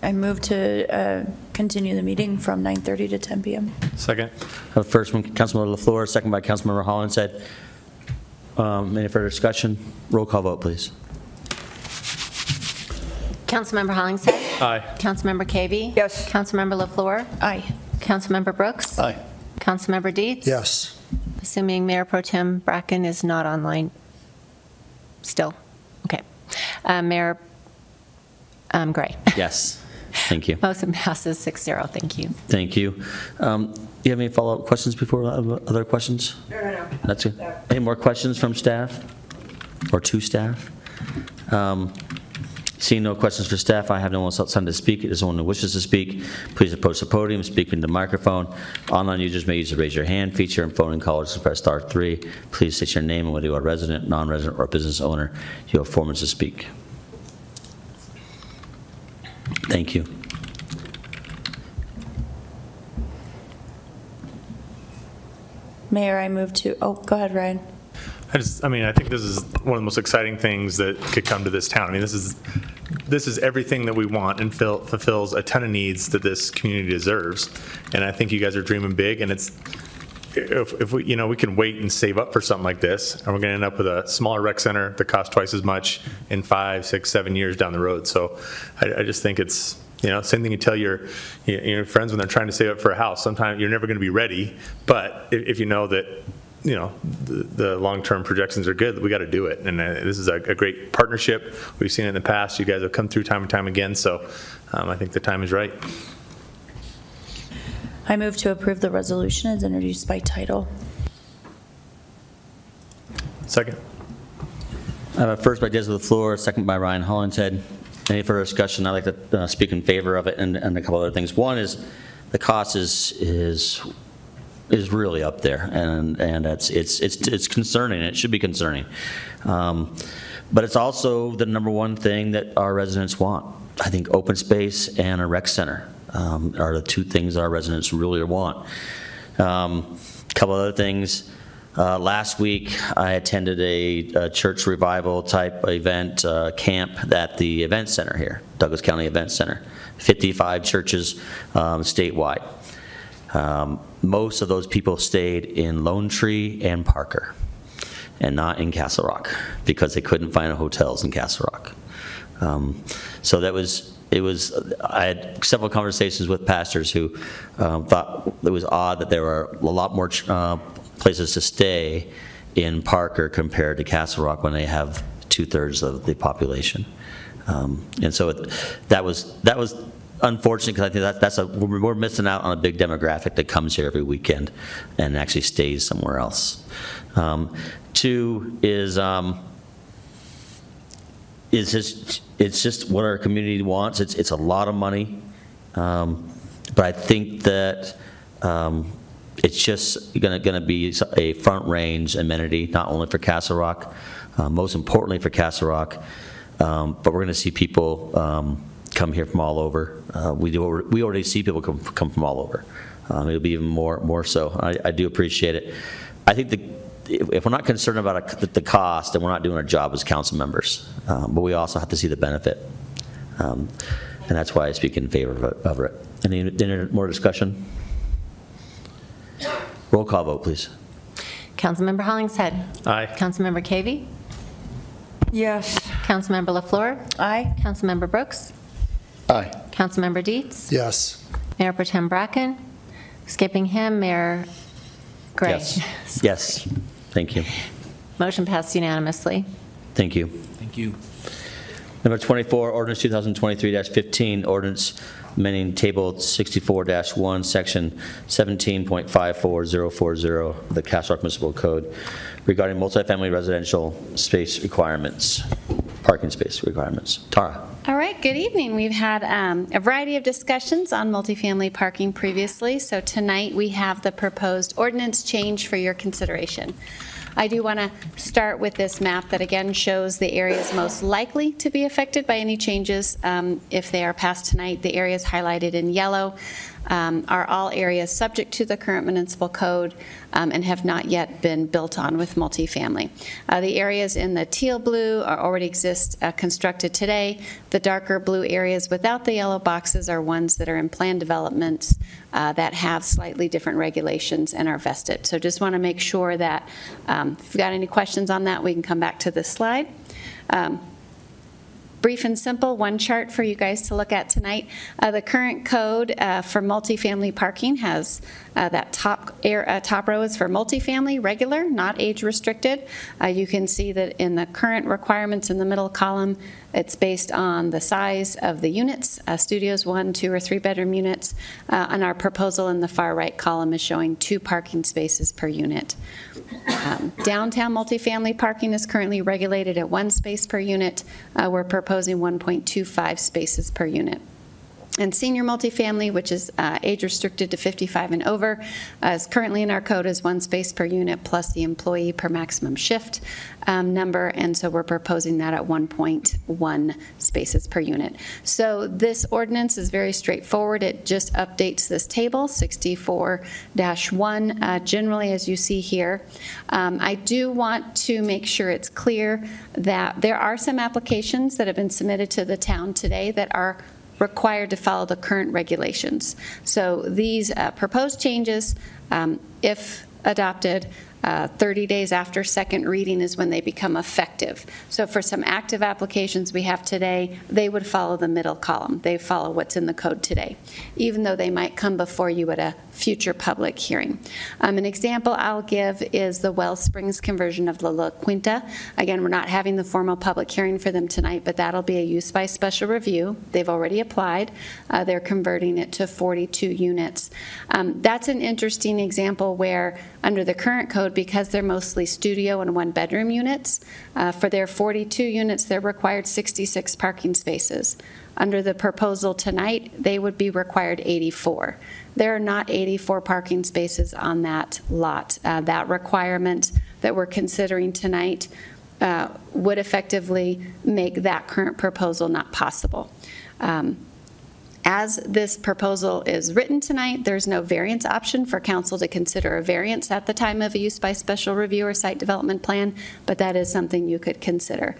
I move to uh, continue the meeting from 9:30 to 10 PM. Second. Uh, First from Councilmember LaFleur, second by Councilmember Hollingshead. Um, Any further discussion? Roll call vote, please. Councilmember Hollingshead? Aye. Councilmember Cavey? Yes. Councilmember LaFleur? Aye. Councilmember Brooks? Aye. Councilmember Dietz? Yes. Assuming Mayor Pro Tem Bracken is not online still. Okay. Uh, Mayor um, Gray? Yes, thank you. Motion passes 6-0. Thank you. Thank you. Um, Do you have any follow-up questions before, uh, other questions? No, no, no. That's good. Any more questions from staff or to staff? Um, Seeing no questions for staff, I have no one outside to speak. If there's anyone who wishes to speak, please approach the podium, speak into the microphone. Online users may use the raise your hand feature, and phone in callers to press star three. Please state your name and whether you are a resident, non-resident, or business owner. You have four minutes to speak. Thank you. Mayor, I move to, oh, go ahead, Ryan. I just, I mean, I think this is one of the most exciting things that could come to this town. I mean, this is, this is everything that we want and fill- fulfills a ton of needs that this community deserves. And I think you guys are dreaming big, and it's, if, if we, you know, we can wait and save up for something like this, and we're gonna end up with a smaller rec center that costs twice as much in five, six, seven years down the road. So I, I just think it's, you know, same thing you tell your, your friends when they're trying to save up for a house. Sometimes you're never gonna be ready, but if, if you know that, you know, the, the long-term projections are good, we got to do it. And uh, this is a, a great partnership. We've seen it in the past. You guys have come through time and time again, so um, I think the time is right. I move to approve the resolution as introduced by title. Second. I have a first by Desiree LaFleur, second by Ryan Hollingshead. Any further discussion? I'd like to uh, speak in favor of it and, and a couple other things. One is, the cost is, is, is really up there, and, and it's, it's, it's it's concerning, it should be concerning. Um, But it's also the number one thing that our residents want. I think open space and a rec center um, are the two things our residents really want. Um, Couple other things. Uh, Last week, I attended a a church revival type event, uh, camp at the event center here, Douglas County Event Center. 55 churches um, statewide. Um, Most of those people stayed in Lone Tree and Parker, and not in Castle Rock, because they couldn't find hotels in Castle Rock. Um, So that was, it was, I had several conversations with pastors who um, thought it was odd that there were a lot more uh, places to stay in Parker compared to Castle Rock when they have two-thirds of the population. Um, And so it- that was, that was unfortunate, because I think that, that's a, we're we're missing out on a big demographic that comes here every weekend and actually stays somewhere else. Um, Two is, um, it's just, it's just what our community wants. It's, it's a lot of money. Um, But I think that um, it's just to be a front range amenity, not only for Castle Rock, uh, most importantly for Castle Rock, um, but we're going to see people um, come here from all over. Uh, We do, we already see people come, come from all over. Um, It'll be even more, more so. I, I do appreciate it. I think the, if if we're not concerned about a- the cost, then we're not doing our job as council members. Um, But we also have to see the benefit. Um, And that's why I speak in favor of it- of it. Any, any more discussion? Roll call vote, please. Councilmember Hollingshead. Aye. Councilmember Cavey. Yes. Councilmember LaFleur. Aye. Councilmember Brooks. Aye. Councilmember Dietz. Yes. Mayor Pro Tem Bracken. Skipping him, Mayor Gray. Yes. Yes, thank you. Motion passed unanimously. Thank you. Thank you. Number 24, ordinance 2023-15, ordinance amending table 64-1, section 17.54040 of the Castle Rock Municipal Code regarding multifamily residential space requirements, parking space requirements. Tara? All right, good evening. We've had um, a variety of discussions on multifamily parking previously, so tonight we have the proposed ordinance change for your consideration. I do want to start with this map that again shows the areas most likely to be affected by any changes. Um, If they are passed tonight, the areas highlighted in yellow um, are all areas subject to the current municipal code um, and have not yet been built on with multifamily. Uh, The areas in the teal blue are already exist, uh, constructed today. The darker blue areas without the yellow boxes are ones that are in plan developments uh, that have slightly different regulations and are vested. So just want to make sure that um, if you've got any questions on that, we can come back to this slide. Um, brief and simple, one chart for you guys to look at tonight. Uh, The current code uh, for multifamily parking has uh, that top air, uh, top row is for multifamily, regular, not age restricted. Uh, You can see that in the current requirements in the middle column, it's based on the size of the units, uh, studios, one, two, or three-bedroom units. Uh, And our proposal in the far right column is showing two parking spaces per unit. Um, Downtown multifamily parking is currently regulated at one space per unit. We're proposing 1.25 spaces per unit. And senior multifamily, which is uh, age restricted to 55 and over, uh, is currently in our code as one space per unit plus the employee per maximum shift um, number, and so we're proposing that at 1.1 spaces per unit. So this ordinance is very straightforward. It just updates this table, 64-1, uh, generally as you see here. Um, I do want to make sure it's clear that there are some applications that have been submitted to the town today that are required to follow the current regulations. So these uh, proposed changes, um, if adopted, uh, 30 days after second reading is when they become effective. So for some active applications we have today, they would follow the middle column. They follow what's in the code today, even though they might come before you at a future public hearing. Um, An example I'll give is the Wells Springs conversion of La La Quinta. Again, we're not having the formal public hearing for them tonight, but that'll be a use by special review. They've already applied. Uh, They're converting it to 42 units. Um, That's an interesting example where, under the current code, because they're mostly studio and one-bedroom units, uh, for their 42 units, they're required 66 parking spaces. Under the proposal tonight, they would be required 84. There are not 84 parking spaces on that lot. Uh, That requirement that we're considering tonight uh, would effectively make that current proposal not possible. Um, As this proposal is written tonight, there's no variance option for council to consider a variance at the time of a use by special review or site development plan, but that is something you could consider.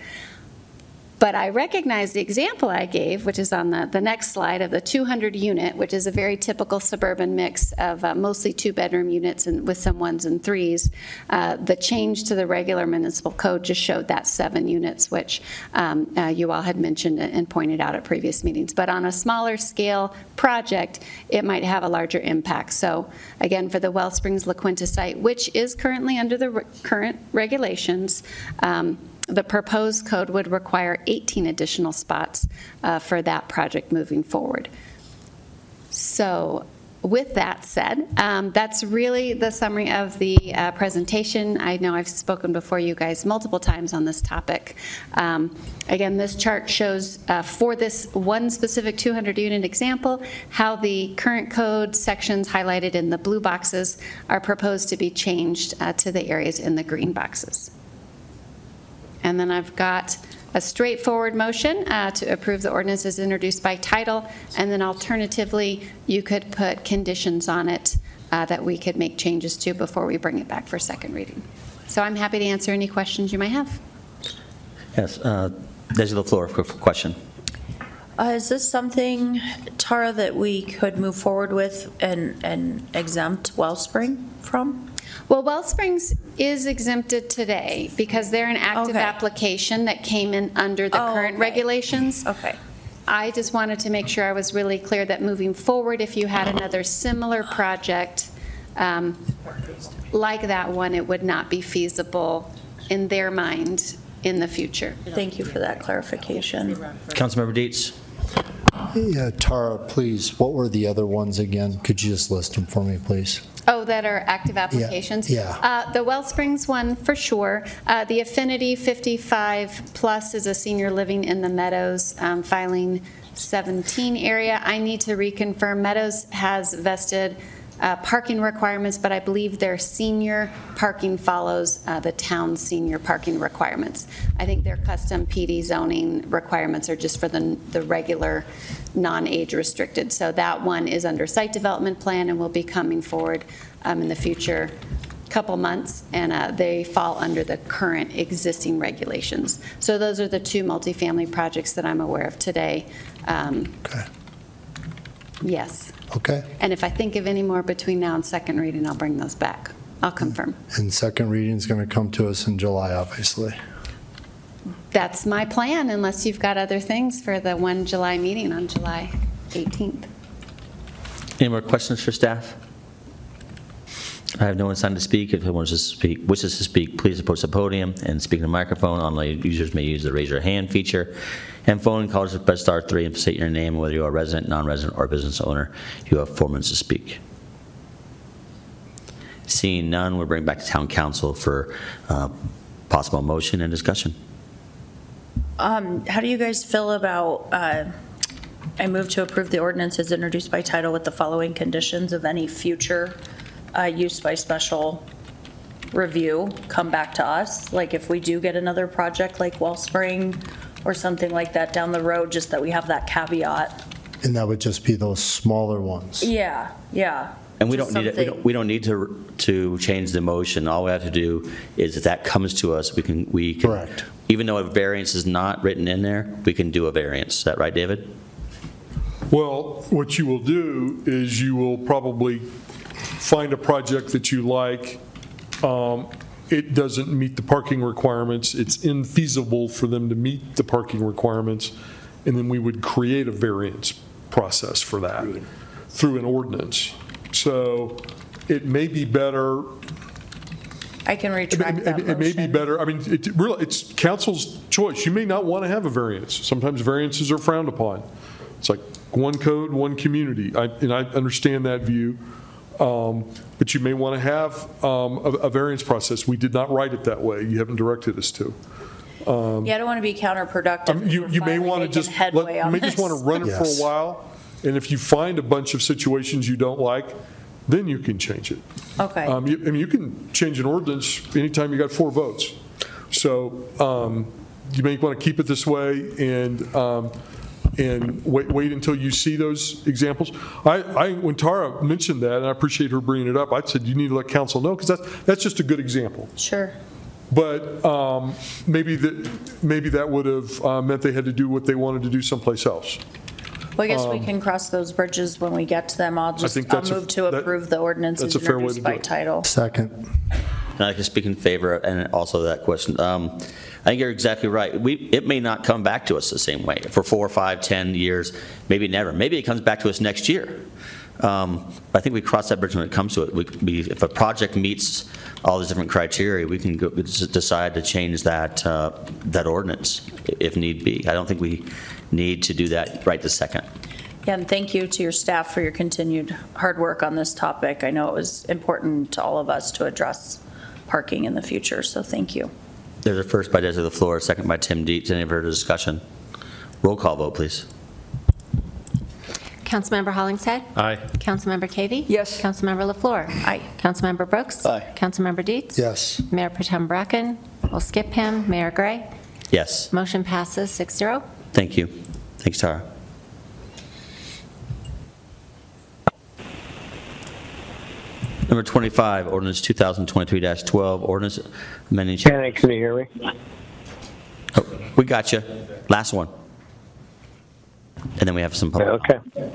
But I recognize the example I gave, which is on the, the next slide, of the 200 unit, which is a very typical suburban mix of uh, mostly two-bedroom units and with some ones and threes. Uh, The change to the regular municipal code just showed that seven units, which um, uh, you all had mentioned and pointed out at previous meetings. But on a smaller scale project, it might have a larger impact. So again, for the Well Springs La Quinta site, which is currently under the re- current regulations, um, the proposed code would require 18 additional spots uh, for that project moving forward. So with that said, um, that's really the summary of the uh, presentation. I know I've spoken before you guys multiple times on this topic. Um, Again, this chart shows uh, for this one specific 200-unit example, how the current code sections highlighted in the blue boxes are proposed to be changed uh, to the areas in the green boxes. And then I've got a straightforward motion uh, to approve the ordinance as introduced by title, and then alternatively, you could put conditions on it uh, that we could make changes to before we bring it back for second reading. So I'm happy to answer any questions you might have. Yes, uh, there's the floor for for question. Uh, Is this something, Tara, that we could move forward with and and exempt Wellspring from? Well, Wellsprings is exempted today because they're an active Okay. application that came in under the Oh, current okay. regulations. Okay. I just wanted to make sure I was really clear that moving forward, if you had another similar project um, like that one, it would not be feasible in their mind in the future. Thank you for that clarification. Councilmember Dietz. Yeah, Tara, please, what were the other ones again? Could you just list them for me, please? Oh, that are active applications? yeah. Uh, The Wellsprings one, for sure. Uh, The Affinity 55 Plus is a senior living in the Meadows um, filing 17 area. I need to reconfirm, Meadows has vested uh, parking requirements, but I believe their senior parking follows uh, the town's senior parking requirements. I think their custom PD zoning requirements are just for the, the regular, non-age restricted. So that one is under site development plan and will be coming forward um, in the future couple months, and uh, they fall under the current existing regulations. So those are the two multifamily projects that I'm aware of today. Um, Okay. Yes. Okay. And if I think of any more between now and second reading, I'll bring those back. I'll confirm. And second reading's going to come to us in July, obviously. That's my plan, unless you've got other things for the 1 July meeting on July 18th. Any more questions for staff? I have no one signed to speak. If anyone wishes to speak, wishes to speak, please approach the podium and speak in the microphone. Online users may use the raise your hand feature. And phone callers, press star three and state your name, whether you are a resident, non-resident, or business owner. You have four minutes to speak. Seeing none, we'll bring back to town council for uh, possible motion and discussion. Um, How do you guys feel about, uh, I move to approve the ordinance as introduced by title with the following conditions of any future uh, use by special review come back to us? Like if we do get another project like Wellspring or something like that down the road, just that we have that caveat? And that would just be those smaller ones. Yeah, yeah. And we don't need, it- we something- don't, we don't need to, to change the motion. All we have to do is if that comes to us, we can, we can. Correct. Even though a variance is not written in there, we can do a variance. Is that right, David? Well, what you will do is you will probably find a project that you like. Um, It doesn't meet the parking requirements. It's infeasible for them to meet the parking requirements. And then we would create a variance process for that through an ordinance. So it may be better I can it may- retract that It may be motion. better, I mean, it really, it's council's choice. You may not want to have a variance. Sometimes variances are frowned upon. It's like one code, one community, I- and I understand that view. Um, But you may want to have um, a a variance process. We did not write it that way. You haven't directed us to. Um, Yeah, I don't want to be counterproductive. um, You, we're you may finally want to making just, let- headway you on may just want this. to run it for Yes. a while, and if you find a bunch of situations you don't like, then you can change it. Okay. Um, you- I mean, you can change an ordinance anytime you got four votes. So um, you may want to keep it this way and, um, and wait, wait until you see those examples. I, I, when Tara mentioned that, and I appreciate her bringing it up, I said, you need to let council know, because that's, that's just a good example. Sure. But um, maybe that, maybe that would have uh, meant they had to do what they wanted to do someplace else. Well, I guess we Um, can cross those bridges when we get to them. I'll just, think I'll that's a- move to that- approve the ordinance that's as a fair way to by do it. title. Second. And I can speak in favor and also that question. Um, I think you're exactly right. We, it may not come back to us the same way for four, five, 10 years, maybe never. Maybe it comes back to us next year. Um, I think we cross that bridge when it comes to it. We, we, if a project meets all these different criteria, we can go, decide to change that, uh, that ordinance if need be. I don't think we need to do that right this second. Again, thank you to your staff for your continued hard work on this topic. I know it was important to all of us to address parking in the future, so thank you. There's a first by Desiree LaFleur, a second by Tim Dietz. Any further discussion? Roll call vote, please. Councilmember Hollingshead? Aye. Councilmember Cavey? Yes. Councilmember LaFleur? Aye. Councilmember Brooks? Aye. Councilmember Dietz? Yes. Mayor Protem Bracken? We'll skip him. Mayor Gray? Yes, Motion passes 6-0. thank you. Thanks, Tara. Number 25, ordinance 2023-12, ordinance amending. Shannon, can you hear me? We got you. Last one. And then we have some public. Okay.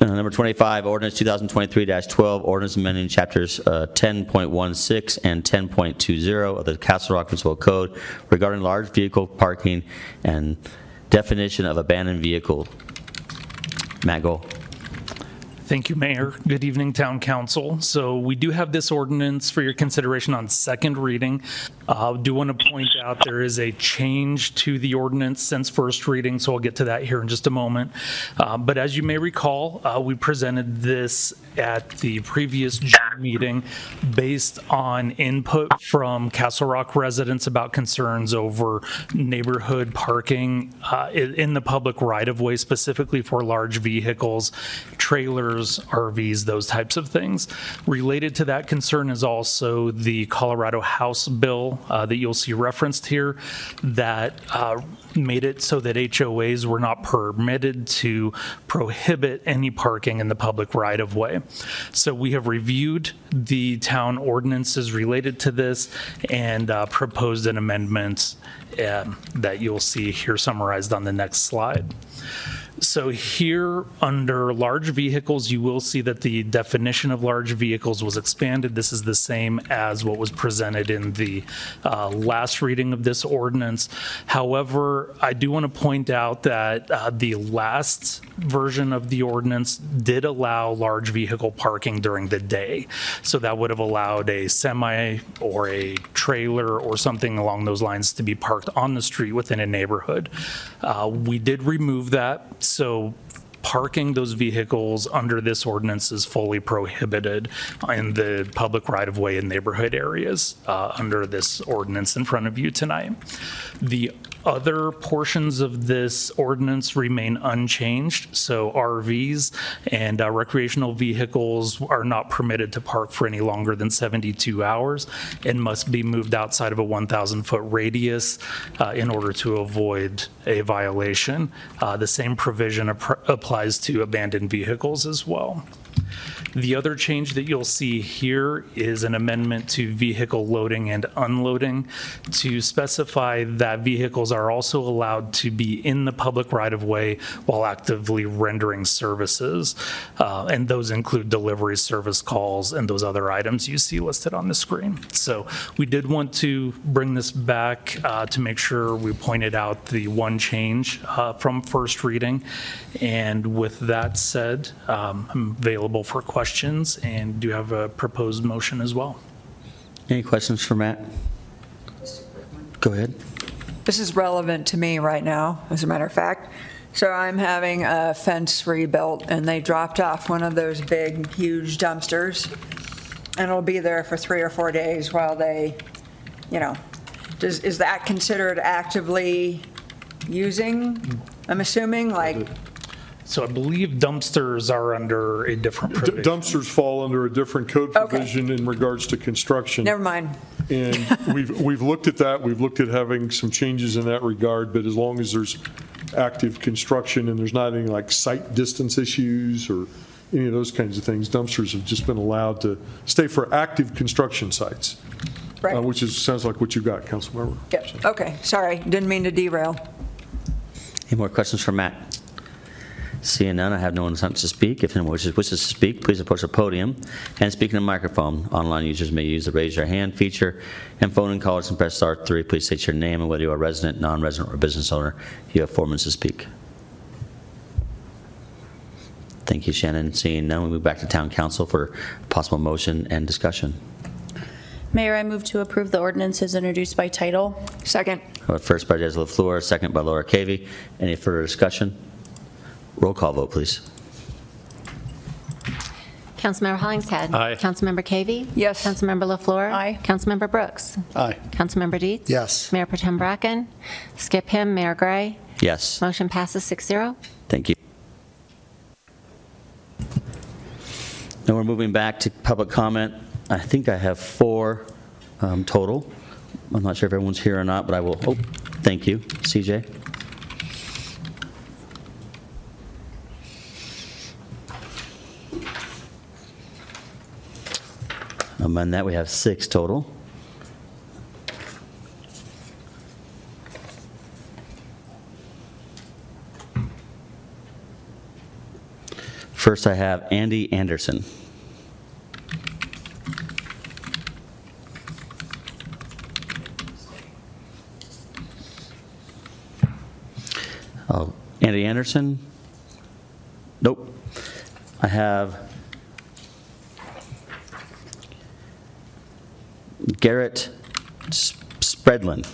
Uh, Number 25, ordinance 2023-12, ordinance amending chapters uh, 10.16 and 10.20 of the Castle Rock Municipal Code regarding large vehicle parking and definition of abandoned vehicle. Matt Gold. Thank you, Mayor. Good evening, Town Council. So we do have this ordinance for your consideration on second reading. Uh, Do want to point out there is a change to the ordinance since first reading, so I'll get to that here in just a moment. Uh, But as you may recall, uh, we presented this at the previous June meeting based on input from Castle Rock residents about concerns over neighborhood parking uh, in the public right-of-way, specifically for large vehicles, trailers, RVs, those types of things. Related to that concern is also the Colorado House bill uh, that you'll see referenced here that uh, made it so that HOAs were not permitted to prohibit any parking in the public right-of-way. So we have reviewed the town ordinances related to this and uh, proposed an amendment um, that you'll see here summarized on the next slide. So here, under large vehicles, you will see that the definition of large vehicles was expanded. This is the same as what was presented in the uh, last reading of this ordinance. However, I do want to point out that uh, the last version of the ordinance did allow large vehicle parking during the day. So that would have allowed a semi or a trailer or something along those lines to be parked on the street within a neighborhood. Uh, We did remove that, so parking those vehicles under this ordinance is fully prohibited in the public right-of-way in neighborhood areas uh, under this ordinance in front of you tonight. The other portions of this ordinance remain unchanged, so RVs and uh, recreational vehicles are not permitted to park for any longer than 72 hours and must be moved outside of a 1,000-foot radius uh, in order to avoid a violation. Uh, The same provision appr- applies to abandoned vehicles as well. The other change that you'll see here is an amendment to vehicle loading and unloading to specify that vehicles are also allowed to be in the public right-of-way while actively rendering services. Uh, And those include delivery service calls and those other items you see listed on the screen. So we did want to bring this back uh, to make sure we pointed out the one change uh, from first reading. And with that said, um, I'm available for questions and do have a proposed motion as well. Any questions for Matt? Go ahead. This is relevant to me right now, as a matter of fact. So I'm having a fence rebuilt, and they dropped off one of those big, huge dumpsters, and it'll be there for three or four days while they, you know, does, is that considered actively using? I'm assuming, like, So I believe dumpsters are under a different D- provision. Dumpsters fall under a different code Okay. provision in regards to construction. never mind. And we've, we've looked at that, we've looked at having some changes in that regard, but as long as there's active construction and there's not any like site distance issues or any of those kinds of things, dumpsters have just been allowed to stay for active construction sites. Right. uh, Which is, sounds like what you got, Councilmember. Yep, okay, sorry, didn't mean to derail. Any more questions for Matt? Seeing none, I have no one to speak. If anyone wishes wishes to speak, please approach the podium and speak in the microphone. Online users may use the raise your hand feature, and phone and callers can press star three. Please state your name and whether you are a resident, non-resident, or business owner. You have four minutes to speak. Thank you, Shannon. Seeing none, we move back to town council for possible motion and discussion. Mayor, I move to approve the ordinances introduced by title. Second. Uh, First by Desiree LaFleur, second by Laura Cavey. Any further discussion? Roll call vote, please. Councilmember Hollingshead. Aye. Councilmember Cavey. Yes. Councilmember LaFleur. Aye. Councilmember Brooks. Aye. Councilmember Dietz. Yes. Mayor Potem Bracken. Skip him, Mayor Gray. Yes. Motion passes 6-0. Thank you. Now we're moving back to public comment. I think I have four um, total. I'm not sure if everyone's here or not, but I will, oh, thank you, CJ. Um, Among that, we have six total. First, I have Andy Anderson. Oh, Andy Anderson? Nope. I have Garrett S- Spreadlin.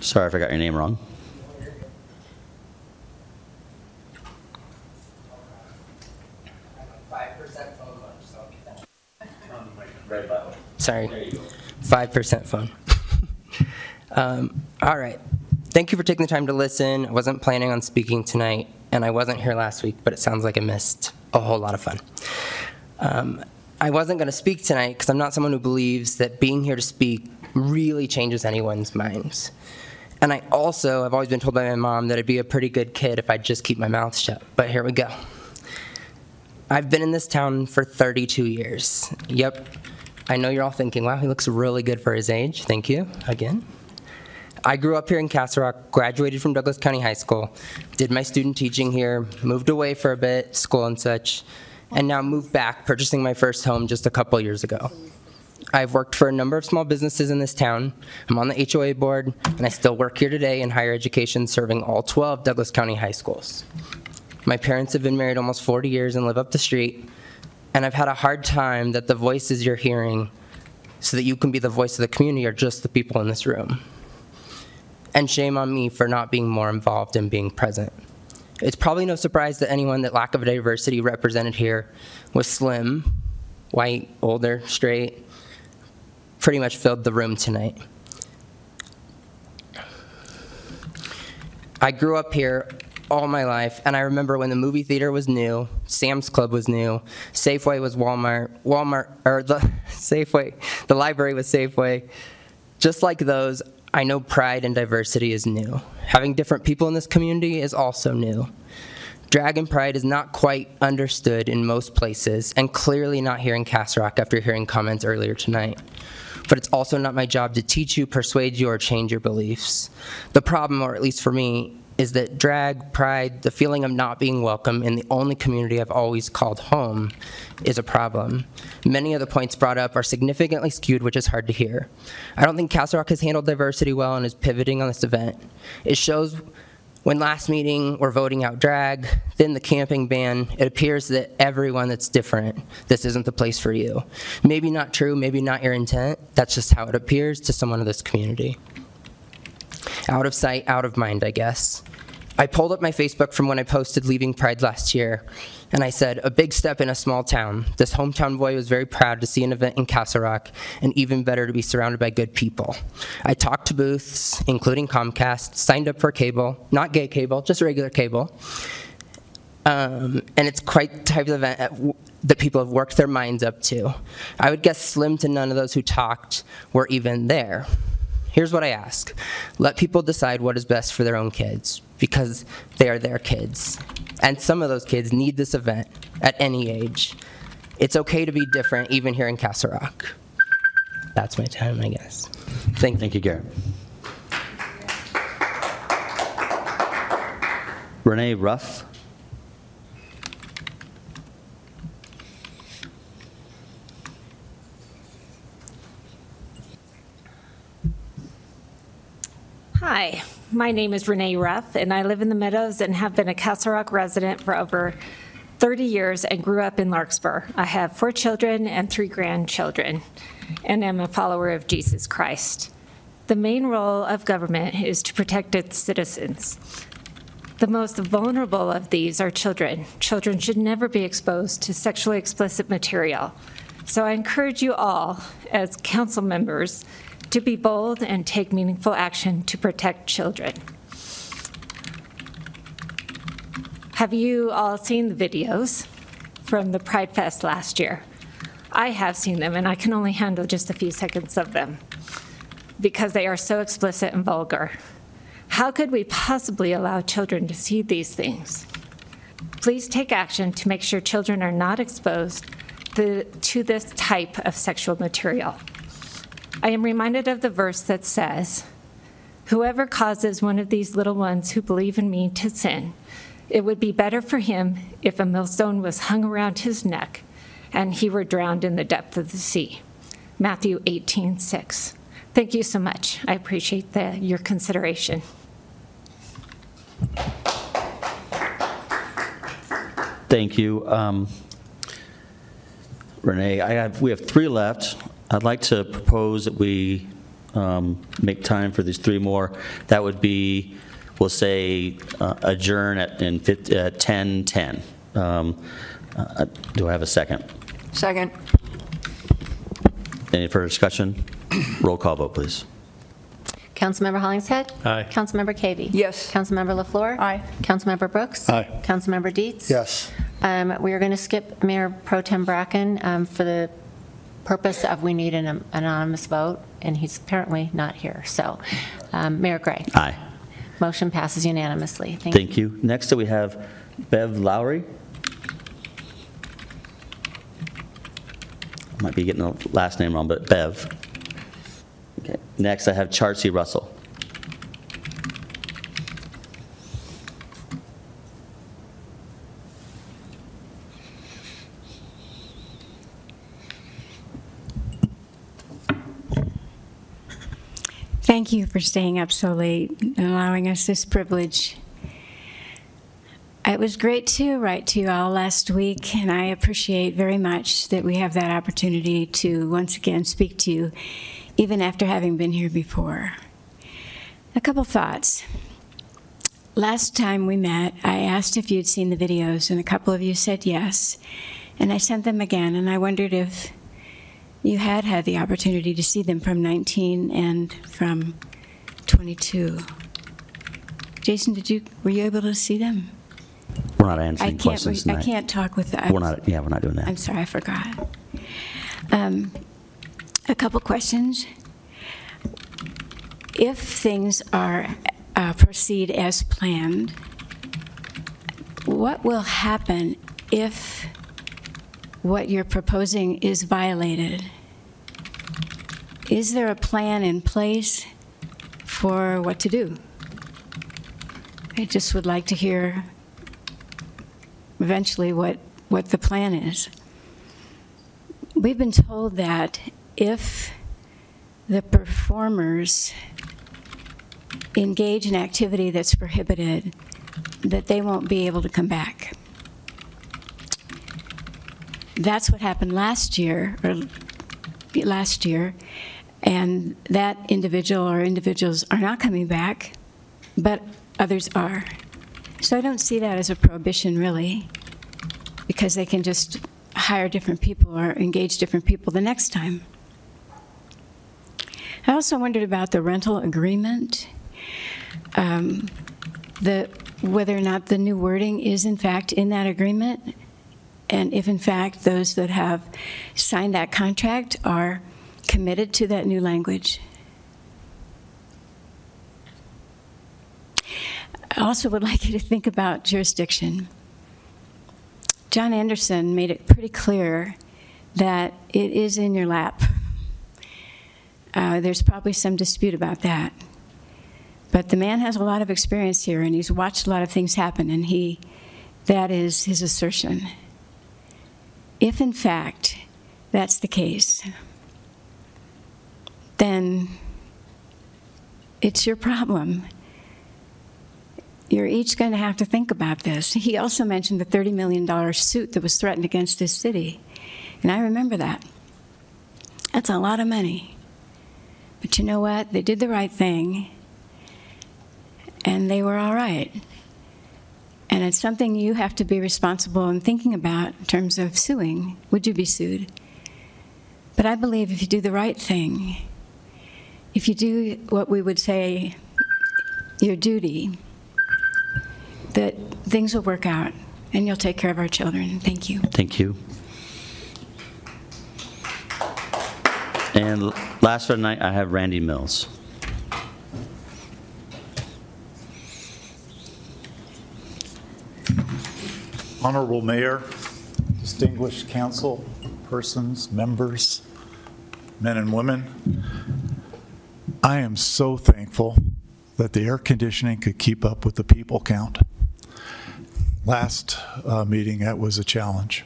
Sorry if I got your name wrong. Sorry. 5% phone. um, all right. Thank you for taking the time to listen. I wasn't planning on speaking tonight, and I wasn't here last week, but it sounds like I missed a whole lot of fun. Um, I wasn't going to speak tonight because I'm not someone who believes that being here to speak really changes anyone's minds. And I also, I've always been told by my mom that I'd be a pretty good kid if I'd just keep my mouth shut. But here we go. I've been in this town for 32 years. Yep. I know you're all thinking, wow, he looks really good for his age. Thank you again. I grew up here in Castle Rock, graduated from Douglas County High School, did my student teaching here, moved away for a bit, school and such, and now moved back, purchasing my first home just a couple years ago. I've worked for a number of small businesses in this town. I'm on the HOA board, and I still work here today in higher education, serving all 12 Douglas County high schools. My parents have been married almost 40 years and live up the street, and I've had a hard time that the voices you're hearing so that you can be the voice of the community are just the people in this room. And shame on me for not being more involved and being present. It's probably no surprise to anyone that lack of diversity represented here was slim, white, older, straight, pretty much filled the room tonight. I grew up here all my life, and I remember when the movie theater was new, Sam's Club was new, Safeway was Walmart, Walmart, or the Safeway, the library was Safeway. Just like those, I know pride and diversity is new. Having different people in this community is also new. Dragon Pride is not quite understood in most places, and clearly not here in Castle Rock after hearing comments earlier tonight. But it's also not my job to teach you, persuade you, or change your beliefs. The problem, or at least for me, is that drag, pride, the feeling of not being welcome in the only community I've always called home is a problem. Many of the points brought up are significantly skewed, which is hard to hear. I don't think Castle Rock has handled diversity well and is pivoting on this event. It shows when last meeting we're voting out drag, then the camping ban, it appears that everyone that's different, this isn't the place for you. Maybe not true, maybe not your intent, that's just how it appears to someone of this community. Out of sight, out of mind, I guess. I pulled up my Facebook from when I posted leaving Pride last year, and I said, a big step in a small town. This hometown boy was very proud to see an event in Castle Rock, and even better to be surrounded by good people. I talked to booths, including Comcast, signed up for cable, not gay cable, just regular cable. Um, and it's quite the type of event w- that people have worked their minds up to. I would guess slim to none of those who talked were even there. Here's what I ask let people decide what is best for their own kids because they are their kids. And some of those kids need this event at any age. It's okay to be different, even here in Castle Rock. That's my time, I guess. Thank, Thank you, Garrett. Renee Ruff. Hi, my name is Renee Ruff, and I live in the Meadows and have been a Castle Rock resident for over 30 years and grew up in Larkspur. I have four children and three grandchildren, and am a follower of Jesus Christ. The main role of government is to protect its citizens. The most vulnerable of these are children. Children should never be exposed to sexually explicit material. So I encourage you all, as council members, to be bold and take meaningful action to protect children. Have you all seen the videos from the Pride Fest last year? I have seen them, and I can only handle just a few seconds of them because they are so explicit and vulgar. How could we possibly allow children to see these things? Please take action to make sure children are not exposed to, this type of sexual material. I am reminded of the verse that says, Whoever causes one of these little ones who believe in me to sin, it would be better for him if a millstone was hung around his neck and he were drowned in the depth of the sea. Matthew 18, 6. Thank you so much. I appreciate the, your consideration. Thank you. Um, Renee, I have, we have three left. I'd like to propose that we um, make time for these three more. That would be, we'll say uh, adjourn at, in 50 uh, 10:10. Um, uh, Do I have a second? Second. Any further discussion? Roll call vote, please. Councilmember Hollingshead? Aye. Councilmember Cavey? Yes. Councilmember LaFleur? Aye. Councilmember Brooks? Aye. Councilmember Dietz? Yes. Um, We are going to skip Mayor Pro Tem Bracken um, for the purpose of we need an anonymous vote, and he's apparently not here. So, um, Mayor Gray? Aye. Motion passes unanimously. Thank you. Thank you. Next, we have Bev Lowry. Might be getting the last name wrong, but Bev. Okay. Next, I have Charcy Russell. Thank you for staying up so late and allowing us this privilege. It was great to write to you all last week, and I appreciate very much that we have that opportunity to once again speak to you, even after having been here before. A couple thoughts. Last time we met, I asked if you'd seen the videos, and a couple of you said yes. And I sent them again, and I wondered if you had had the opportunity to see them from 19 and from 22. Jason, did you were you able to see them? We're not I answering can't. questions re- I can't talk with. We're not, yeah, we're not doing that. I'm sorry, I forgot. Um, a couple questions. If things are uh, proceed as planned, what will happen if what you're proposing is violated? Is there a plan in place for what to do? I just would like to hear eventually what, what the plan is. We've been told that if the performers engage in activity that's prohibited, that they won't be able to come back. That's what happened last year, or last year, and that individual or individuals are not coming back, but others are. So I don't see that as a prohibition, really, because they can just hire different people or engage different people the next time. I also wondered about the rental agreement, um, the, whether or not the new wording is in fact in that agreement, and if in fact those that have signed that contract are committed to that new language. I also would like you to think about jurisdiction. John Anderson made it pretty clear that it is in your lap. Uh, there's probably some dispute about that. But the man has a lot of experience here, and he's watched a lot of things happen, and he, that is his assertion. If in fact that's the case, then it's your problem. You're each going to have to think about this. He also mentioned the $30 million suit that was threatened against this city. And I remember that. That's a lot of money. But you know what? They did the right thing, and they were all right. And it's something you have to be responsible in thinking about in terms of suing. Would you be sued? But I believe if you do the right thing, if you do what we would say your duty, that things will work out and you'll take care of our children. Thank you. Thank you. And last for tonight, I have Randy Mills. Honorable Mayor, distinguished council persons, members, men and women, I am so thankful that the air conditioning could keep up with the people count. Last uh, meeting, that was a challenge.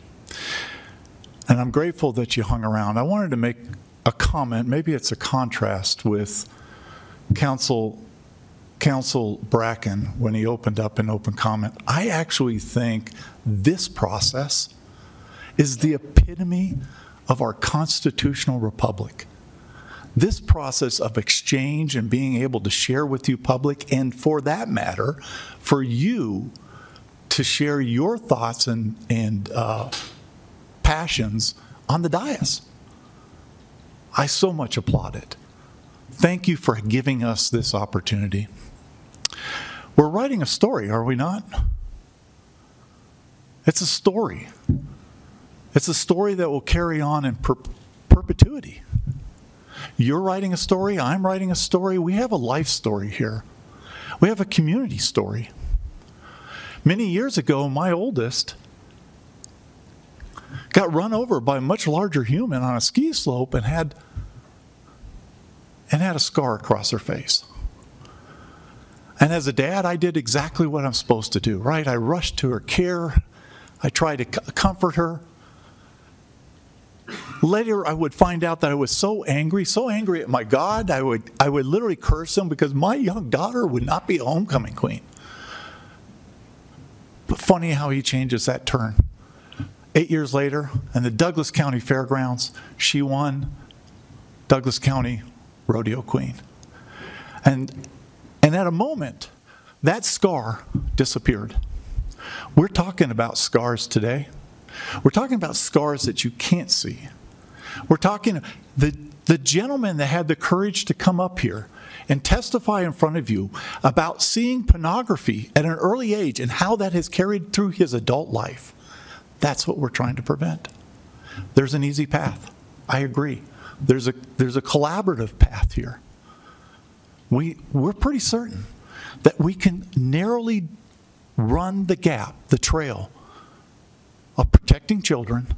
And I'm grateful that you hung around. I wanted to make a comment, maybe it's a contrast with Council Council Bracken when he opened up an open comment. I actually think this process is the epitome of our constitutional republic. This process of exchange and being able to share with you public, and for that matter, for you to share your thoughts and, and uh, passions on the dais. I so much applaud it. Thank you for giving us this opportunity. We're writing a story, are we not? It's a story. It's a story that will carry on in per- perpetuity. You're writing a story, I'm writing a story. We have a life story here. We have a community story. Many years ago, my oldest got run over by a much larger human on a ski slope and had and had a scar across her face. And as a dad, I did exactly what I'm supposed to do, right? I rushed to her care. I tried to comfort her. Later, I would find out that I was so angry, so angry at my God, I would, I would literally curse him because my young daughter would not be a homecoming queen. But funny how he changes that turn. Eight years later, in the Douglas County Fairgrounds, she won Douglas County Rodeo Queen. And, and at a moment, that scar disappeared. We're talking about scars today. We're talking about scars that you can't see. We're talking the the gentleman that had the courage to come up here and testify in front of you about seeing pornography at an early age and how that has carried through his adult life. That's what we're trying to prevent. There's an easy path. I agree. There's a there's a collaborative path here. We we're pretty certain that we can narrowly run the gap, the trail of protecting children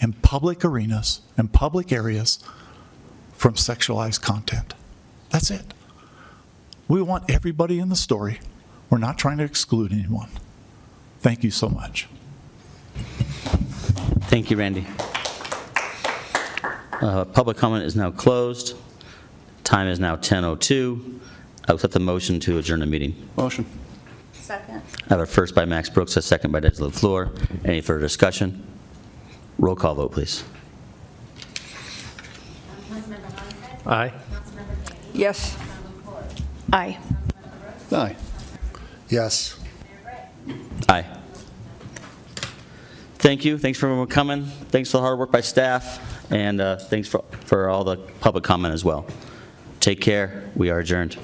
in public arenas and public areas from sexualized content. That's it. We want everybody in the story. We're not trying to exclude anyone. Thank you so much. Thank you, Randy. Uh, Public comment is now closed. Time is now 10:02. I will accept the motion to adjourn the meeting. Motion. Second. I have a first by Max Brooks, a second by Des LaFleur. Any further discussion? Roll call vote, please. Aye. Yes. Aye. Aye. Yes. Aye. Thank you. Thanks for everyone coming. Thanks for the hard work by staff, and uh, thanks for for all the public comment as well. Take care. We are adjourned.